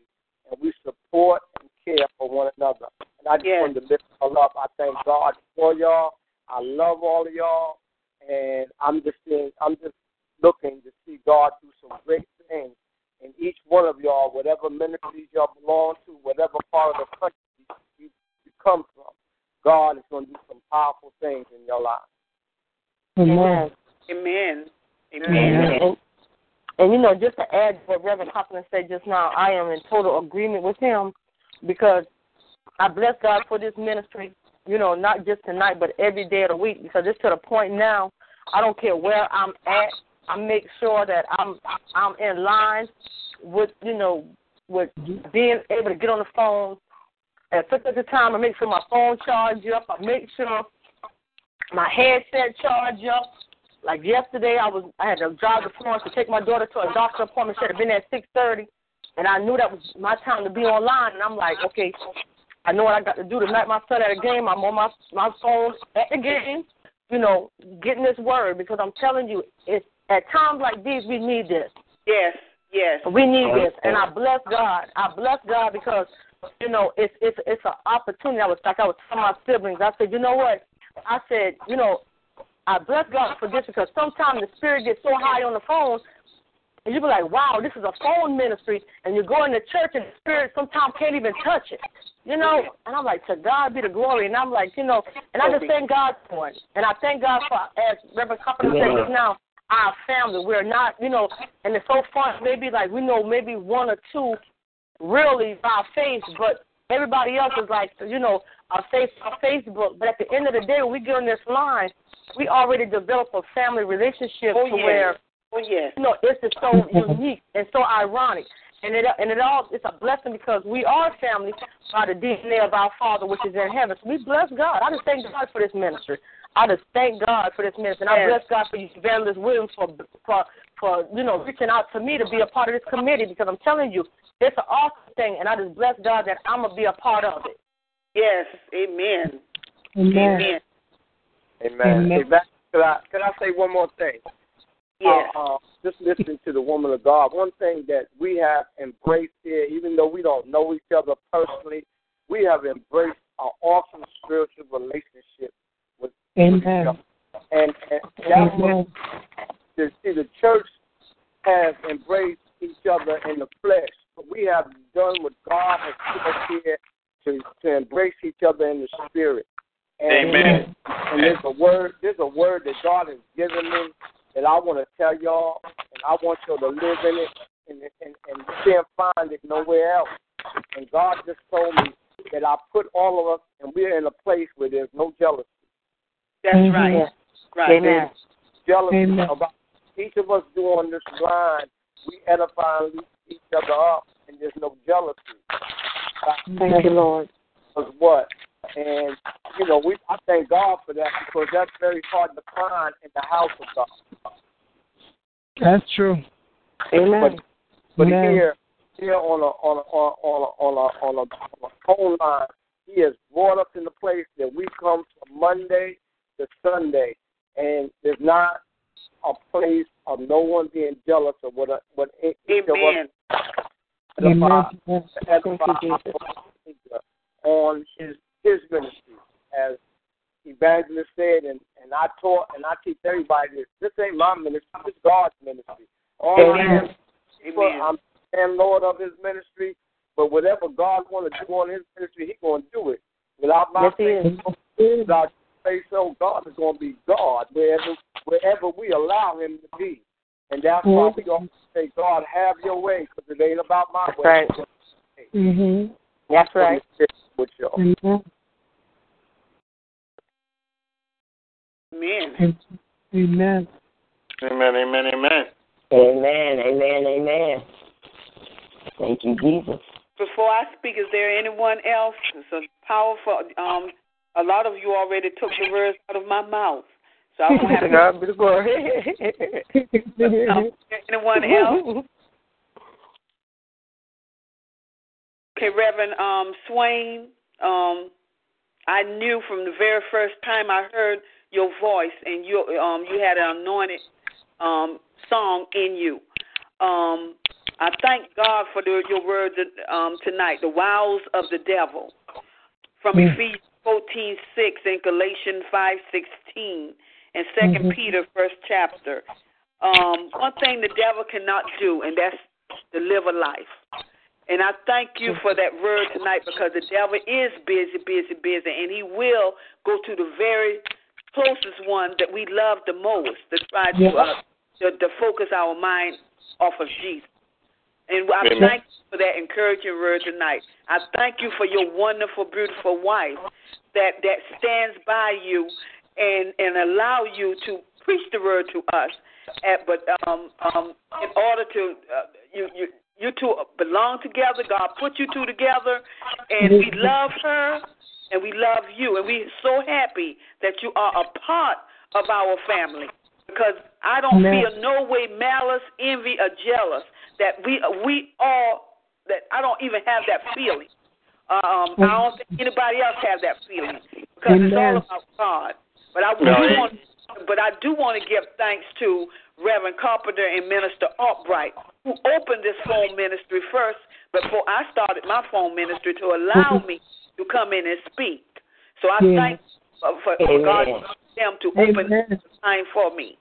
and we support and care for one another. And I just Yes. wanted to lift y'all up. I thank God for y'all. I love all of y'all and I'm just seeing I'm just looking to see God do some great things in each one of y'all, whatever ministries y'all belong to, whatever part of the country you, you come from. God is going to do some powerful things in your life. Amen. Amen. And, Amen. and, and you know, just to add to what Reverend Copeland said just now, I am in total agreement with him because I bless God for this ministry, you know, not just tonight, but every day of the week because it's to the point now, I don't care where I'm at, I make sure that I'm I'm in line with, you know, with being able to get on the phone at the time. I make sure my phone charge up. I make sure my headset charge up. Like yesterday, I was I had to drive to Florence to take my daughter to a doctor appointment. She had been at six thirty, and I knew that was my time to be online. And I'm like, okay, I know what I got to do tonight. My son at a game. I'm on my my phone at the game. You know, getting this word because I'm telling you, it's at times like these we need this. Yes. Yes. We need this, and I bless God. I bless God because you know it's it's it's an opportunity. I was like I was telling my siblings. I said, you know what? I said, you know, I bless God for this because sometimes the spirit gets so high on the phone, and you be like, wow, this is a phone ministry, and you're going to church and the spirit sometimes can't even touch it. You know, and I'm like, to God be the glory. And I'm like, you know, and I just thank God for it. And I thank God for, as Reverend Copeland said just now, our family. We're not, you know, and it's so fun. Maybe like we know maybe one or two really by face, but everybody else is like, you know, our face our Facebook. But at the end of the day, when we get on this line, we already develop a family relationship Oh, to yes. where Oh yes. you know, this is so unique and so ironic. And it and it all it's a blessing because we are family by the DNA of our Father which is in heaven. So we bless God. I just thank God for this ministry. I just thank God for this ministry. And I bless God for you, Evangelist Williams, for for for you know reaching out to me to be a part of this committee because I'm telling you, it's an awesome thing, and I just bless God that I'm gonna be a part of it. Yes. Amen. Amen. Amen. Amen. Amen. Hey, could I could I say one more thing? Yes. Uh, uh, just listening to the woman of God, one thing that we have embraced here, even though we don't know each other personally, we have embraced an awesome spiritual relationship with, with each other. And, and that's what Amen. the, see, the church has embraced each other in the flesh. But we have done what God has put us here to, to embrace each other in the spirit. And, Amen. And there's a word, there's a word that God has given me that I want to tell y'all, and I want y'all to live in it, and, and, and you can't find it nowhere else. And God just told me that I put all of us, and we're in a place where there's no jealousy. That's Amen. right. Right. Amen. Jealousy Amen. about each of us do on this line, we edify and lift each other up, and there's no jealousy. Thank you, Lord. Because what? And you know, we I thank God for that because that's very hard to find in the house of God. That's true. Amen. But Amen. here, here on a on a on a on a on a, on a phone line, He has brought us in the place that we come from Monday to Sunday, and there's not a place of no one being jealous of what a, what each of us Amen. Amen. on his his ministry, as evangelist said, and and I taught and I teach everybody this. This ain't my ministry. This is God's ministry. All Amen. I am, I'm and Lord of His ministry, but whatever God want to do on His ministry, He going to do it. Without my yes, faith, without say so, God is going to be God wherever wherever we allow Him to be, and that's why we going to say, God, have Your way, because it ain't about my That's way. right. Mhm. That's right. With y'all. Amen. Amen. Amen. Amen, amen, amen. Amen, amen, amen. Thank you, Jesus. Before I speak, is there anyone else? It's a powerful. Um, a lot of you already took the words out of my mouth, so I won't have To to. God be the glory. Anyone else? Okay, Reverend um, Swain. Um, I knew from the very first time I heard your voice, and you um, you had an anointed um, song in you. Um, I thank God for the, your words um, tonight. The wiles of the devil, from Mm. Ephesians fourteen six and Galatians five sixteen, and 2nd Mhm. Peter first chapter. Um, one thing the devil cannot do, and that's deliver life. And I thank you for that word tonight because the devil is busy, busy, busy, and he will go to the very closest one that we love the most to try to, uh, to, to focus our mind off of Jesus. And I Amen. thank you for that encouraging word tonight. I thank you for your wonderful, beautiful wife that that stands by you and and allow you to preach the word to us. At, but um, um, in order to uh, you you you two belong together. God put you two together, and we love her and we love you, and we're so happy that you are a part of our family. Because I don't Amen. feel no way malice, envy, or jealous that we we all that I don't even have that feeling. Um, I don't think anybody else has that feeling because it's all about God. But I do Right. want, but I do want to give thanks to Reverend Carpenter and Minister Albright who opened this phone ministry first before I started my phone ministry to allow me to come in and speak. So I Yes. thank uh, for, for God them to open Amen. the time for me.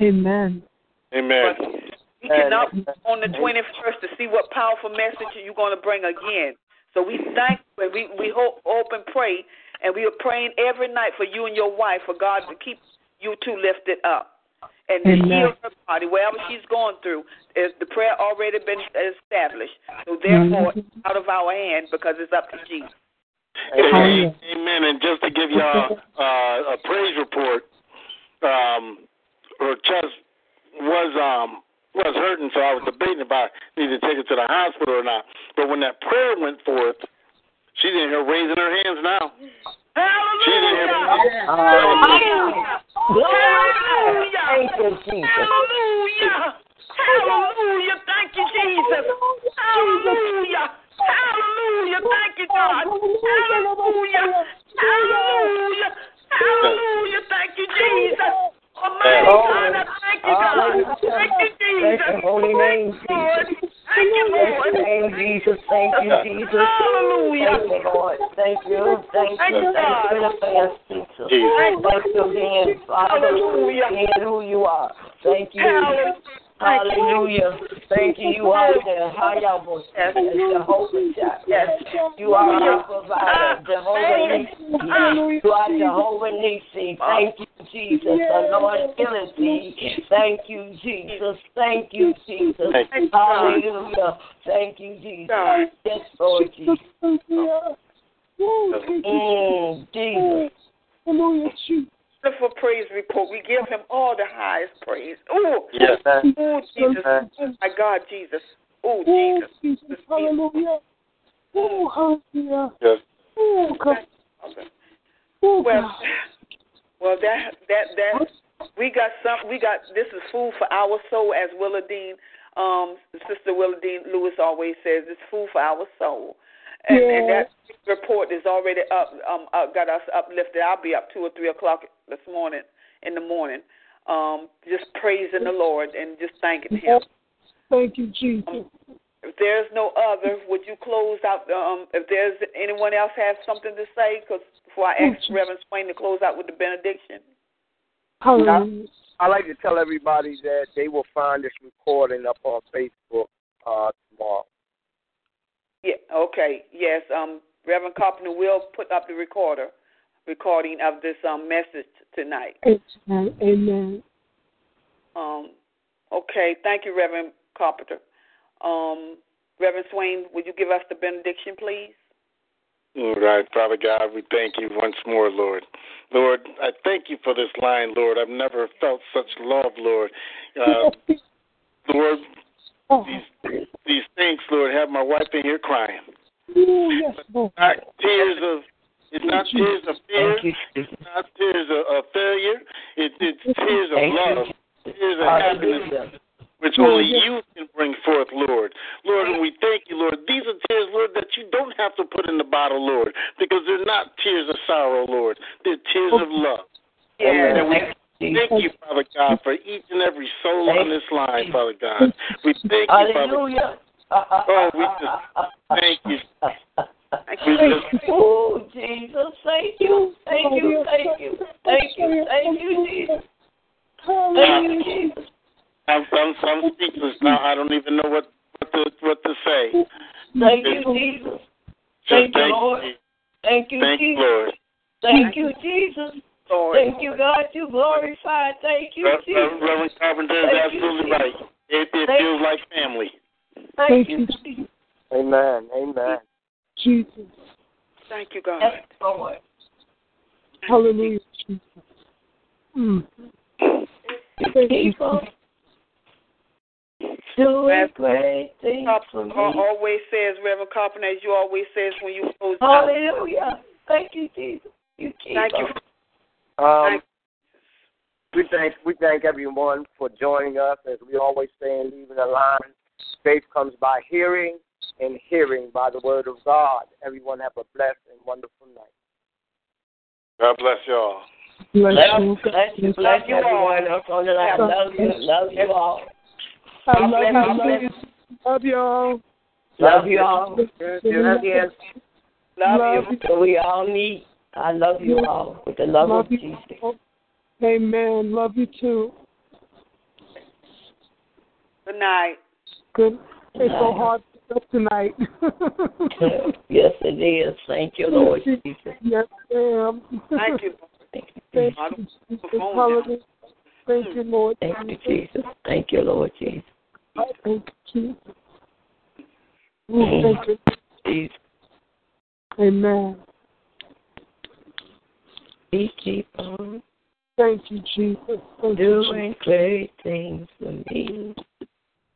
Amen. Amen. We cannot wait on the 21st to see what powerful message you're going to bring again. So we thank you and we, we hope, hope and pray, and we are praying every night for you and your wife for God to keep you two lifted up and to Amen. heal her body, wherever she's going through. Is the prayer already been established? So therefore, it's out of our hands because it's up to Jesus. Hey, amen. And just to give y'all uh, a praise report, um, her chest was um was hurting, so I was debating if I needed to take her to the hospital or not. But when that prayer went forth, she's in here raising her hands now. Here. Hallelujah. Glory. Thank you, Jesus. Hallelujah. Hallelujah. Thank you, Jesus. Hallelujah. Hallelujah. Thank you, God. Hallelujah. Hallelujah. Hallelujah. Thank you, Jesus. Almighty God, I thank you, God. Thank you, Jesus. holy name, Lord. Jesus. Thank you, Bless Lord. your name, Jesus. Thank you, Jesus. Hallelujah. Thank you, Lord. Thank you. Thank Thank you. you, Thank you in advance, Jesus. Jesus. Thank you again, Father. Hallelujah. Being who you are. Thank you. Hallelujah. Hallelujah. Thank you. You are there. Hayabo. Jehovah Jireh. You are our provider. Jehovah Nisi. You are Jehovah Nisi. Thank you, Jesus. The Lord healeth thee. Thank you, Jesus. Thank you, Jesus. Thank. Hallelujah. Thank you, Jesus. Yes, Lord Jesus. Mm, Jesus. Hallelujah, Jesus. Wonderful praise report. We give him all the highest praise. Oh, Yes. oh, Jesus. Oh, my God, Jesus. Oh, Oh, Jesus. Jesus. Hallelujah. Oh, hallelujah. Yes. Oh, God. Oh, Well, God. well, that that that we got some. We got this is food for our soul, as Willardine, um, Sister Willa Dean Lewis always says. It's food for our soul, and, and that report is already up. Um, uh, got us uplifted. I'll be up two or three o'clock this morning in the morning, um, just praising the Lord and just thanking Him. Thank you, Jesus. There's no other, would you close out? Um, if there's anyone else has something to say, because before I ask Reverend Swain to close out with the benediction. I, I like to tell everybody that they will find this recording up on Facebook uh, tomorrow. Yeah. Okay. Yes. Um, Reverend Carpenter will put up the recorder recording of this um message tonight. Amen. Um. Okay. Thank you, Reverend Carpenter. Um, Reverend Swain, would you give us the benediction, please? All right, Father God, we thank you once more, Lord. Lord, I thank you for this line, Lord. I've never felt such love, Lord. Uh, Lord, these, these things, Lord, have my wife in here crying. Oh, yes, Lord. Not tears of it's not tears of fear. It's not tears of, of failure. It, it's tears of love. Tears of happiness which only mm-hmm. you can bring forth, Lord. Lord, and we thank you, Lord. These are tears, Lord, that you don't have to put in the bottle, Lord, because they're not tears of sorrow, Lord. They're tears of oh. love. Yeah. And we thank you, Father God, for each and every soul on this line, Father God. We thank you, Father God. Oh, we just thank you. Oh, Jesus, thank you, thank you, thank you, thank you, thank you, Jesus. Thank you, Jesus. I'm, I'm, I'm speechless now. I don't even know what what to what to say. Thank you, Jesus. Just Thank you, Lord. Thank you, Thank Jesus. Lord. Thank you, Jesus. Lord. Thank you, God. You glorified. Thank you, Rev- Jesus. Rev- Reverend Carpenter is Thank absolutely Jesus. right. It, it Thank feels like family. Thank you, Jesus. Amen. Amen. Jesus. Thank you, God. Yes, Lord. Hallelujah, Jesus. Mm. Keep on doing great things for me. Al- always says, Reverend Carpenter, as you always says when you close out. Hallelujah. Thank you, Jesus. You keep Thank you. on. Um, we thank we thank everyone for joining us. As we always say in leaving the line, faith comes by hearing, and hearing by the word of God. Everyone have a blessed and wonderful night. God bless y'all. Bless Bless, you. bless you, bless you all. everyone else on the line. Love you, love you all. I love bless, you. God bless. Love y'all. Love you all. Love you. Love you. So we all need. I love you all with the love, Love of you. Jesus. Amen. Love you too. Good night. Good. It's so hard to get tonight. yes, it is. Thank you, Lord Jesus. yes, ma'am. Thank you. Thank you, Thank I you, Jesus. phone down. Hallelujah. Thank you, Lord. Thank you, Jesus. Thank you, Lord Jesus. Thank you, Jesus. Oh, thank you. Jesus. Amen. We keep on Thank you, Jesus. Thank you, Jesus. doing great things for me.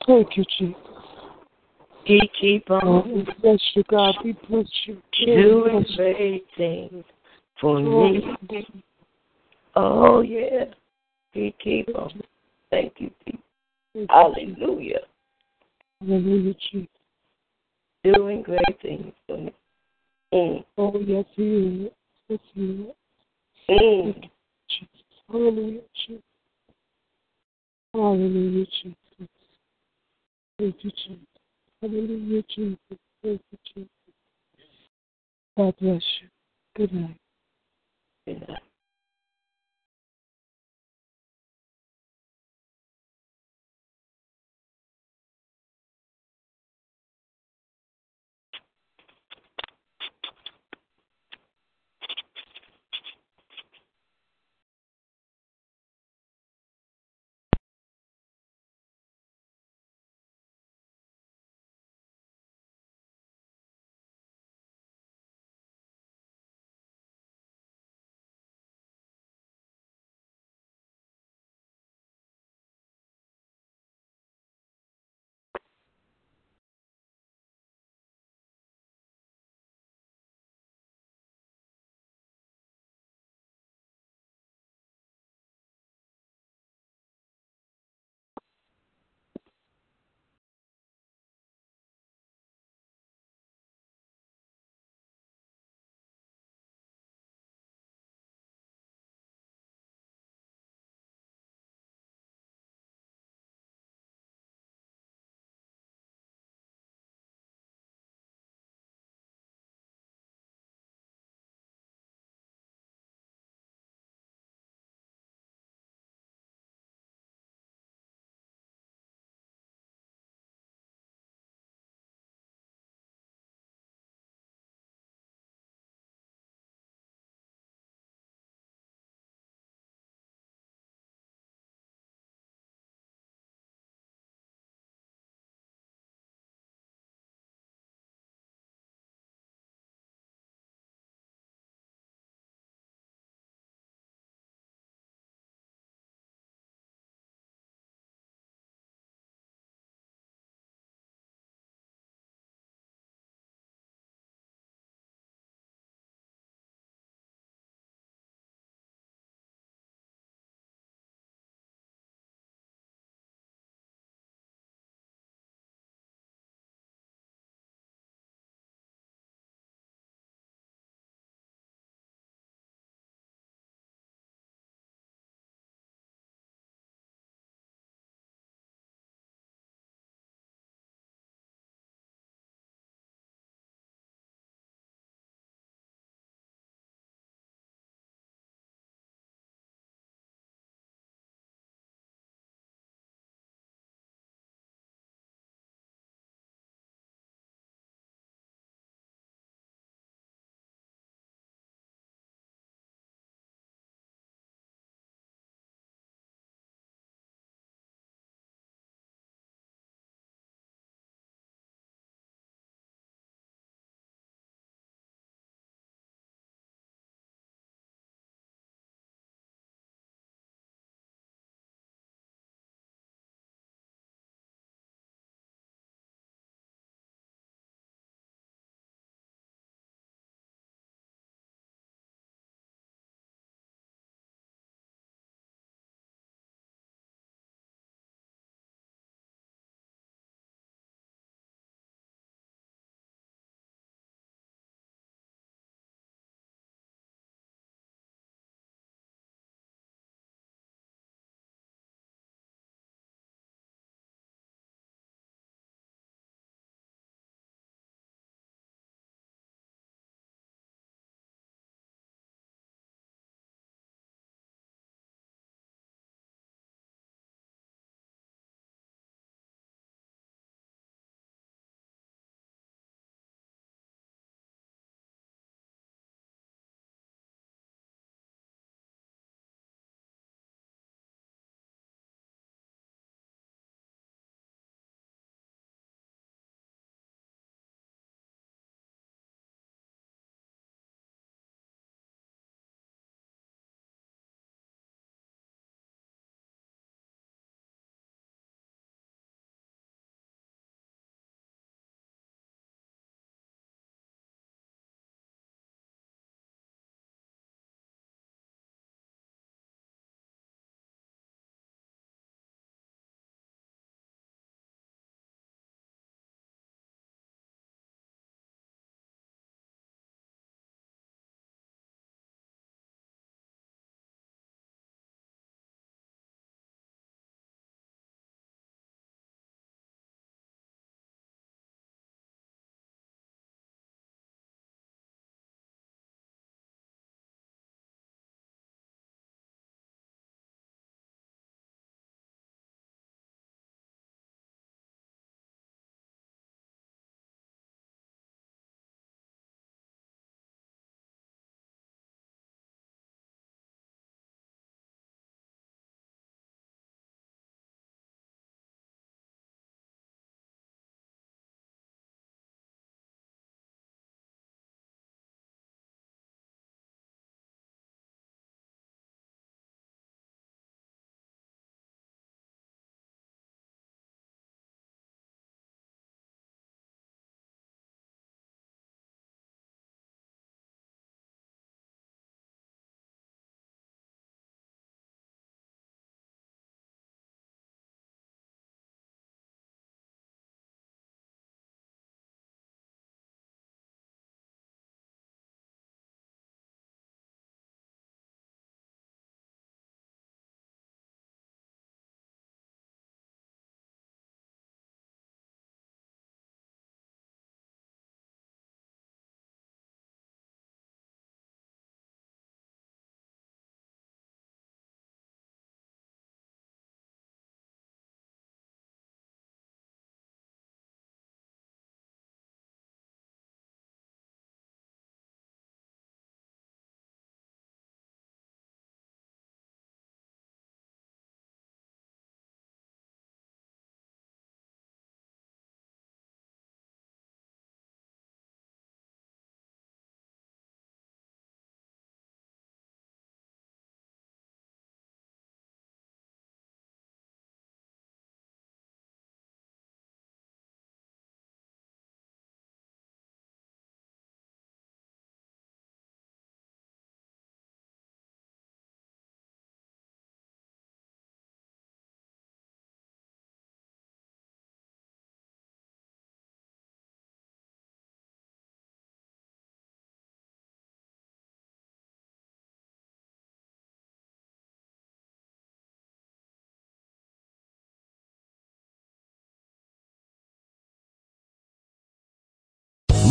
Thank you, Jesus. He keep Oh, on we bless you, God. We bless you. doing great things for me. Oh yeah. He keep on. Thank you, Jesus. Hallelujah. Hallelujah, Jesus. Doing great things for me. Mm. Oh, yes, He is. Yes, He is. Mm. Jesus. Hallelujah, Jesus. Hallelujah, Jesus. Thank you, Jesus. Hallelujah, Jesus. Thank you, Jesus. God bless you. Good night. Good night.